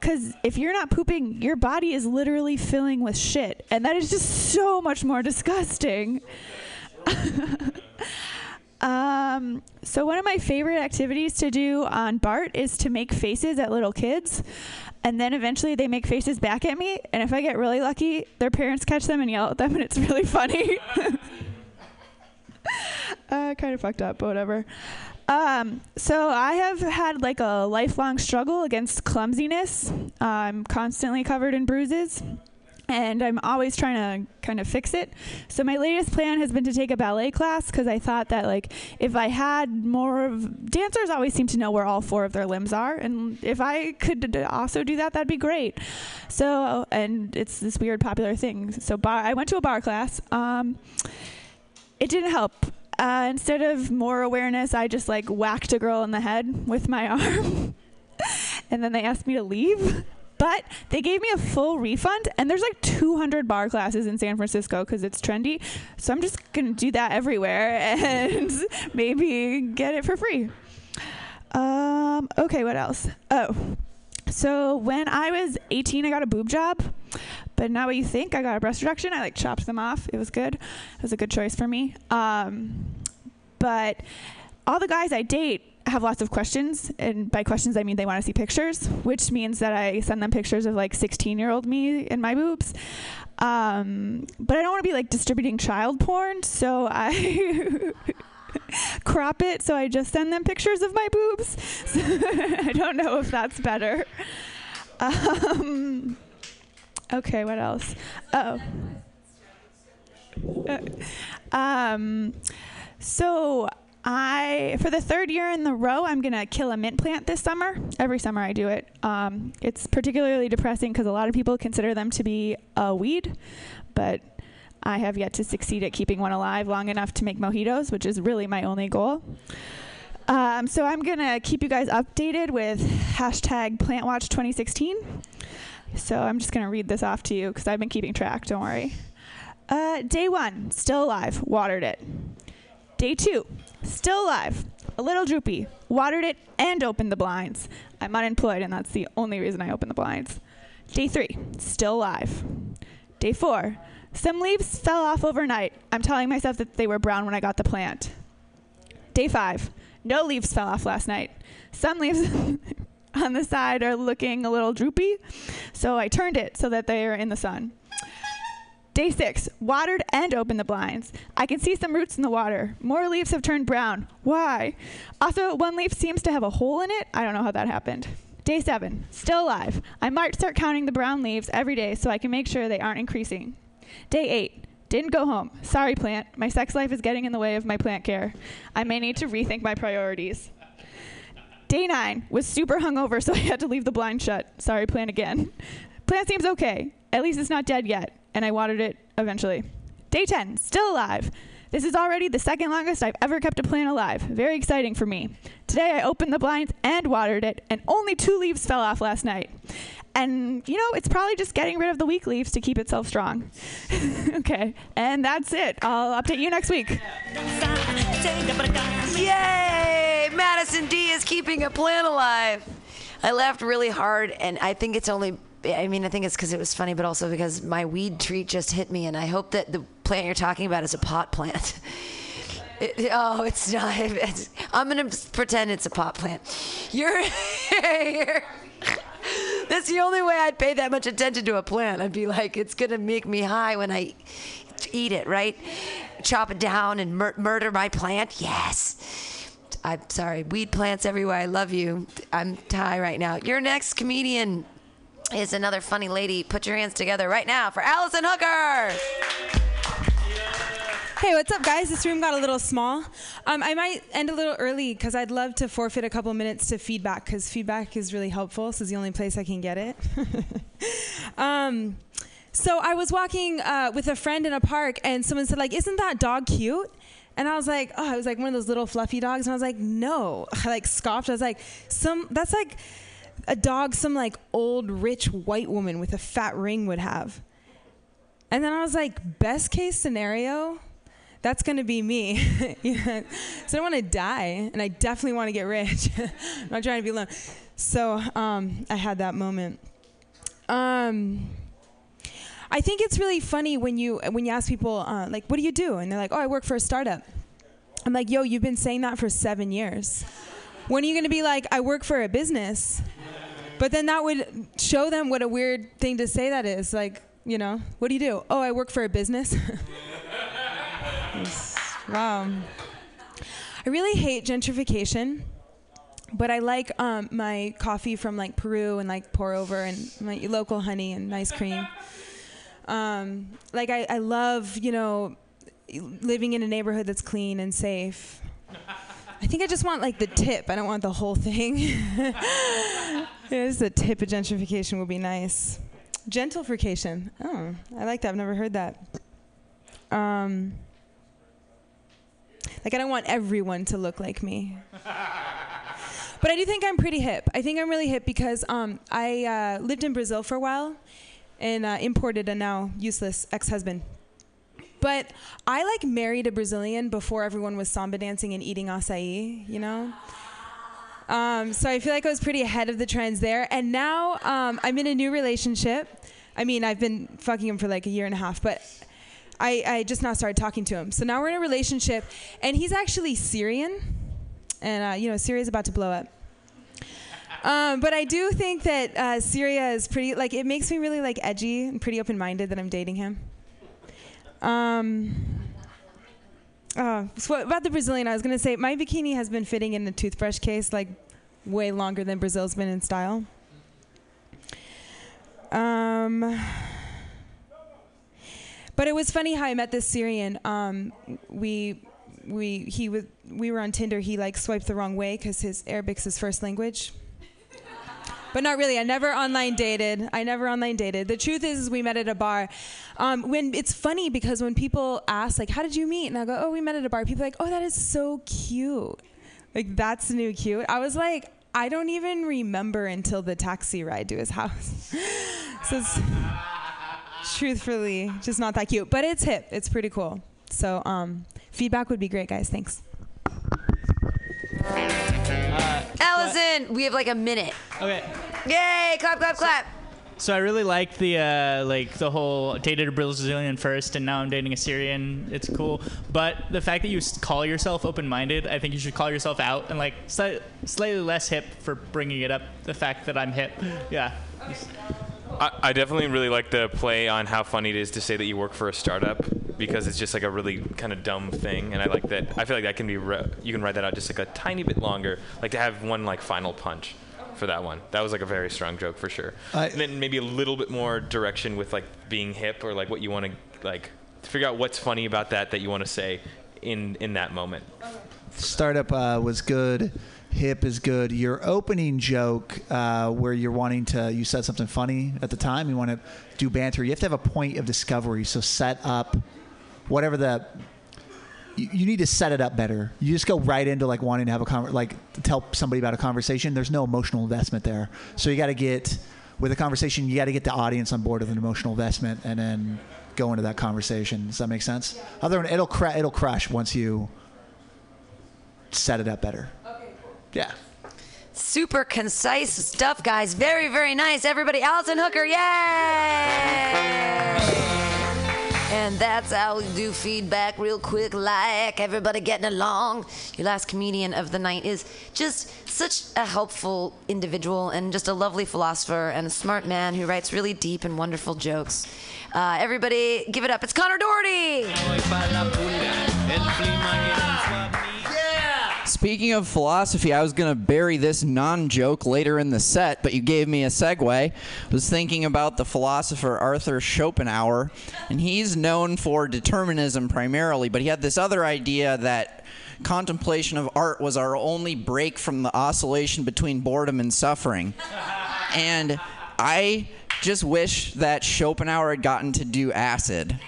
Because if you're not pooping, your body is literally filling with shit. And that is just so much more disgusting. [laughs] Um, so one of my favorite activities to do on BART is to make faces at little kids, and then eventually they make faces back at me. And if I get really lucky, their parents catch them and yell at them, [laughs] and it's really funny. [laughs] uh, kind of fucked up, but whatever. Um, so I have had like a lifelong struggle against clumsiness. I'm constantly covered in bruises and I'm always trying to kind of fix it. So my latest plan has been to take a ballet class because I thought that like if I had more of dancers always seem to know where all four of their limbs are, and if I could also do that, that'd be great. So and it's this weird popular thing. So bar, I went to a bar class. Um, it didn't help. Uh, instead of more awareness, I just like whacked a girl in the head with my [laughs] arm, and then they asked me to leave. But they gave me a full refund, and there's like 200 bar classes in San Francisco because it's trendy. So I'm just gonna do that everywhere [laughs] and maybe get it for free. Um, okay, what else? Oh, so when I was 18, I got a boob job, but not what you think. I got a breast reduction. I like chopped them off. It was good. It was a good choice for me. Um, but all the guys I date have lots of questions, and by questions I mean they want to see pictures, which means that I send them pictures of like 16 year old me in my boobs. Um, but I don't want to be like distributing child porn, so I [laughs] crop it. So I just send them pictures of my boobs. [laughs] I don't know if that's better. Um, okay, what else? Oh. Uh, um, so I, for the third year in the row, I'm gonna kill a mint plant this summer. Every summer I do it. Um, it's particularly depressing because a lot of people consider them to be a weed, but I have yet to succeed at keeping one alive long enough to make mojitos, which is really my only goal. Um, so I'm gonna keep you guys updated with hashtag PlantWatch 2016. So I'm just gonna read this off to you because I've been keeping track. Don't worry. Uh, day one, still alive, watered it. Day two, still alive, a little droopy, watered it and opened the blinds. I'm unemployed and that's the only reason I open the blinds. Day three, still alive. Day four, some leaves fell off overnight. I'm telling myself that they were brown when I got the plant. Day five, no leaves fell off last night. Some leaves [laughs] on the side are looking a little droopy, so I turned it so that they are in the sun. Day six, watered and opened the blinds. I can see some roots in the water. More leaves have turned brown. Why? Also, one leaf seems to have a hole in it. I don't know how that happened. Day seven, still alive. I might start counting the brown leaves every day so I can make sure they aren't increasing. Day eight, didn't go home. Sorry, plant. My sex life is getting in the way of my plant care. I may need to rethink my priorities. Day nine was super hungover, [laughs] so I had to leave the blind shut. Sorry, plant again. Plant seems okay. At least it's not dead yet, and I watered it eventually. Day 10, still alive. This is already the second longest I've ever kept a plant alive. Very exciting for me. Today I opened the blinds and watered it, and only two leaves fell off last night. And, you know, it's probably just getting rid of the weak leaves to keep itself strong. [laughs] okay, and that's it. I'll update you next week. Yay! Madison D is keeping a plant alive. I laughed really hard, and I think it's only. I mean, I think it's because it was funny, but also because my weed treat just hit me, and I hope that the plant you're talking about is a pot plant. [laughs] It- oh, it's not. [laughs] It's, I'm gonna pretend it's a pot plant. You're, [laughs] you're. That's the only way I'd pay that much attention to a plant. I'd be like, it's gonna make me high when I eat it, right? Chop it down and mur- murder my plant. Yes. I'm sorry. Weed plants everywhere. I love you. I'm high right now. Your next comedian is another funny lady. Put your hands together right now for Allison Hooker. Hey, what's up, guys? This room got a little small. Um, I might end a little early because I'd love to forfeit a couple minutes to feedback because feedback is really helpful. This is the only place I can get it. [laughs] um, so I was walking uh, with a friend in a park, and someone said, "Like, isn't that dog cute?" And I was like, "Oh, it was like one of those little fluffy dogs." And I was like, "No," [laughs] I like scoffed. I was like, "Some that's like a dog some like old rich white woman with a fat ring would have." And then I was like, "Best case scenario." that's going to be me. [laughs] So I want to die, and I definitely want to get rich. [laughs] I'm not trying to be alone. So um, I had that moment. Um, I think it's really funny when you when you ask people uh, like, "What do you do?" and they're like, "Oh, I work for a startup." I'm like, "Yo, you've been saying that for seven years. When are you going to be like, I work for a business?" But then that would show them what a weird thing to say that is. Like, you know, what do you do? Oh, I work for a business. [laughs] wow. I really hate gentrification, but I like um, my coffee from like Peru and like pour over and my local honey and nice cream. Um, like I, I love, you know, living in a neighborhood that's clean and safe. I think I just want like the tip. I don't want the whole thing. [laughs] just the tip of gentrification would be nice. Gentrification. Oh, I like that. I've never heard that. Um, like I don't want everyone to look like me. [laughs] But I do think I'm pretty hip. I think I'm really hip because um, I uh, lived in Brazil for a while and uh, imported a now useless ex-husband. But I like married a Brazilian before everyone was samba dancing and eating acai, you know? Um, so I feel like I was pretty ahead of the trends there. And now um, I'm in a new relationship. I mean, I've been fucking him for like a year and a half, but I, I just now started talking to him. So now we're in a relationship, and he's actually Syrian. And, uh, you know, Syria's about to blow up. Um, but I do think that uh, Syria is pretty, like, it makes me really, like, edgy and pretty open minded that I'm dating him. Um, uh, so about the Brazilian, I was to say my bikini has been fitting in the toothbrush case, like, way longer than Brazil's been in style. Um, but it was funny how I met this Syrian. Um, we we he was we were on Tinder. He like swiped the wrong way because his Arabic's his first language. But not really. I never online dated. I never online dated. The truth is, is we met at a bar. Um, when it's funny because when people ask like, "How did you meet?" and I go, "Oh, we met at a bar." People are like, "Oh, that is so cute." Like that's new cute. I was like, I don't even remember until the taxi ride to his house. [laughs] so it's truthfully just not that cute, but it's hip. It's pretty cool. So um, feedback would be great, guys. Thanks. Allison, we have like a minute. Okay. Yay! Clap, clap, clap. So I really like the uh, like the whole dated a Brazilian first, and now I'm dating a Syrian. It's cool, but the fact that you s- call yourself open-minded, I think you should call yourself out and like sli- slightly less hip for bringing it up. The fact that I'm hip, yeah. I, I definitely really like the play on how funny it is to say that you work for a startup because it's just like a really kind of dumb thing, and I like that. I feel like that can be re- you can write that out just like a tiny bit longer, like to have one like final punch for that one. That was like a very strong joke for sure. I- and then maybe a little bit more direction with like being hip or like what you want to like figure out what's funny about that that you want to say in in that moment. Startup uh, was good. Hip is good. Your opening joke, uh, where you're wanting to, you said something funny at the time. You want to do banter. You have to have a point of discovery. So set up whatever the. You, you need to set it up better. You just go right into like wanting to have a conver- like tell somebody about a conversation. There's no emotional investment there. So you got to get with a conversation. You got to get the audience on board with an emotional investment, and then go into that conversation. Does that make sense? Other than it'll cra- it'll crush once you set it up better. Yeah. Super concise stuff, guys. Very, very nice. Everybody, Allison Hooker, yay! And that's how we do feedback real quick, like everybody getting along. Your last comedian of the night is just such a helpful individual and just a lovely philosopher and a smart man who writes really deep and wonderful jokes. Uh, everybody, give it up. It's Connor Doherty. Speaking of philosophy, I was going to bury this non joke later in the set, but you gave me a segue. I was thinking about the philosopher Arthur Schopenhauer, and he's known for determinism primarily, but he had this other idea that contemplation of art was our only break from the oscillation between boredom and suffering. And I just wish that Schopenhauer had gotten to do acid.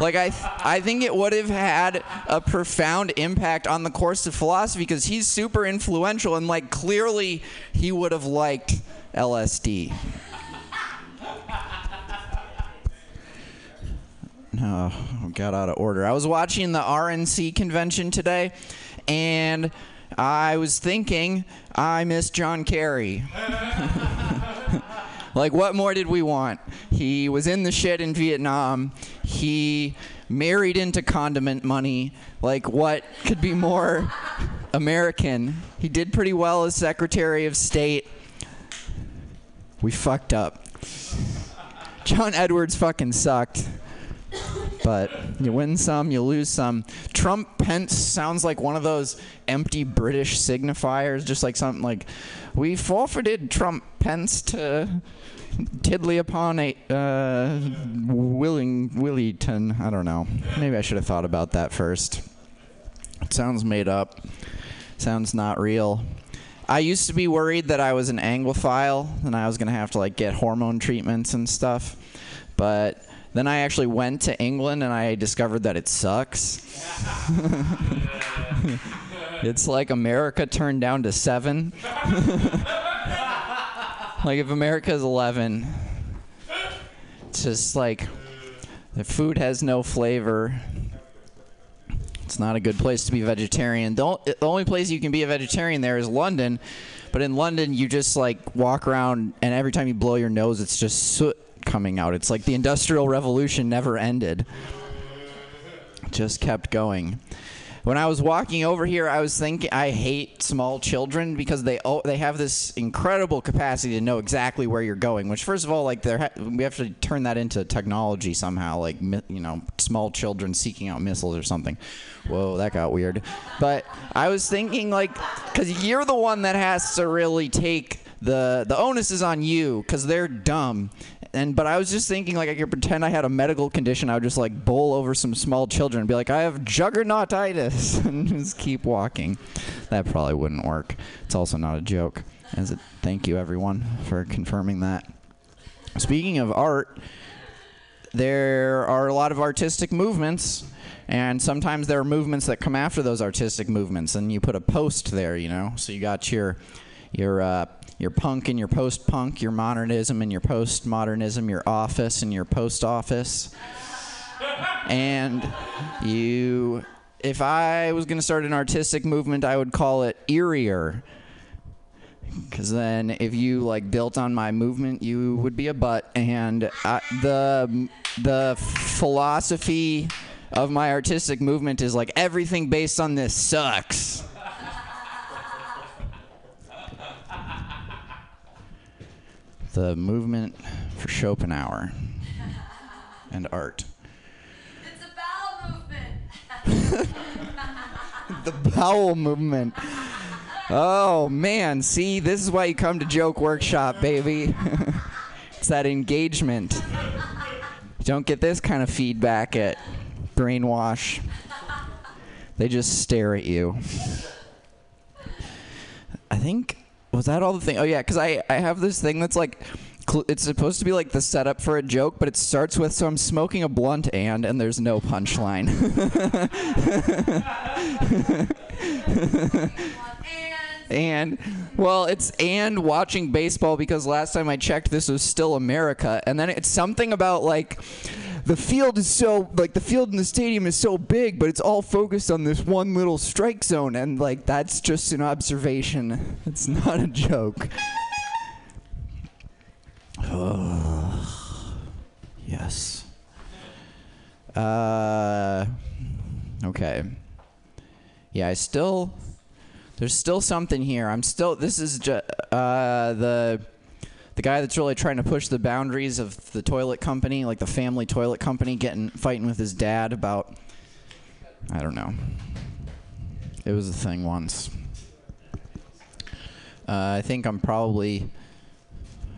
Like I, th- I think it would have had a profound impact on the course of philosophy because he's super influential and like clearly he would have liked LSD. No, oh, got out of order. I was watching the RNC convention today, and I was thinking I miss John Kerry. [laughs] Like, what more did we want? He was in the shit in Vietnam. He married into condiment money. Like, what could be more American? He did pretty well as Secretary of State. We fucked up. John Edwards fucking sucked. But you win some, you lose some. Trump Pence sounds like one of those empty British signifiers, just like something like, we forfeited Trump Pence to Tiddly upon a uh, willing Willington. I don't know. Maybe I should have thought about that first. It sounds made up. Sounds not real. I used to be worried that I was an Anglophile and I was gonna have to like get hormone treatments and stuff, but then I actually went to England and I discovered that it sucks. [laughs] it's like America turned down to seven. [laughs] like if America is 11, it's just like the food has no flavor. It's not a good place to be vegetarian. The, o- the only place you can be a vegetarian there is London, but in London you just like walk around and every time you blow your nose, it's just soot coming out. It's like the Industrial Revolution never ended. Just kept going. When I was walking over here, I was thinking I hate small children because they oh, they have this incredible capacity to know exactly where you're going. Which, first of all, like they ha- we have to turn that into technology somehow. Like you know, small children seeking out missiles or something. Whoa, that got weird. But I was thinking like, because you're the one that has to really take the the onus is on you because they're dumb. And but I was just thinking like I could pretend I had a medical condition. I would just like bowl over some small children and be like, I have juggernautitis, [laughs] and just keep walking. That probably wouldn't work. It's also not a joke. As a, thank you, everyone, for confirming that. Speaking of art, there are a lot of artistic movements, and sometimes there are movements that come after those artistic movements, and you put a post there, you know. So you got your your uh, your punk and your post punk, your modernism and your post modernism, your office and your post office, and you. If I was going to start an artistic movement, I would call it eerier. Because then, if you like built on my movement, you would be a butt. And I, the the philosophy of my artistic movement is like everything based on this sucks. The movement for Schopenhauer and art. It's a bowel movement. [laughs] the bowel movement. Oh man, see, this is why you come to Joke Workshop, baby. [laughs] it's that engagement. You don't get this kind of feedback at Brainwash. They just stare at you. I think was that all the thing? Oh yeah, because I I have this thing that's like. It's supposed to be like the setup for a joke, but it starts with "So I'm smoking a blunt and," and there's no punchline. and well it's and watching baseball because last time i checked this was still america and then it's something about like the field is so like the field in the stadium is so big but it's all focused on this one little strike zone and like that's just an observation it's not a joke Oh, [sighs] yes uh okay yeah i still there's still something here. I'm still. This is just uh, the the guy that's really trying to push the boundaries of the toilet company, like the family toilet company, getting fighting with his dad about. I don't know. It was a thing once. Uh, I think I'm probably.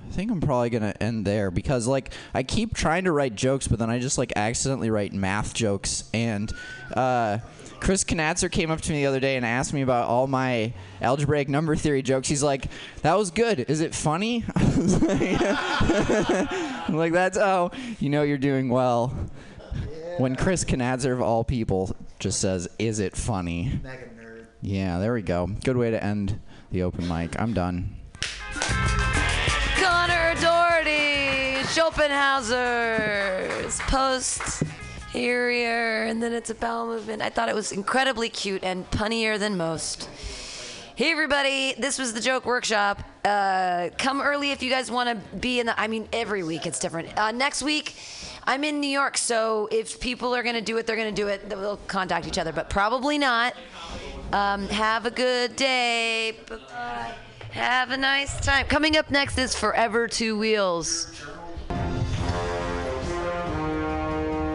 I think I'm probably gonna end there because like I keep trying to write jokes, but then I just like accidentally write math jokes. And uh, Chris Knatzer came up to me the other day and asked me about all my algebraic number theory jokes. He's like, "That was good. Is it funny?" [laughs] I was like, [laughs] I'm like, "That's oh, you know you're doing well." When Chris Knatzer of all people just says, "Is it funny?" Yeah, there we go. Good way to end the open mic. I'm done. Connor Doherty, Schopenhauer's post here, and then it's a bowel movement. I thought it was incredibly cute and punnier than most. Hey everybody, this was the joke workshop. Uh, come early if you guys want to be in the. I mean, every week it's different. Uh, next week, I'm in New York, so if people are gonna do it, they're gonna do it. They'll contact each other, but probably not. Um, have a good day. Bye-bye. Have a nice time. Coming up next is Forever Two Wheels.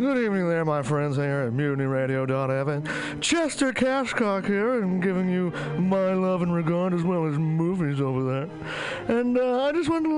Good evening there, my friends here at MutinyRadio.fm. Chester Cashcock here, and giving you my love and regard as well as movies over there. And uh, I just wanted to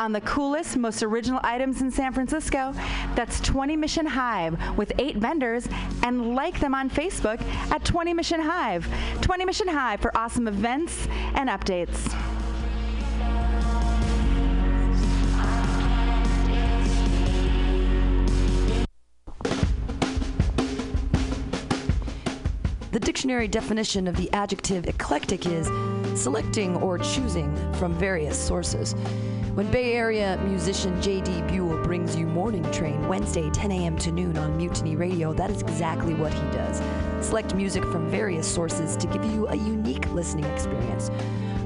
on the coolest, most original items in San Francisco. That's 20 Mission Hive with eight vendors and like them on Facebook at 20 Mission Hive. 20 Mission Hive for awesome events and updates. The dictionary definition of the adjective eclectic is selecting or choosing from various sources. When Bay Area musician J.D. Buell brings you Morning Train Wednesday 10 a.m. to noon on Mutiny Radio, that is exactly what he does. Select music from various sources to give you a unique listening experience.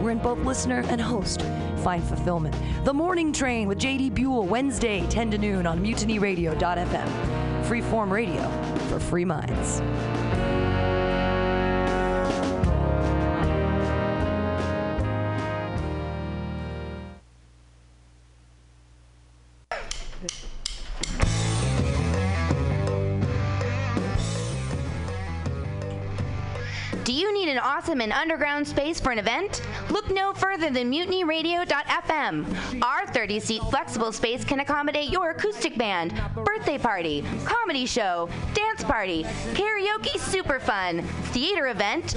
wherein both listener and host find fulfillment. The Morning Train with JD Buell, Wednesday, 10 to noon on mutinyradio.fm. Freeform radio for free minds. Awesome and underground space for an event? Look no further than mutinyradio.fm. Our 30 seat flexible space can accommodate your acoustic band, birthday party, comedy show, dance party, karaoke super fun, theater event,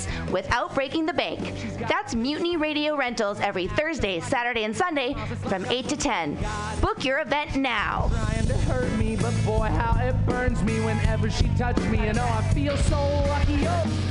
without breaking the bank. That's Mutiny Radio Rentals every Thursday, Saturday, and Sunday from 8 to 10. Book your event now. trying to hurt me, but boy, how it burns me whenever she touches me. And oh, I feel so lucky. Oh.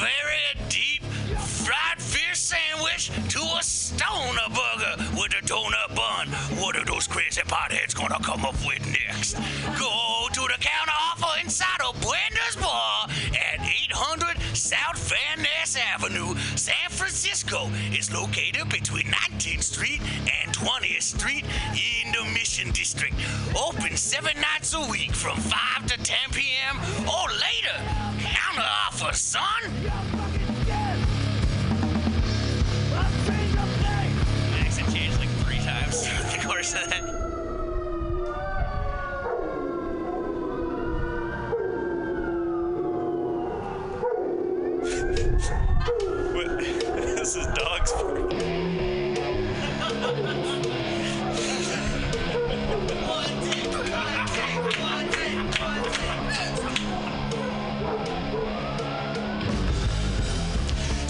very deep fried fish sandwich to a stoner burger with a donut bun. What are those crazy potheads gonna come up with next. Go to the counter offer inside of Bender's Bar at 800 South Van Ness Avenue, San Francisco. It's located between 19th Street and 20th Street Mission District. Open seven nights a week from 5 to 10 p.m. or later. Counter offer, son. Accent changed like three times [laughs] throughout the course of that. What? [laughs] this is dogs [laughs] one two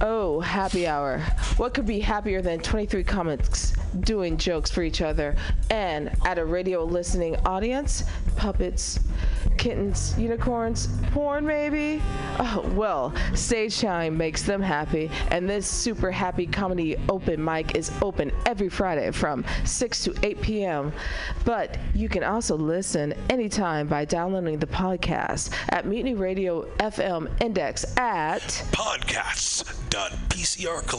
Oh, happy hour. What could be happier than 23 comics doing jokes for each other and at a radio listening audience? Puppets, kittens, unicorns, porn maybe? Oh, well, Stage Time makes them happy, and this super happy comedy open mic is open every Friday from 6 to 8 p.m. But you can also listen anytime by downloading the podcast at Mutiny Radio FM Index at Podcasts.pcrcollective.com.